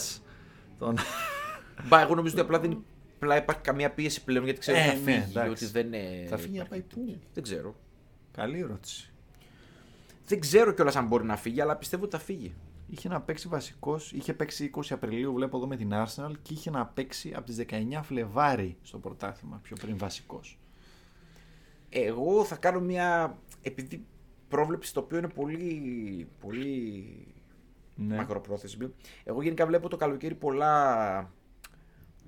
των. Μπα, εγώ νομίζω ότι απλά δεν απλά υπάρχει καμία πίεση πλέον γιατί ξέρω Ε, ότι θα ναι, φύγει. εντάξει. ότι δεν, ε, Θα φύγει να πάει πού; Δεν ξέρω. Καλή ερώτηση. Δεν ξέρω κιόλας αν μπορεί να φύγει, αλλά πιστεύω ότι θα φύγει. Είχε να παίξει βασικός, είχε παίξει 20 Απριλίου, βλέπω εδώ με την Arsenal και είχε να παίξει από τις 19 Φλεβάρι στο πρωτάθλημα, πιο πριν βασικός. Εγώ θα κάνω μια. Επειδή πρόβλεψη το οποίο είναι πολύ, πολύ Ναι. μακροπρόθεσμη. Εγώ γενικά βλέπω το καλοκαίρι πολλά.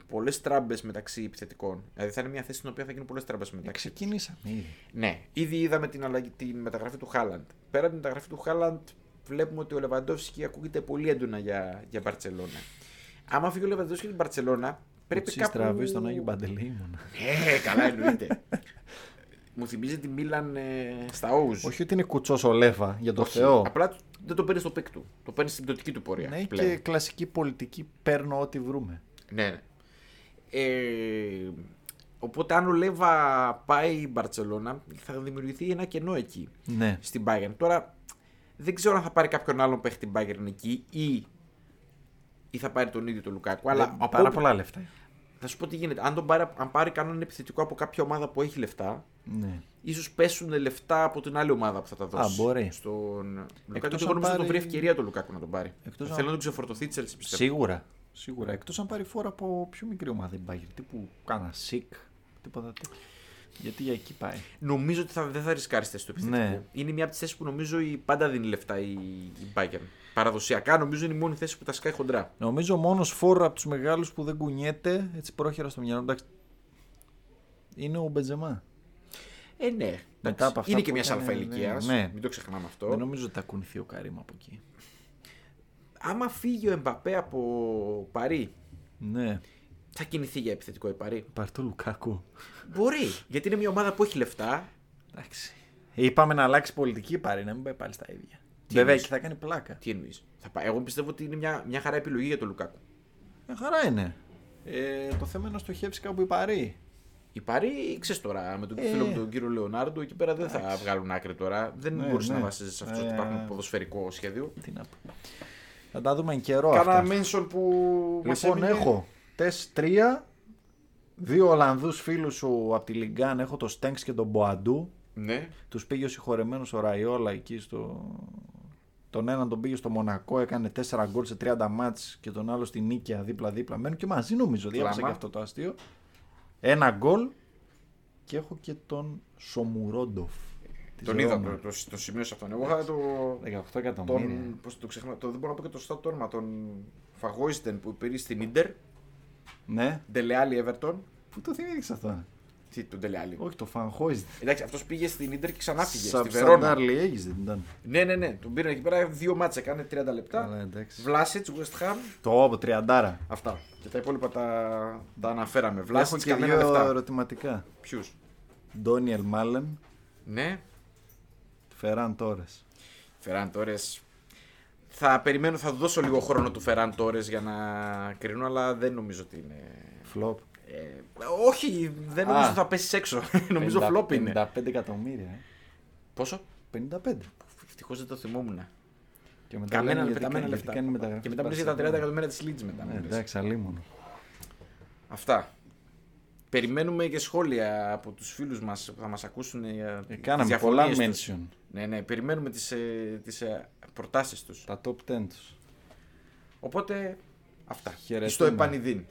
Πολλές τράμπες μεταξύ επιθετικών. Δηλαδή θα είναι μια θέση στην οποία θα γίνουν πολλές τράμπες Ε, μεταξύ. ξεκινήσαμε ήδη. Ναι, ήδη είδαμε την, αλλαγή, την μεταγραφή του Χάλαντ. Πέρα από την μεταγραφή του Χάλαντ, βλέπουμε ότι ο Λεβαντόφσκι ακούγεται πολύ έντονα για, για Μπαρσελόνα. Άμα φύγει ο Λεβαντόφσκι από την Μπαρσελόνα, πρέπει Πρέπει κάπου. τραβεί στον Άγιο Παντελεήμονα. Ε, καλά εννοείται. Μου θυμίζει τη Μίλαν ε, στα Όουζ. Όχι ότι είναι κουτσός ο Λέβα, για το Όχι, Θεό. Απλά δεν το παίρνει στο peak του. Το παίρνει στην πτωτική του πορεία. Ναι, πλέον. και κλασική πολιτική παίρνω ό,τι βρούμε. Ναι, ναι. Ε, οπότε αν ο Λέβα πάει η Μπαρτσελώνα θα δημιουργηθεί ένα κενό εκεί Ναι. στην Bayern. Τώρα δεν ξέρω αν θα πάρει κάποιον άλλον παίχτη την Bayern εκεί ή, ή θα πάρει τον ίδιο τον Λουκάκου. Αλλά Ε, από πάρα όπου- πολλά λεφτά. θα σου πω τι γίνεται. Αν, τον πάρει, αν πάρει κανέναν επιθετικό από κάποια ομάδα που έχει λεφτά, Ναι. ίσως πέσουν λεφτά από την άλλη ομάδα που θα τα δώσει. μπορεί. Στον Λουκάκου. Εκτός Και αν εγώ νομίζω ότι τον βρει πάρει- ευκαιρία το Λουκάκου να τον πάρει. Εκτός Θέλω αν- να τον ξεφορτωθεί η Chelsea πιστεύω. Σίγουρα. Σίγουρα. Εκτός αν πάρει φόρα από πιο μικρή ομάδα η Bayern. Τύπου κάνα σικ. Τίποτα τέτοιο. Γιατί για εκεί πάει. Νομίζω ότι θα, δεν θα ρισκάρεις θέση του επιθετικού. Ναι. Είναι μια από τις θέσεις που νομίζω η, πάντα δίνει λεφτά η, η Bayern. Παραδοσιακά νομίζω είναι η μόνη θέση που τα σκάει χοντρά. Νομίζω ο μόνος φόρο από τους μεγάλους που δεν κουνιέται έτσι πρόχειρα στο μυαλό. Εντάξει, είναι ο Μπεντζεμά. Ε, ναι. Μετά εντάξει. από αυτά είναι που και μια έκανε, αλφα ηλικίας. ναι, ναι. Μην το ξεχνάμε αυτό. Δεν νομίζω ότι θα κουνηθεί ο Καρύμ από εκεί. Άμα φύγει ο Εμπαπέ από Παρή, Ναι. θα κινηθεί για επιθετικό η Παρή. Πάρ το Λουκάκου. Μπορεί. Γιατί είναι μια ομάδα που έχει λεφτά. Εντάξει. Είπαμε να αλλάξει πολιτική πάρει, να μην πάει πάλι στα ίδια. Βέβαια εννοείς; εκεί θα κάνει πλάκα. Τι εννοείς; Εγώ πιστεύω ότι είναι μια, μια χαρά επιλογή για τον Λουκάκου. Μια χαρά είναι. Ε, το θέμα είναι να στοχεύσει κάπου η Παρή. Η Παρή, ξέρεις τώρα, με τον Ε. φίλο μου τον κύριο Λεωνάρντο, εκεί πέρα δεν θα Εντάξει. βγάλουν άκρη τώρα. Δεν Ναι, μπορείς ναι. να βασίζεσαι σε αυτό ότι Ε. υπάρχουν ποδοσφαιρικό σχέδιο. Τι να πω. Θα τα δούμε εν καιρό Κάνα αυτά. mention που μας Λοιπόν, έμεινε. έχω τεστ 3. Δύο Ολλανδούς φίλους σου από τη Λιγκάν. Έχω το Στέγκς και τον Μποαντού. Ναι. Τους πήγε ο συγχωρεμένος ο Ραϊόλα εκεί στο. Τον έναν τον πήγε στο Μονακό, έκανε 4 γκολ σε 30 μάτς και τον άλλο στη Νίκαια δίπλα-δίπλα. Μένουν και μαζί νομίζω, διάβασα Κλάμα. και αυτό το αστείο. Ένα γκολ και έχω και τον Σομουρόντοφ. της Τον είδα, Ρώμα. το, το, το σημείωσα αυτόν. Εγώ είχα το. 18 εκατομμύρια. Τον, πώς το ξεχνάω, το, δεν μπορώ να πω και το σωστό το όνομα. Τον Φαγόιστεν που πήρε στην Ιντερ. Ναι. Ντελεάλη Everton. Πού το θυμήθηκες αυτό; Τι, τον Ντελεάλη. Όχι, το Φανχόιζ. Εντάξει, αυτός πήγε στην Ιντερ και ξανά φύγε. Σα Στη Βερόνα. Σαντάρλι Αίγης δεν ήταν. Ναι, ναι, ναι. Τον πήρε εκεί πέρα δύο μάτσε, έκανε 30 λεπτά. Καλά, εντάξει. Βλάσιτς, West Ham. Το από τριαντάρα. Αυτά. Και τα υπόλοιπα τα, τα αναφέραμε. Έχω Βλάσιτς και κανένα δύο λεφτά. ερωτηματικά. Ποιους; Ντόνιελ Μάλεν, Ναι. Φεράν Τόρες. Φεράν Τόρες. Θα περιμένω, θα δώσω λίγο χρόνο του Φεράν Τόρες για να κρίνω, αλλά δεν νομίζω ότι είναι. Φλόπ. Ε, όχι, δεν νομίζω Α. ότι θα πέσεις έξω. νομίζω φλόπ είναι. 55 εκατομμύρια. Ε. Πόσο; 55. Ευτυχώς δεν το θυμόμουν. Και μετά Καμένα λένε γιατί πεταμένα κάνει- λεφτά. γιατί κάνει μεταγραφή Και μετά στην μιλήσει για τα 30 Barcelona. εκατομμύρια της Leeds μετά. Ε, μου λες. εντάξει, αλίμονο. Αυτά. Περιμένουμε και σχόλια από τους φίλους μας που θα μας ακούσουν για Ε, τις κάναμε πολλά διαφωνίες τους. mention. Ναι, ναι, περιμένουμε τις, ε, τις ε, προτάσεις τους. Τα top 10 τους. Οπότε, αυτά. Χαιρετούμε. Στο επανειδήν.